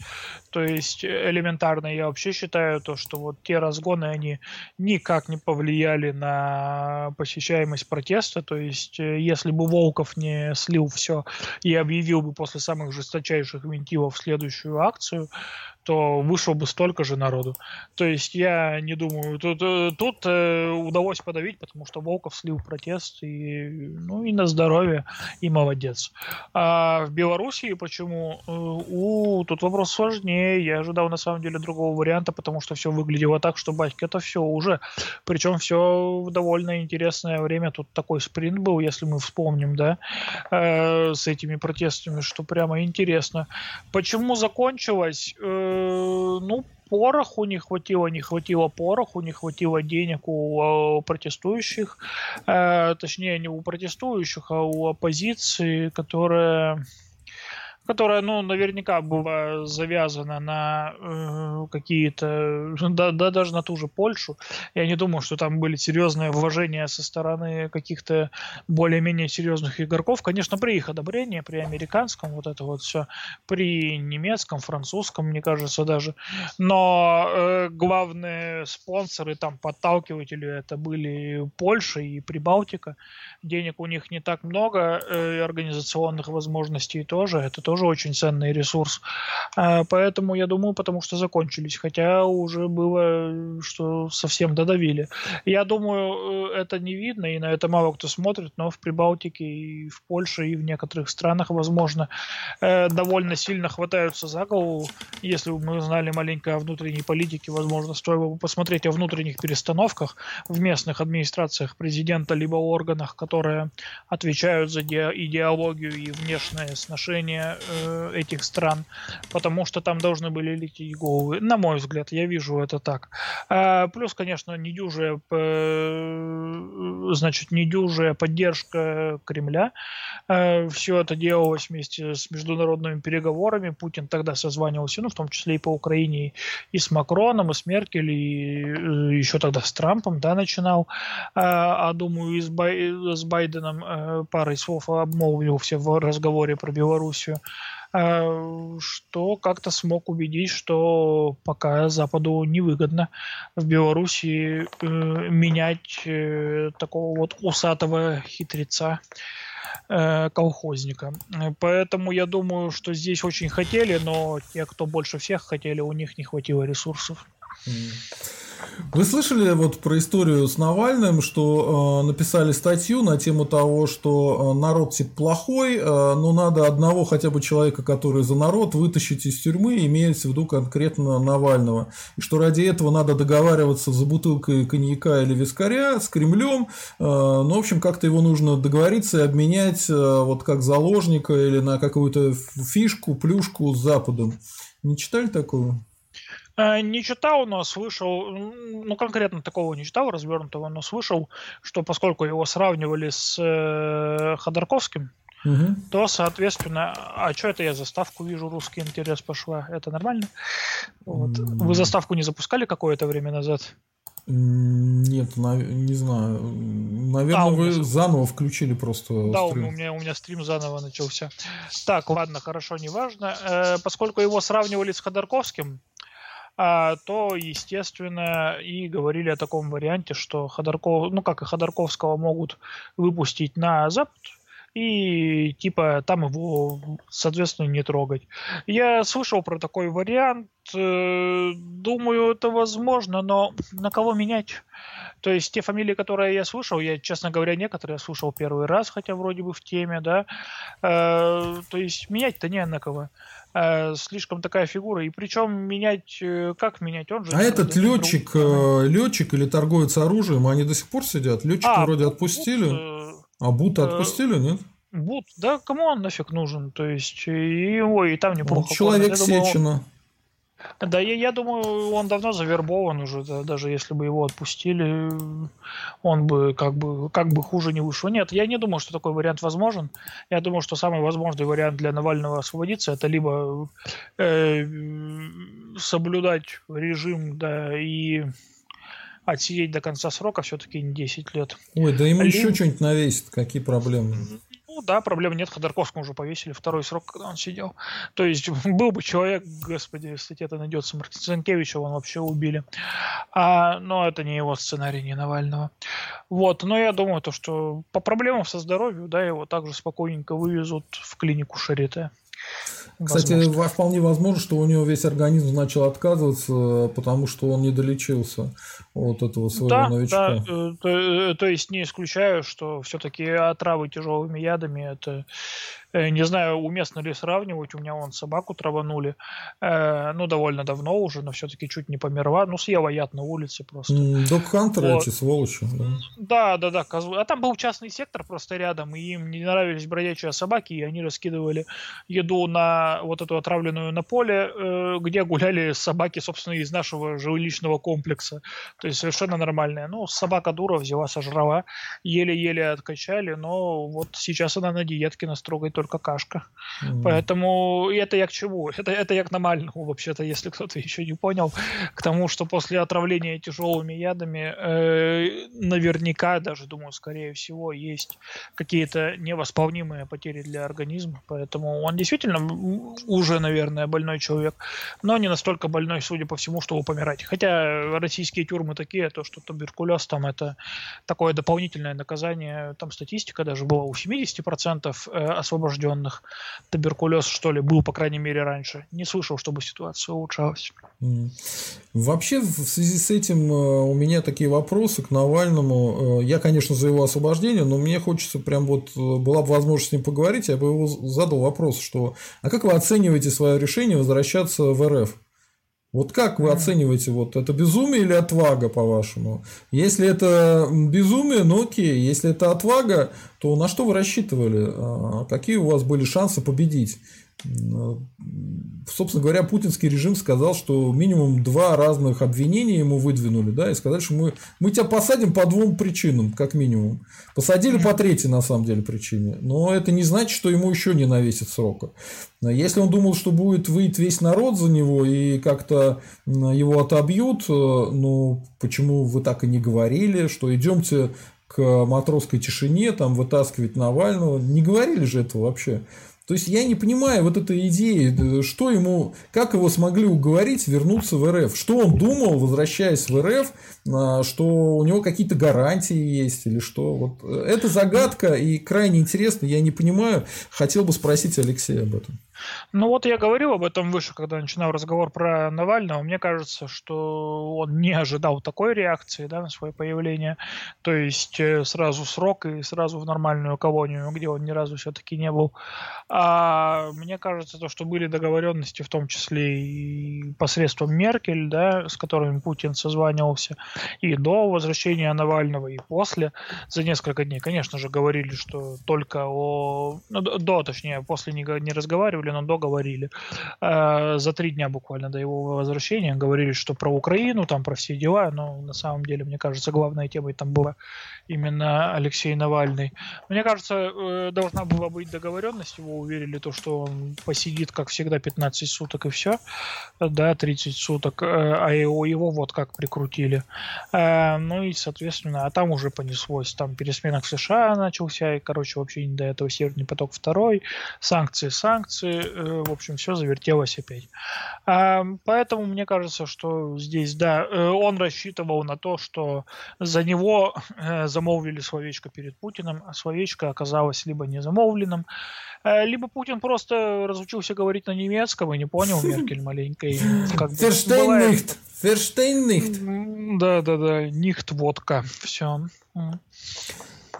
То есть, элементарно я вообще считаю то, что вот те разгоны, они никак не повлияли на посещаемость протеста. То есть, э, если бы Волков не слил все и объявил бы после самых жесточайших вентилов следующую акцию, то вышло бы столько же народу. То есть я не думаю, тут, э, тут э, удалось подавить, потому что Волков слил протест и, ну, и на здоровье, и молодец. А в Белоруссии почему? Э, у, тут вопрос сложнее. Я ожидал на самом деле другого варианта, потому что все выглядело так, что батька это все уже. Причем все в довольно интересное время. Тут такой спринт был, если мы вспомним, да, э, с этими протестами, что прямо интересно. Почему закончилось? Э, ну, пороху не хватило, не хватило пороху, не хватило денег у, протестующих, э, точнее не у протестующих, а у оппозиции, которая которая, ну, наверняка была завязана на э, какие-то, да, да, даже на ту же Польшу. Я не думаю, что там были серьезные вложения со стороны каких-то более-менее серьезных игроков. Конечно, при их одобрении, при американском, вот это вот все, при немецком, французском, мне кажется, даже. Но э, главные спонсоры, там, подталкиватели, это были Польша и Прибалтика. Денег у них не так много, э, организационных возможностей тоже. Это тоже тоже очень ценный ресурс. А, поэтому я думаю, потому что закончились. Хотя уже было, что совсем додавили. Я думаю, э, это не видно, и на это мало кто смотрит, но в Прибалтике и в Польше, и в некоторых странах, возможно, э, довольно сильно хватаются за голову. Если бы мы знали маленько о внутренней политике, возможно, стоило бы посмотреть о внутренних перестановках в местных администрациях президента, либо органах, которые отвечают за идеологию и внешнее сношение э, этих стран, потому что там должны были лететь головы. На мой взгляд, я вижу это так. А, плюс, конечно, недюжая, э, значит, недюжая поддержка Кремля. Э, все это делалось вместе с международными переговорами. Путин тогда созванивался, ну, в том числе и по Украине, и с Макроном, и с Меркель, и э, еще тогда с Трампом, да, начинал. А, а думаю, и с, Бай, с Байденом э, парой слов обмолвился в разговоре про Белоруссию. Э, что как-то смог убедить, что пока Западу невыгодно в Беларуси э, менять э, такого вот усатого хитреца колхозника. Поэтому я думаю, что здесь очень хотели, но те, кто больше всех хотели, у них не хватило ресурсов. Вы слышали вот про историю с Навальным, что э, написали статью на тему того, что э, народ типа плохой, э, но надо одного хотя бы человека, который за народ, вытащить из тюрьмы, имеется в виду конкретно Навального. И что ради этого надо договариваться за бутылкой коньяка или вискаря с Кремлем. Э, ну, в общем, как-то его нужно договориться и обменять э, вот как заложника или на какую-то фишку, плюшку с Западом. Не читали такого? Э, не читал, но слышал, ну конкретно такого не читал, развернутого, но слышал, что поскольку его сравнивали с э, Ходорковским, угу. то, соответственно, а что это я заставку вижу, русский интерес пошла, это нормально? Вот. Вы заставку не запускали какое-то время назад? Нет, не знаю. Наверное, а, вы меня... заново включили просто. Да, стрим. у меня, у меня стрим заново начался. Так, ладно, хорошо, неважно. Э, поскольку его сравнивали с Ходорковским, то, естественно, и говорили о таком варианте, что Ходорков, ну как и Ходорковского могут выпустить на Запад, и типа там его, соответственно, не трогать. Я слышал про такой вариант, э, думаю, это возможно, но на кого менять? То есть те фамилии, которые я слышал, я, честно говоря, некоторые я слушал первый раз, хотя вроде бы в теме, да. Э, то есть менять-то не на кого. Э, слишком такая фигура. И причем менять, э, как менять? Он же а этот летчик, э, летчик или торговец оружием, они до сих пор сидят? Летчика а, вроде отпустили. Бут, а Бута отпустили, нет? Бут, да, кому он нафиг нужен? То есть, и его и там неплохо. Ну, человек Сечина. Да, я, я думаю, он давно завербован уже, да, даже если бы его отпустили, он бы как бы как бы хуже не вышел. Нет, я не думаю, что такой вариант возможен. Я думаю, что самый возможный вариант для Навального освободиться это либо э, соблюдать режим, да, и отсидеть до конца срока все-таки не 10 лет. Ой, да ему либо... еще что-нибудь навесит, какие проблемы? Ну да, проблем нет, Ходорковскому уже повесили второй срок, когда он сидел. То есть был бы человек, господи, статья-то найдется, Марцинкевича вон вообще убили. А, но это не его сценарий, не Навального. Вот, но я думаю, то, что по проблемам со здоровьем, да, его также спокойненько вывезут в клинику Шарите. Кстати, возможно. вполне возможно, что у него весь организм начал отказываться, потому что он не долечился от этого своего да, новичка. Да, э, то, э, то есть не исключаю, что все-таки отравы тяжелыми ядами это Э, не знаю, уместно ли сравнивать, у меня вон собаку траванули, э, ну, довольно давно уже, но все-таки чуть не померла, ну, съела яд на улице просто. Док Хантер вот. эти сволочи. Да, да, да, козлы. А там был частный сектор просто рядом, и им не нравились бродячие собаки, и они раскидывали еду на вот эту отравленную на поле, э, где гуляли собаки, собственно, из нашего жилищного комплекса. То есть совершенно нормальная. Ну, собака дура взяла, сожрала, еле-еле откачали, но вот сейчас она на диетке на строгой только кашка. Mm-hmm. Поэтому это я к чему? Это, это я к нормальному, вообще-то, если кто-то еще не понял, к тому, что после отравления тяжелыми ядами э, наверняка, даже думаю, скорее всего, есть какие-то невосполнимые потери для организма. Поэтому он действительно уже, наверное, больной человек, но не настолько больной, судя по всему, чтобы помирать. Хотя российские тюрьмы такие, то, что туберкулез там это такое дополнительное наказание, там статистика даже была у 70% э, освобожденных. Туберкулез, что ли, был, по крайней мере, раньше. Не слышал, чтобы ситуация улучшалась. Вообще, в связи с этим э, у меня такие вопросы к Навальному. Э, я, конечно, за его освобождение, но мне хочется прям вот, была бы возможность с ним поговорить, я бы его задал вопрос, что а как вы оцениваете свое решение возвращаться в РФ? Вот как вы оцениваете, вот это безумие или отвага, по-вашему? Если это безумие, ну окей. Если это отвага, то на что вы рассчитывали? А какие у вас были шансы победить? Собственно говоря, путинский режим сказал, что минимум два разных обвинения ему выдвинули, да, и сказали, что мы, мы тебя посадим по двум причинам, как минимум. Посадили по третьей, на самом деле, причине. Но это не значит, что ему еще не навесит срока. Если он думал, что будет выйти весь народ за него и как-то его отобьют, э, ну, почему вы так и не говорили, что идемте к матросской тишине, там вытаскивать Навального. Не говорили же этого вообще. То есть я не понимаю вот этой идеи, что ему, как его смогли уговорить вернуться в РФ, что он думал, возвращаясь в РФ, а, что у него какие-то гарантии есть или что. Вот э, это загадка и крайне интересно, я не понимаю, хотел бы спросить Алексея об этом. Ну вот я говорил об этом выше, когда начинал разговор про Навального. Мне кажется, что он не ожидал такой реакции да, на свое появление. То есть э, сразу срок и сразу в нормальную колонию, где он ни разу все-таки не был. А мне кажется, то, что были договоренности, в том числе и посредством Меркель, да, с которыми Путин созванивался, и до возвращения Навального, и после, за несколько дней, конечно же, говорили, что только о... Ну, до, точнее, после не, не разговаривали, но договорили. Э, за три дня буквально до его возвращения говорили, что про Украину, там про все дела, но на самом деле, мне кажется, главной темой там была именно Алексей Навальный. Мне кажется, э, должна была быть договоренность, его уверили, то, что он посидит, как всегда, 15 суток и все, да, 30 суток, э, а его, его вот как прикрутили. Ну и, соответственно, а там уже понеслось, там пересменок в США начался, и, короче, вообще не до этого Северный поток второй, санкции, санкции, э, в общем, все завертелось опять. А, поэтому мне кажется, что здесь, да, э, он рассчитывал на то, что за него замолвили словечко перед Путиным, а словечко оказалось либо не замолвленным, либо Путин просто разучился говорить на немецком и не понял Меркель маленько. Ферштейннихт. Ферштейннихт. Да, да, да. Нихт водка. Все.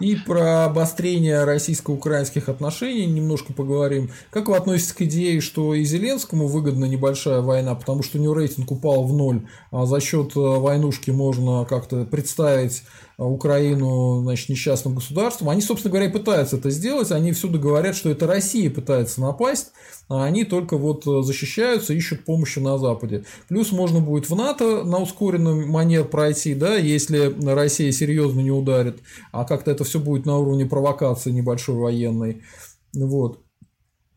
И про обострение российско-украинских отношений немножко поговорим. Как вы относитесь к идее, что и Зеленскому выгодна небольшая война, потому что у него рейтинг упал в ноль, а за счет э, войнушки можно как-то представить Украину значит, несчастным государством. Они, собственно говоря, и пытаются это сделать. Они всюду говорят, что это Россия пытается напасть, а они только вот э, защищаются, ищут помощи на Западе. Плюс можно будет в НАТО на ускоренный манер пройти, да, если Россия серьезно не ударит, а как-то это все будет на уровне провокации небольшой военной. Вот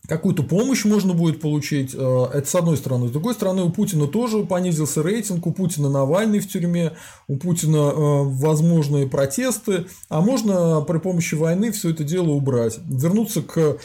какую-то помощь можно будет получить. Э, это с одной стороны. С другой стороны, у Путина тоже понизился рейтинг, у Путина Навальный в тюрьме, у Путина э, возможные протесты, а можно при помощи войны все это дело убрать. Вернуться к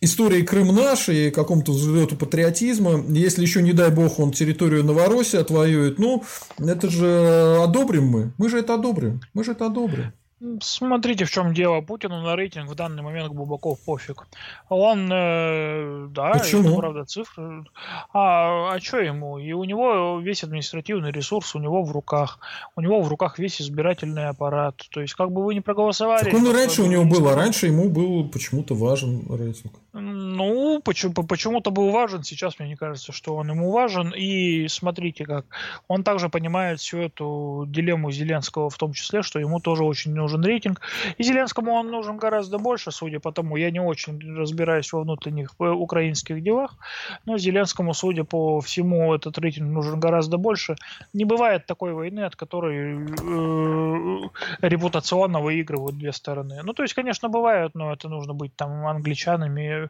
истории Крым наш и какому-то взлету патриотизма. Если еще, не дай бог, он территорию Новороссии отвоюет, ну, это же одобрим мы. Мы же это одобрим. Мы же это одобрим. Смотрите, в чем дело. Путину на рейтинг в данный момент глубоко пофиг. Он, э, да, Почему? это правда цифры. А, а что ему? И у него весь административный ресурс у него в руках. У него в руках весь избирательный аппарат. То есть, как бы вы не проголосовали... Так он и раньше у него был, а раньше ему был почему-то важен рейтинг. Ну, почему, почему-то был важен. Сейчас мне не кажется, что он ему важен. И смотрите как. Он также понимает всю эту дилемму Зеленского в том числе, что ему тоже очень нужен нужен рейтинг. И Зеленскому он нужен гораздо больше, судя по тому, я не очень разбираюсь во внутренних украинских делах, но Зеленскому, судя по всему, этот рейтинг нужен гораздо больше. Не бывает такой войны, от которой э, репутационно выигрывают две стороны. Ну, то есть, конечно, бывают, но это нужно быть там англичанами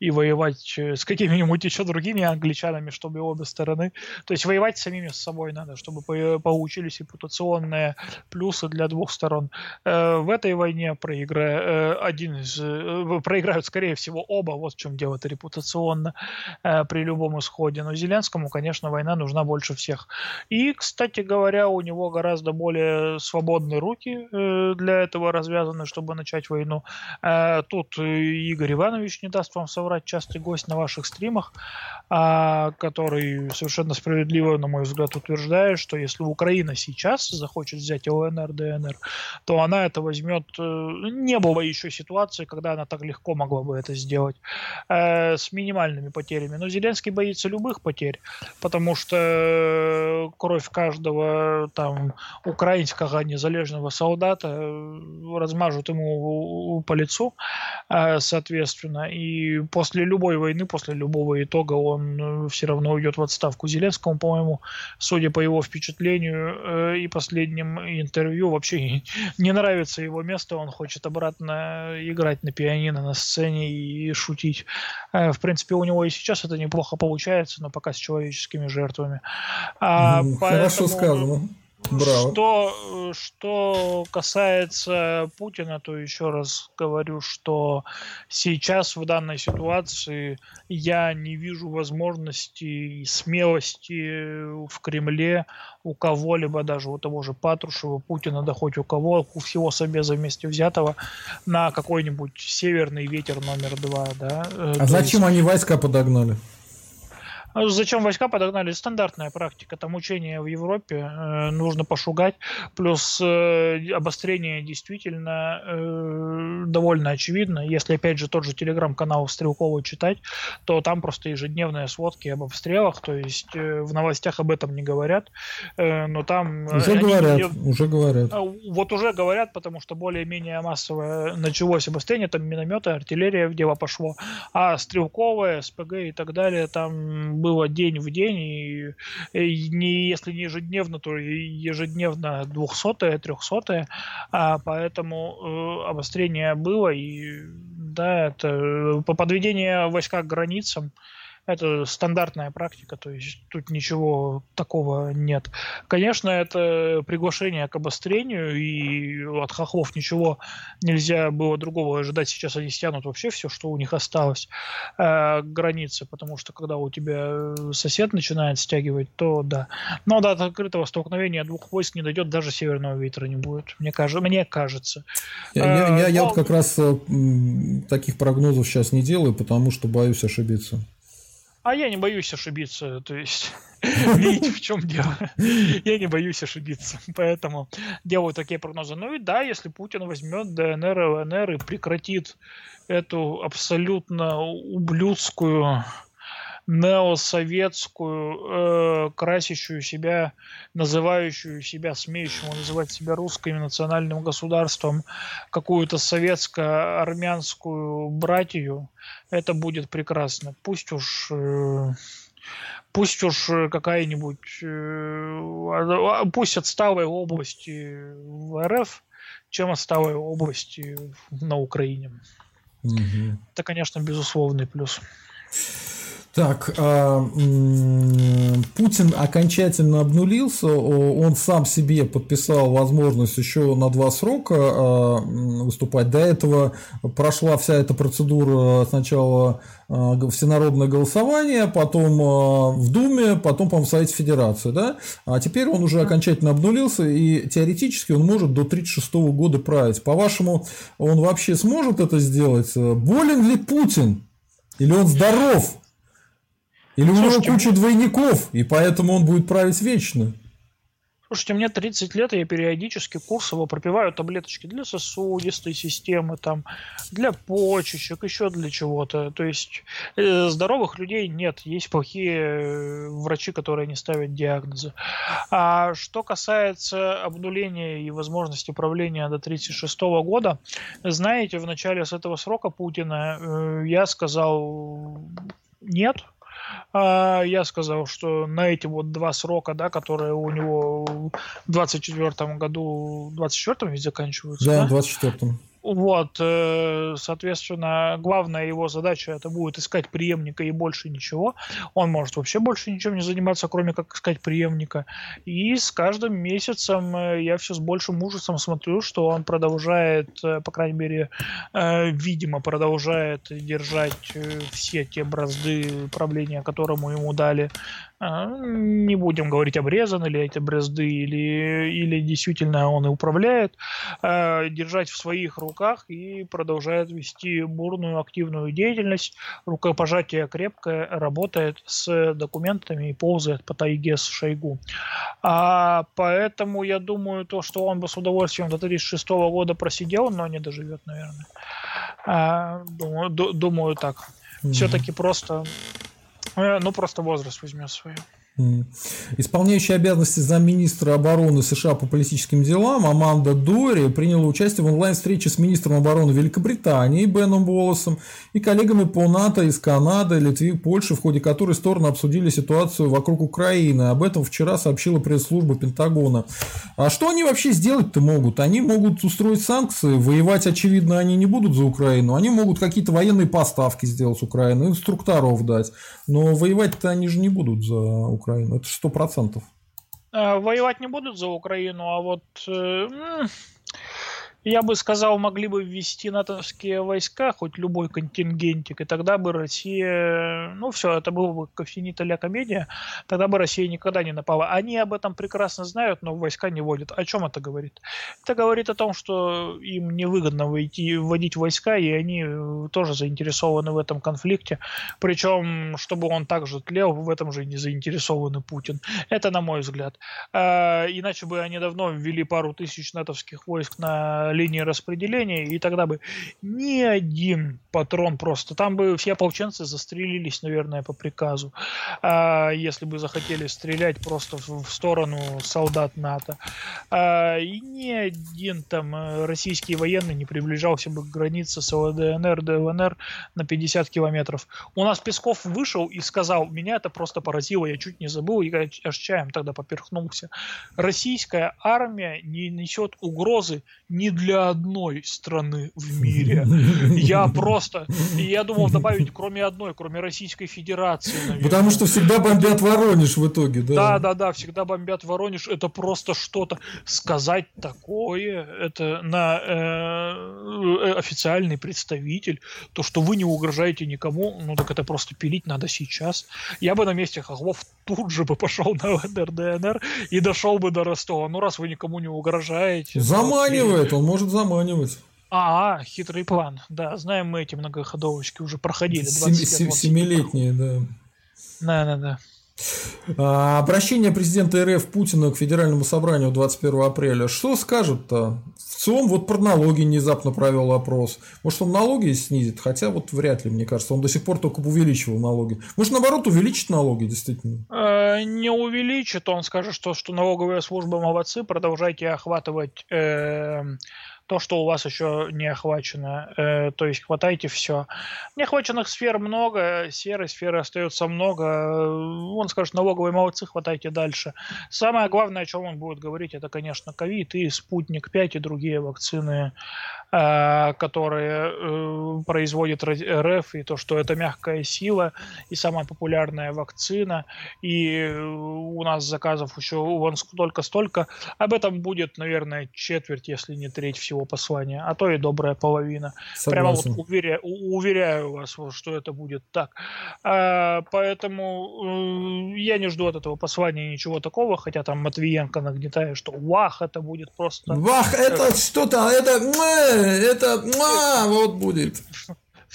и воевать с какими-нибудь еще другими англичанами, чтобы обе стороны... То есть, воевать самими с собой надо, чтобы получились репутационные плюсы для двух сторон. Э, в этой войне проигра... Э, один из... Э, проиграют, скорее всего, оба. Вот в чем дело это репутационно при любом исходе. Но Зеленскому, конечно, война нужна больше всех. И, кстати говоря, у него гораздо более свободные руки для этого развязаны, чтобы начать войну. Тут Игорь Иванович не даст вам соврать, частый гость на ваших стримах, а, который совершенно справедливо, на мой взгляд, утверждает, что если Украина сейчас захочет взять ЛНР, ДНР, то она это возьмет. Э, не было еще ситуации, когда она так легко могла бы это сделать э, с минимальными потерями. Но Зеленский боится любых потерь, потому что э, кровь каждого там украинского незалежного солдата э, размажут ему по лицу, э, соответственно. И после любой войны, после любого итога он все равно уйдет в отставку. Зеленскому, по-моему, судя по его впечатлению э, и последним интервью, вообще не нравится его место, он хочет обратно играть на пианино на сцене и шутить. Э, в принципе, у него и сейчас это неплохо получается, но пока с человеческими жертвами. А, Хорошо поэтому... сказано. Браво. Что, что касается Путина, то еще раз говорю, что сейчас в данной ситуации я не вижу возможности и смелости в Кремле у кого-либо, даже у того же Патрушева, Путина, да хоть у кого, у всего Собеза вместе взятого, на какой-нибудь северный ветер номер два. Да? Э, а зачем есть... они войска подогнали? А зачем войска подогнали? Стандартная практика. Там учения в Европе э, нужно пошугать. Плюс э, обострение действительно э, довольно очевидно. Если, опять же, тот же телеграм-канал Стрелкова читать, то там просто ежедневные сводки об обстрелах. То есть э, в новостях об этом не говорят. Э, но там... Уже они, говорят, они, уже говорят. А, вот уже говорят, потому что более-менее массовое началось обострение. Там минометы, артиллерия в дело пошло. А стрелковая, СПГ и так далее, там было день в день, и, и не, если не ежедневно, то ежедневно 200 300 а поэтому э, обострение было, и да, это по подведение войска к границам, Это стандартная практика, то есть тут ничего такого нет. Конечно, это приглашение к обострению, и от хохлов ничего нельзя было другого ожидать. Сейчас они стянут вообще все, что у них осталось э, границы, потому что когда у тебя сосед начинает стягивать, то да. Но до открытого столкновения двух войск не дойдет, даже северного ветра не будет. Мне, кажется, мне кажется. Я, я, я, я вот как раз э, таких прогнозов сейчас не делаю, потому что боюсь ошибиться. А я не боюсь ошибиться, то есть видите, в чем дело. Я не боюсь ошибиться, поэтому делаю такие прогнозы. Ну и да, если Путин возьмет ДНР и ЛНР и прекратит эту абсолютно ублюдскую неосоветскую, э, красящую себя, называющую себя, смеющему называть себя русским национальным государством, какую-то советско-армянскую братью, это будет прекрасно. Пусть уж... Э, пусть уж какая-нибудь, э, пусть отсталые области в РФ, чем отсталые области на Украине. Угу. Это, конечно, безусловный плюс. Так, а, Путин окончательно обнулился, он сам себе подписал возможность еще на два срока а, выступать. До этого прошла вся эта процедура сначала а, всенародное голосование, потом в Думе, потом, по-моему, в Совете Федерации, да? А теперь он уже окончательно обнулился, и теоретически он может до 1936 года править. По-вашему, он вообще сможет это сделать? Болен ли Путин? Или он здоров? Или у него куча двойников, и поэтому он будет править вечно? Слушайте, мне 30 лет, и я периодически курсово пропиваю таблеточки для сосудистой системы, там, для почечек, еще для чего-то. То есть э, здоровых людей нет, есть плохие э, врачи, которые не ставят диагнозы. А что касается обнуления и возможности правления до 1936 года, знаете, в начале с этого срока Путина э, я сказал нет, я сказал, что на эти вот два срока, да, которые у него в 24 году, в 24 ведь заканчиваются, да? Да, в 24-м. Вот, э, соответственно, главная его задача это будет искать преемника и больше ничего. Он может вообще больше ничем не заниматься, кроме как искать преемника. И с каждым месяцем э, я все с большим ужасом смотрю, что он продолжает, э, по крайней мере, видимо, продолжает держать все те бразды правления, которому ему дали не будем говорить, обрезаны ли эти бразды или, или действительно он и управляет, а, держать в своих руках и продолжает вести бурную активную деятельность. Рукопожатие крепкое, работает с документами и ползает по тайге с Шойгу. А поэтому я думаю, то, что он бы с удовольствием до 1936 года просидел, но не доживет, наверное. А, думаю, думаю так. Mm-hmm. Все-таки просто ну, просто возраст возьмет свое. Исполняющий обязанности замминистра обороны США по политическим делам Аманда Дори приняла участие в онлайн-встрече с министром обороны Великобритании Беном Волосом и коллегами по НАТО из Канады, Литвы, Польши, в ходе которой стороны обсудили ситуацию вокруг Украины. Об этом вчера сообщила пресс-служба Пентагона. А что они вообще сделать-то могут? Они могут устроить санкции, воевать, очевидно, они не будут за Украину. Они могут какие-то военные поставки сделать с Украины, инструкторов дать. Но воевать-то они же не будут за Украину. Это сто процентов. Э, воевать не будут за Украину, а вот э, я бы сказал, могли бы ввести натовские войска, хоть любой контингентик, и тогда бы Россия, ну все, это было бы кофенита ля комедия, тогда бы Россия никогда не напала. Они об этом прекрасно знают, но войска не вводят. О чем это говорит? Это говорит о том, что им невыгодно войти, вводить войска, и они тоже заинтересованы в этом конфликте. Причем, чтобы он также тлел, в этом же не заинтересованы Путин. Это на мой взгляд. А, иначе бы они давно ввели пару тысяч натовских войск на линии распределения, и тогда бы ни один патрон просто, там бы все ополченцы застрелились, наверное, по приказу, а, если бы захотели стрелять просто в, в сторону солдат НАТО. А, и ни один там э, российский военный не приближался бы к границе с ЛДНР, ДЛНР на 50 километров. У нас Песков вышел и сказал, меня это просто поразило, я чуть не забыл, я аж чаем тогда поперхнулся. Российская армия не несет угрозы ни для для одной страны в мире. Я просто, я думал добавить кроме одной, кроме Российской Федерации. Наверное. Потому что всегда бомбят Воронеж в итоге, да? Да, да, да, всегда бомбят Воронеж. Это просто что-то. Сказать такое, это на э, официальный представитель, то, что вы не угрожаете никому, ну так это просто пилить надо сейчас. Я бы на месте Хохлов тут же бы пошел на ДНР и дошел бы до Ростова. Ну раз вы никому не угрожаете. Заманивает, он может заманивать. А, хитрый план. Да, знаем мы эти многоходовочки, уже проходили. Семилетние, да. Да, да, да. А, обращение президента РФ Путина к Федеральному собранию 21 апреля. Что скажет-то? В ЦИОМ вот про налоги внезапно провел опрос. Может, он налоги снизит? Хотя вот вряд ли, мне кажется. Он до сих пор только увеличивал налоги. Может, наоборот, увеличит налоги, действительно? Э, не увеличит. Он скажет, что, что налоговая служба молодцы, продолжайте охватывать э, то, что у вас еще не охвачено. Э, то есть хватайте все. Неохваченных сфер много, серой сферы остается много. Он скажет, налоговые молодцы, хватайте дальше. Самое главное, о чем он будет говорить, это, конечно, ковид и спутник 5 и другие вакцины, э, которые э, производит РФ, и то, что это мягкая сила и самая популярная вакцина. И у нас заказов еще вон столько-столько. Об этом будет, наверное, четверть, если не треть всего послания, а то и добрая половина. Согласен. Прямо вот уверяю, уверяю вас, что это будет так. А, поэтому э, я не жду от этого послания ничего такого, хотя там Матвиенко нагнетает, что вах, это будет просто... Вах, это что-то, это, это, вот будет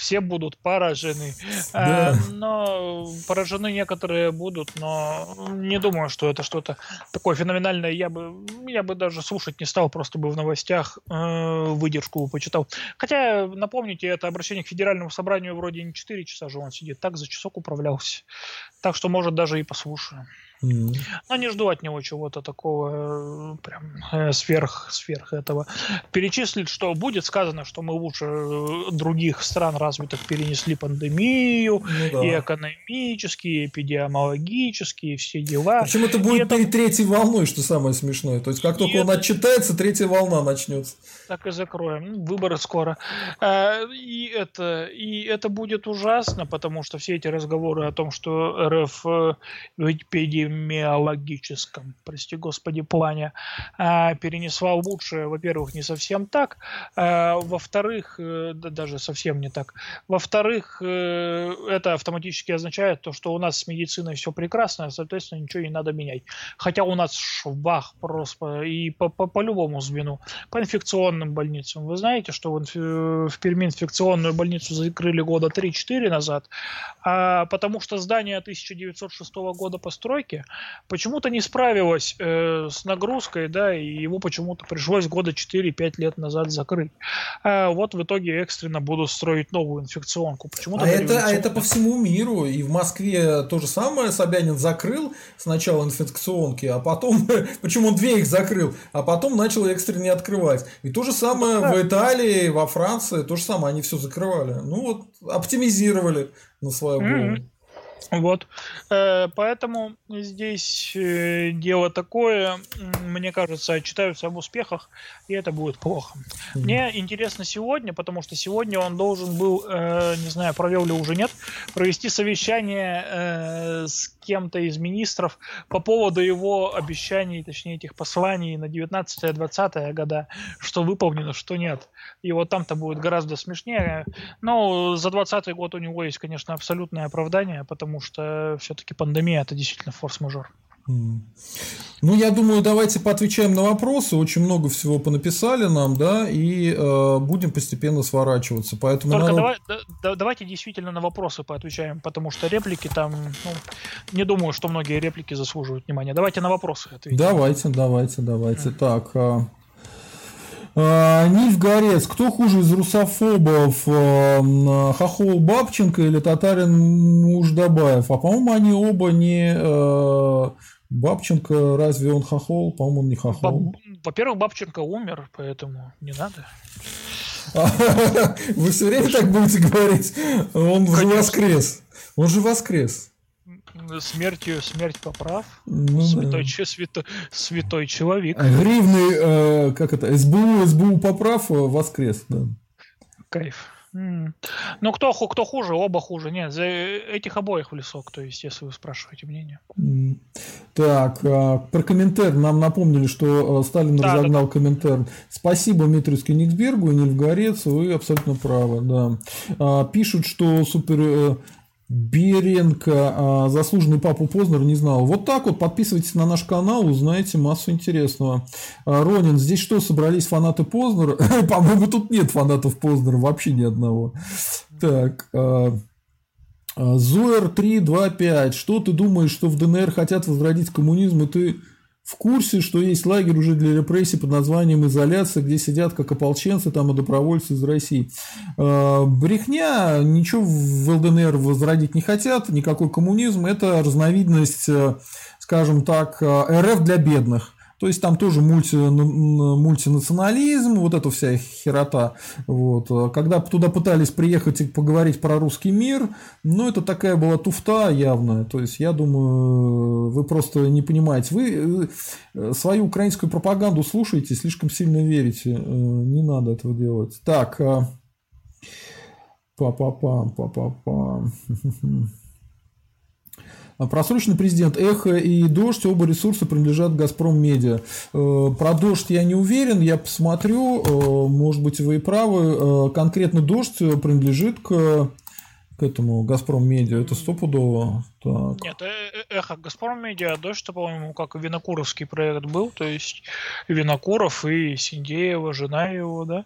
все будут поражены. Да. Э, но поражены некоторые будут, но не думаю, что это что-то такое феноменальное. Я бы, я бы даже слушать не стал, просто бы в новостях э, выдержку почитал. Хотя, напомните, это обращение к федеральному собранию вроде не 4 часа же он сидит, так за часок управлялся. Так что, может, даже и послушаем. Mm. Но не жду от него чего-то такого э, прям э, сверх, сверх этого. Перечислить, что будет сказано, что мы лучше э, других стран развитых перенесли пандемию, ну, да. и экономически, и эпидемиологически, и все дела. Причем это будет перед это... третьей волной, что самое смешное. То есть, как только и он это... отчитается, третья волна начнется. Так и закроем. Ну, выборы скоро. И это, и это будет ужасно, потому что все эти разговоры о том, что РФ в эпидемии эпидемиологическом, прости господи, плане э, перенесла лучше, во-первых, не совсем так, э, во-вторых, э, да, даже совсем не так, во-вторых, э, это автоматически означает то, что у нас с медициной все прекрасно, соответственно, ничего не надо менять. Хотя у нас швах просто и по, по, по любому звену, по инфекционным больницам. Вы знаете, что в, в Перми инфекционную больницу закрыли года 3-4 назад, а, потому что здание 1906 года постройки почему-то не справилась э, с нагрузкой, да, и его почему-то пришлось года 4-5 лет назад закрыть. А вот в итоге экстренно будут строить новую инфекционку. Почему-то а, это, а это по всему миру, и в Москве то же самое, Собянин закрыл сначала инфекционки, а потом, почему он две их закрыл, а потом начал экстренне открывать. И то же самое в Италии, во Франции, то же самое, они все закрывали. Ну вот, оптимизировали на свою голову. Mm-hmm. Вот, э, поэтому здесь э, дело такое, мне кажется, отчитаются об успехах, и это будет плохо. Mm-hmm. Мне интересно сегодня, потому что сегодня он должен был, э, не знаю, провел ли уже нет, провести совещание с кем-то из министров по поводу его обещаний, точнее этих посланий на 19-20 года, что выполнено, что нет. И вот там-то будет гораздо смешнее. Но за 20 год у него есть, конечно, абсолютное оправдание, потому что все-таки пандемия это действительно форс-мажор. Ну, я думаю, давайте поотвечаем на вопросы. Очень много всего понаписали нам, да, и э, будем постепенно сворачиваться. Поэтому Только надо... давай, да, давайте действительно на вопросы поотвечаем, потому что реплики там, ну, не думаю, что многие реплики заслуживают внимания. Давайте на вопросы ответим. Давайте, давайте, давайте. Mm. Так, а, Нильф Горец, кто хуже из русофобов, а, Хохол Бабченко или Татарин Муждабаев? А по-моему, они оба не... А, Бабченко, разве он хохол? По-моему, он не хохол. Во-первых, Бабченко умер, поэтому не надо. Вы все время так будете говорить? Он же воскрес. Он же воскрес. Смертью смерть поправ. Ну, святой, да. святой, святой человек. Гривный, э, как это, СБУ, СБУ поправ э, воскрес, да. Кайф. Ну, кто, кто хуже, оба хуже. Нет, за этих обоих в лесок, то есть, если вы спрашиваете мнение. Так, а, про комментарий нам напомнили, что а, Сталин да, разогнал да. комментарий. Спасибо Митрию Кенигсбергу и Нильфгарец, вы абсолютно правы, да. А, пишут, что супер э, Беренко, а, заслуженный папу Познер, не знал. Вот так вот, подписывайтесь на наш канал, узнаете массу интересного. А, Ронин, здесь что, собрались фанаты Познера? По-моему, тут нет фанатов Познера, вообще ни одного. Так, а, Зоер 325, что ты думаешь, что в ДНР хотят возродить коммунизм, и ты в курсе, что есть лагерь уже для репрессий под названием изоляция, где сидят как ополченцы там и добровольцы из России. А, брехня, ничего в ЛДНР возродить не хотят, никакой коммунизм, это разновидность, э, скажем так, э, РФ для бедных. То есть там тоже мульти, мультинационализм, вот эта вся херота. Вот. Когда туда пытались приехать и поговорить про русский мир, ну это такая была туфта явная. То есть я думаю, вы просто не понимаете. Вы э, свою украинскую пропаганду слушаете, слишком сильно верите. Э, не надо этого делать. Так. А, па-па-пам, па-па-пам. А просроченный президент Эхо и Дождь, оба ресурса принадлежат Газпром Медиа. Э, про Дождь я не уверен, я посмотрю, э, может быть вы и правы. Э, конкретно Дождь принадлежит к к этому Газпром Медиа, это стопудово. Так. Нет, эхо Газпром Медиа, дождь, по-моему, как Винокуровский проект был, то есть Винокуров и Синдеева, жена его, да,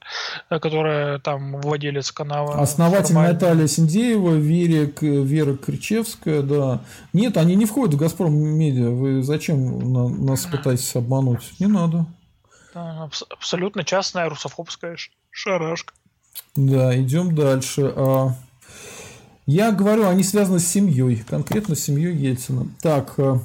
которая там владелец канала. Основатель формально. Наталья Синдеева, Вера, Вера Кричевская, да. Нет, они не входят в Газпром Медиа. Вы зачем нас пытаетесь обмануть? Не надо. Да, абсолютно частная русофобская шарашка. Да, идем дальше. А, я говорю, они связаны с семьей, конкретно с семьей Ельцина. Так, э,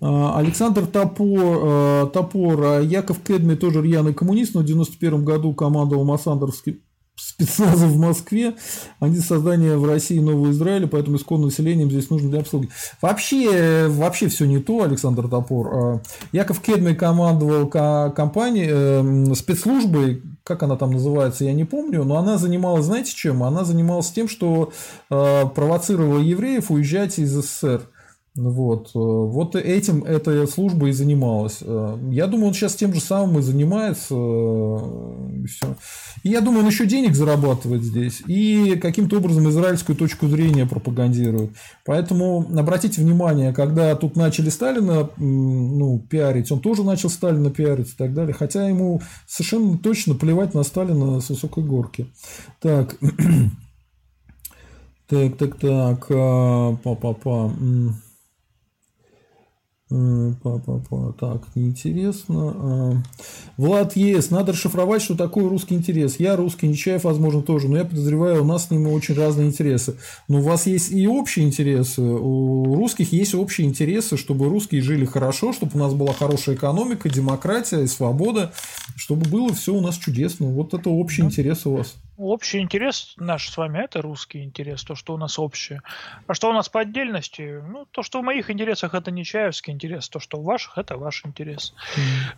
э, Александр Топор, э, Топор, Яков Кедми тоже рьяный коммунист, но в 91 году командовал Массандровским спецназа в Москве, они создание в России нового Израиля, поэтому исконным населением здесь нужно для обслуги. Вообще, вообще все не то, Александр Топор. Яков Кедми командовал компанией, спецслужбой, как она там называется, я не помню, но она занималась, знаете чем? Она занималась тем, что э, провоцировала евреев уезжать из СССР. Вот. Э, вот этим эта служба и занималась. Э, я думаю, он сейчас тем же самым и занимается. Э, и, все. и я думаю, он еще денег зарабатывает здесь. И каким-то образом израильскую точку зрения пропагандирует. Поэтому обратите внимание, когда тут начали Сталина ну, пиарить, он тоже начал Сталина пиарить и так далее. Хотя ему совершенно точно плевать на Сталина с высокой горки. Так. Так, так, так. Па-па-па. Па-па-па. Так, неинтересно. А, Влад ЕС. Надо расшифровать, что такое русский интерес. Я русский, Нечаев, возможно, тоже. Но я подозреваю, у нас с ними очень разные интересы. Но у вас есть и общие интересы. У русских есть общие интересы, чтобы русские жили хорошо, чтобы у нас была хорошая экономика, демократия и свобода, чтобы было все у нас чудесно. Вот это общий да. интерес у вас общий интерес наш с вами это русский интерес, то, что у нас общее. А что у нас по отдельности? Ну, то, что в моих интересах это не чаевский интерес, то, что в ваших это ваш интерес.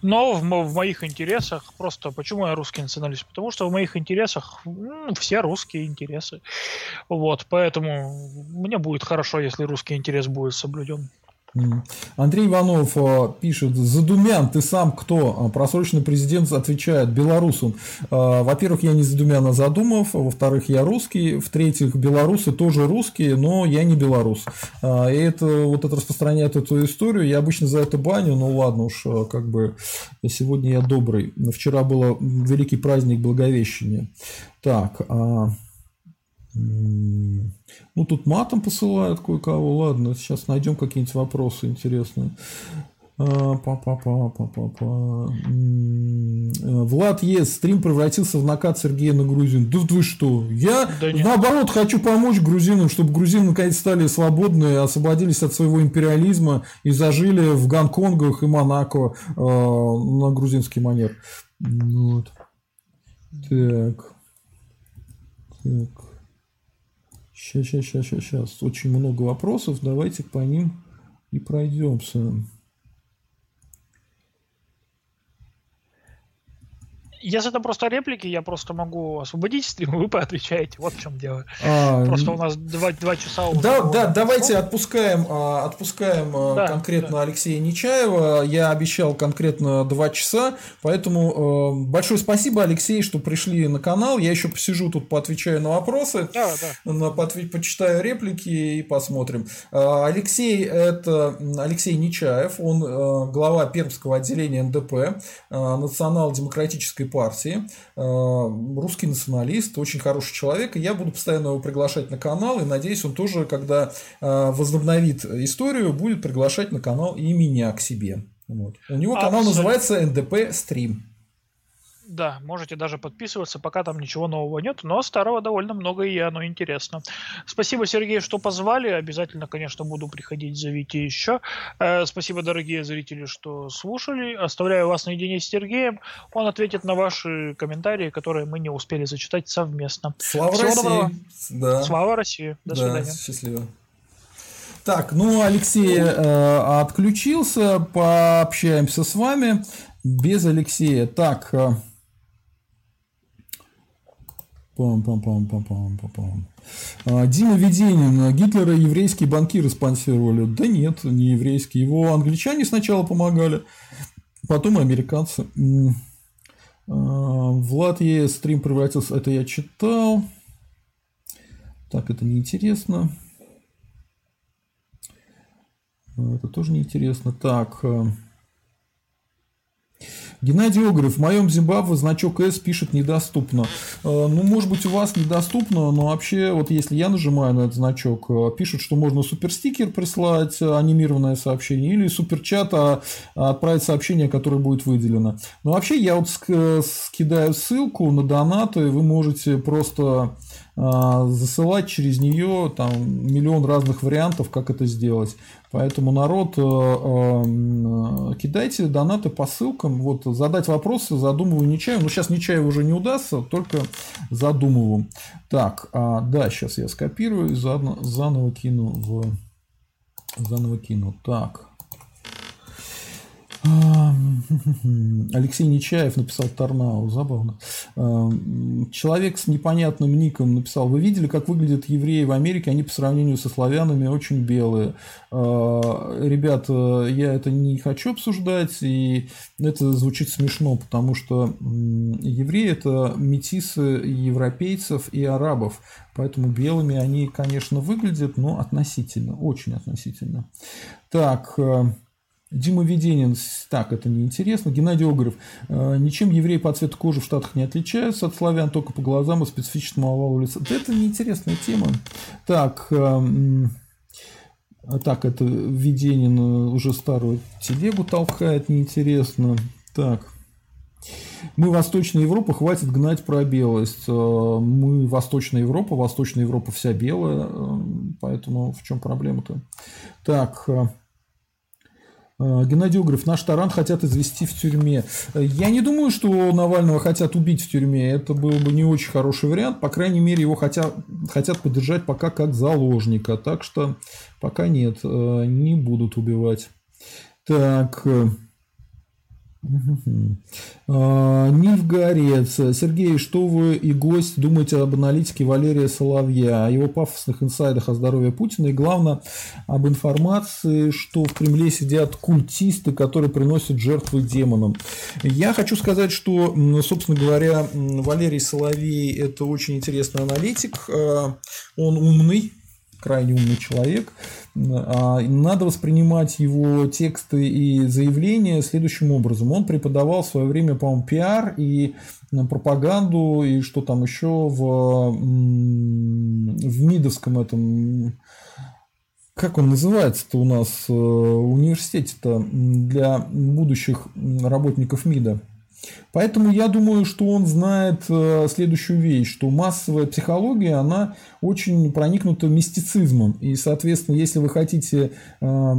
Но в, в моих интересах просто почему я русский националист? Потому что в моих интересах ну, все русские интересы. Вот, поэтому мне будет хорошо, если русский интерес будет соблюден. Андрей Иванов э, пишет, Задумян, ты сам кто? А просроченный президент отвечает, белорусом. Э, во-первых, я не Задумян, а Задумов. Во-вторых, я русский. В-третьих, белорусы тоже русские, но я не белорус. Э, и это вот это распространяет эту историю. Я обычно за это баню, ну ладно уж, как бы сегодня я добрый. Вчера был великий праздник Благовещения. Так, а, ну, тут матом посылают кое-кого. Ладно, сейчас найдем какие-нибудь вопросы интересные. А, Па-па-па-па-па-па. Влад Ес, стрим превратился в накат Сергея на грузин. Да вы что? Я, да наоборот, хочу помочь грузинам, чтобы грузины наконец стали свободны, освободились от своего империализма и зажили в Гонконгах и Монако э, на грузинский манер. Вот. Так. Так. Сейчас, сейчас, сейчас, сейчас. Очень много вопросов. Давайте по ним и пройдемся. Если это просто реплики, я просто могу освободить стрим, вы поотвечаете. Вот в чем дело. А, просто у нас два, два часа уже. Да, да, давайте отпускаем, а, отпускаем а, да, конкретно да. Алексея Нечаева. Я обещал конкретно два часа, поэтому большое спасибо, Алексей, что пришли на канал. Я еще посижу тут, поотвечаю на вопросы, да, да. На, почитаю реплики и посмотрим. Алексей это Алексей Нечаев, он глава Пермского отделения НДП, национал-демократической партии, э, русский националист, очень хороший человек, и я буду постоянно его приглашать на канал, и надеюсь, он тоже, когда э, возобновит историю, будет приглашать на канал и меня к себе. Вот. У него канал Абсолютно. называется НДП Стрим. Да, можете даже подписываться, пока там ничего нового нет, но старого довольно много, и оно интересно. Спасибо, Сергей, что позвали. Обязательно, конечно, буду приходить, зовите еще. Э, спасибо, дорогие зрители, что слушали. Оставляю вас наедине с Сергеем. Он ответит на ваши комментарии, которые мы не успели зачитать совместно. Слава Всего России! Доброго. Да. Слава России! До да, свидания. Счастливо. Так, ну Алексей э, отключился, пообщаемся с вами без Алексея. Так, э, Пам-пам-пам-пам-пам-пам. А, Дима Веденин. Гитлера еврейские банкиры спонсировали. Да нет, не еврейские. Его англичане сначала помогали, потом американцы. А, Влад Е. стрим превратился. Это я читал. Так, это неинтересно. Это тоже неинтересно. Так. А, Геннадий Огрев, в моем Зимбабве значок S пишет недоступно. Э, ну, может быть, у вас недоступно, но вообще, вот если я нажимаю на этот значок, э, пишут, что можно суперстикер прислать, э, анимированное сообщение, или суперчат, а отправить сообщение, которое будет выделено. Но вообще, я вот скидаю ссылку на донаты, вы можете просто засылать через нее там миллион разных вариантов, как это сделать. Поэтому народ, э, э, кидайте донаты по ссылкам. Вот задать вопросы задумываю Нечаеву. Ну, сейчас Нечаеву уже не удастся, только задумываю. Так, а, да, сейчас я скопирую и заново, заново кину в... Заново кину. Так. Алексей Нечаев написал Тарнау, забавно. Человек с непонятным ником написал, вы видели, как выглядят евреи в Америке, они по сравнению со славянами очень белые. А, ребят, я это не хочу обсуждать, и это звучит смешно, потому что евреи это метисы европейцев и арабов, поэтому белыми они, конечно, выглядят, но относительно, очень относительно. Так, э, Дима Веденин, так, это неинтересно. Геннадий Огарев, э, ничем евреи по цвету кожи в Штатах не отличаются от славян, только по глазам и специфичному овалу лица. Да это неинтересная тема. Так, э, так, это Веденин уже старую телегу толкает, неинтересно. Так, мы Восточная Европа, хватит гнать про белость. Э, мы Восточная Европа, Восточная Европа вся белая, поэтому в чем проблема-то? Так, Э, Геннадий Угров, наш Таран хотят извести в тюрьме. Я не думаю, что Навального хотят убить в тюрьме. Это был бы не очень хороший вариант. По крайней мере, его хотят, хотят поддержать пока как заложника. Так что пока нет, э, не будут убивать. Так, а, Нивгарец. Сергей, что вы и гость думаете об аналитике Валерия Соловья, о его пафосных инсайдах о здоровье Путина и, главное, об информации, что в Кремле сидят культисты, которые приносят жертвы демонам. Я хочу сказать, что, собственно говоря, Валерий Соловей – это очень интересный аналитик, а, он умный, крайне умный человек. А, надо воспринимать его тексты и заявления следующим образом. Он преподавал в свое время, по-моему, пиар и пропаганду, и что там еще в, в МИДовском этом как он называется-то у нас э, университете-то для будущих работников МИДа? Поэтому я думаю, что он знает э, следующую вещь, что массовая психология, она очень проникнута мистицизмом. И, соответственно, если вы хотите э,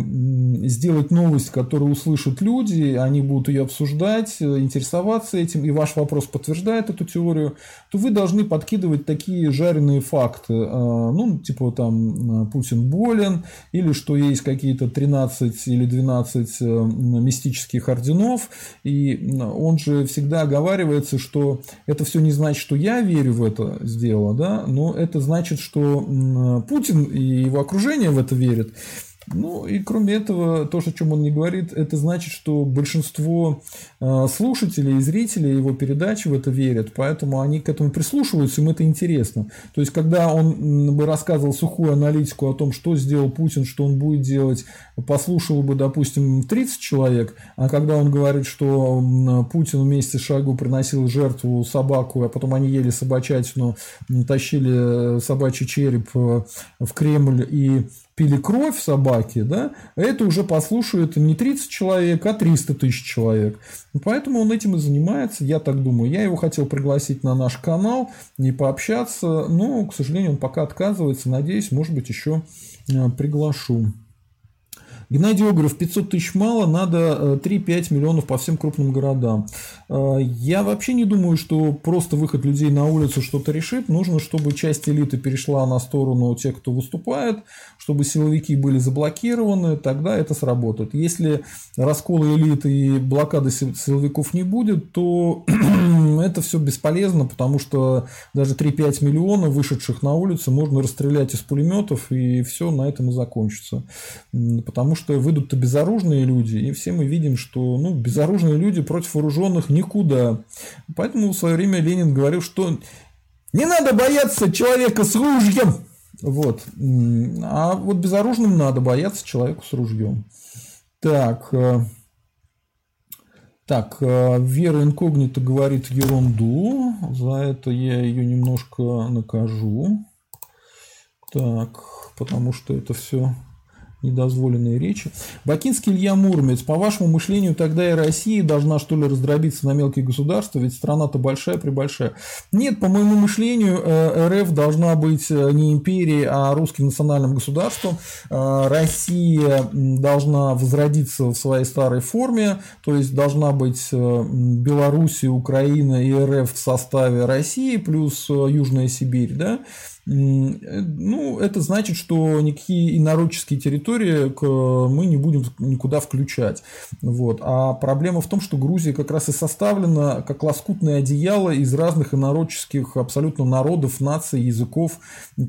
сделать новость, которую услышат люди, они будут ее обсуждать, э, интересоваться этим, и ваш вопрос подтверждает эту теорию, то вы должны подкидывать такие жареные факты. Ну, типа там Путин болен, или что есть какие-то 13 или 12 мистических орденов, и он же всегда всегда оговаривается, что это все не значит, что я верю в это дело, да, но это значит, что Путин и его окружение в это верят. Ну и кроме этого, то, о чем он не говорит, это значит, что большинство э, слушателей и зрителей его передач в это верят, поэтому они к этому прислушиваются, им это интересно. То есть, когда он бы рассказывал сухую аналитику о том, что сделал Путин, что он будет делать, послушал бы, допустим, 30 человек, а когда он говорит, что Путин вместе с Шойгу приносил жертву собаку, а потом они ели собачатину, тащили собачий череп э, в Кремль и пили кровь собаки, да, это уже послушают не 30 человек, а 300 тысяч человек. Поэтому он этим и занимается, я так думаю. Я его хотел пригласить на наш канал и пообщаться, но, к сожалению, он пока отказывается. Надеюсь, может быть, еще э, приглашу. Геннадий Огров, 500 тысяч мало, надо 3-5 э, миллионов по всем крупным городам. Э, я вообще не думаю, что просто выход людей на улицу что-то решит. Нужно, чтобы часть элиты перешла на сторону тех, кто выступает, чтобы силовики были заблокированы, тогда это сработает. Если раскола элиты и блокады силовиков не будет, то это все бесполезно, потому что даже 3-5 миллионов вышедших на улицу можно расстрелять из пулеметов, и все на этом и закончится. Потому что выйдут-то безоружные люди, и все мы видим, что ну, безоружные люди против вооруженных никуда. Поэтому в свое время Ленин говорил, что не надо бояться человека с ружьем. Вот. А вот безоружным надо бояться человеку с ружьем. Так. Э, так, э, Вера Инкогнито говорит ерунду. За это я ее немножко накажу. Так, потому что это все недозволенные речи. Бакинский Илья Муромец. По вашему мышлению, тогда и Россия должна, что ли, раздробиться на мелкие государства, ведь страна-то большая, прибольшая. Нет, по моему мышлению, э, РФ должна быть э, не империей, а русским национальным государством. Э, Россия должна возродиться в своей старой форме, то есть должна быть Белоруссия, Украина и РФ в составе России, плюс Южная Сибирь, да, ну, это значит, что никакие инородческие территории мы не будем никуда включать. Вот. А проблема в том, что Грузия как раз и составлена как лоскутное одеяло из разных инородческих абсолютно народов, наций, языков.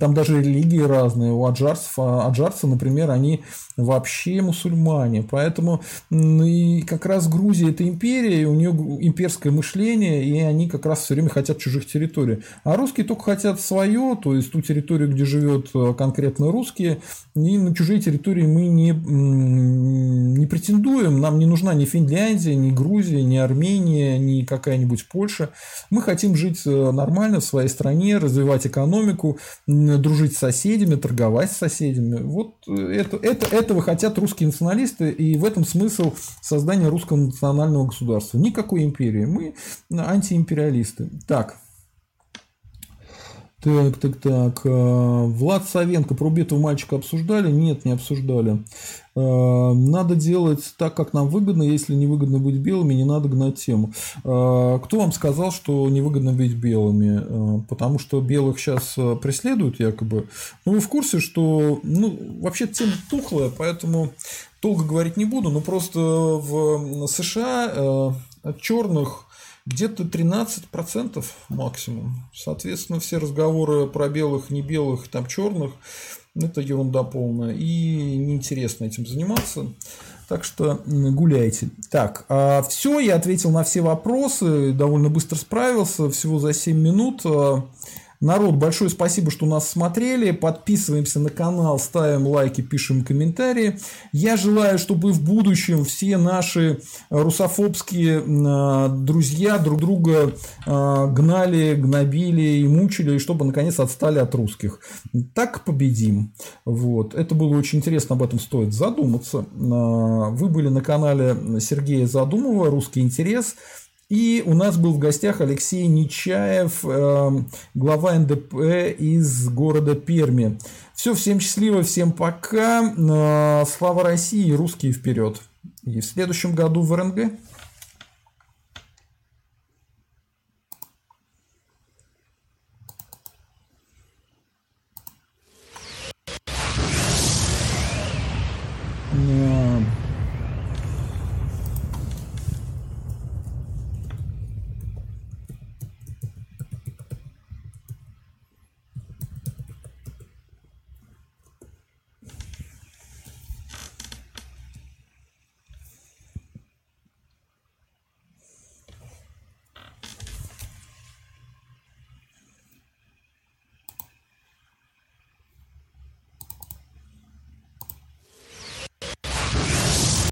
Там даже религии разные. У аджарцев, а аджарцы, например, они вообще мусульмане. Поэтому и как раз Грузия это империя, и у нее имперское мышление, и они как раз все время хотят чужих территорий. А русские только хотят свое, то есть есть ту территорию, где живет э, конкретно русские, и на чужие территории мы не, не претендуем, нам не нужна ни Финляндия, ни Грузия, ни Армения, ни какая-нибудь Польша. Мы хотим жить э, нормально в своей стране, развивать экономику, дружить с соседями, торговать с соседями. Вот э, это, это, этого хотят русские националисты, и в этом смысл создания русского национального государства. Никакой империи. Мы антиимпериалисты. Так. Так, так, так. Э, Влад Савенко про убитого мальчика обсуждали? Нет, не обсуждали. Э, надо делать так, как нам выгодно. Если невыгодно быть белыми, не надо гнать тему. Э, кто вам сказал, что невыгодно быть белыми? Потому что белых сейчас преследуют якобы. Ну, вы в курсе, что ну, вообще тема тухлая, поэтому долго говорить не буду. Но просто в США черных где-то 13% максимум. Соответственно, все разговоры про белых, не белых, там черных, это ерунда полная. И неинтересно этим заниматься. Так что гуляйте. Так, а все, я ответил на все вопросы, довольно быстро справился, всего за 7 минут. А, Народ, большое спасибо, что нас смотрели. Подписываемся на канал, ставим лайки, пишем комментарии. Я желаю, чтобы в будущем все наши русофобские э, друзья друг друга э, гнали, гнобили и мучили, и чтобы наконец отстали от русских. Так победим. Вот. Это было очень интересно, об этом стоит задуматься. Э, вы были на канале Сергея Задумова «Русский интерес». И у нас был в гостях Алексей Нечаев, эм, глава НДП из города Перми. Все, всем счастливо, всем пока. Э, слава России, русские вперед. И в следующем году в РНГ.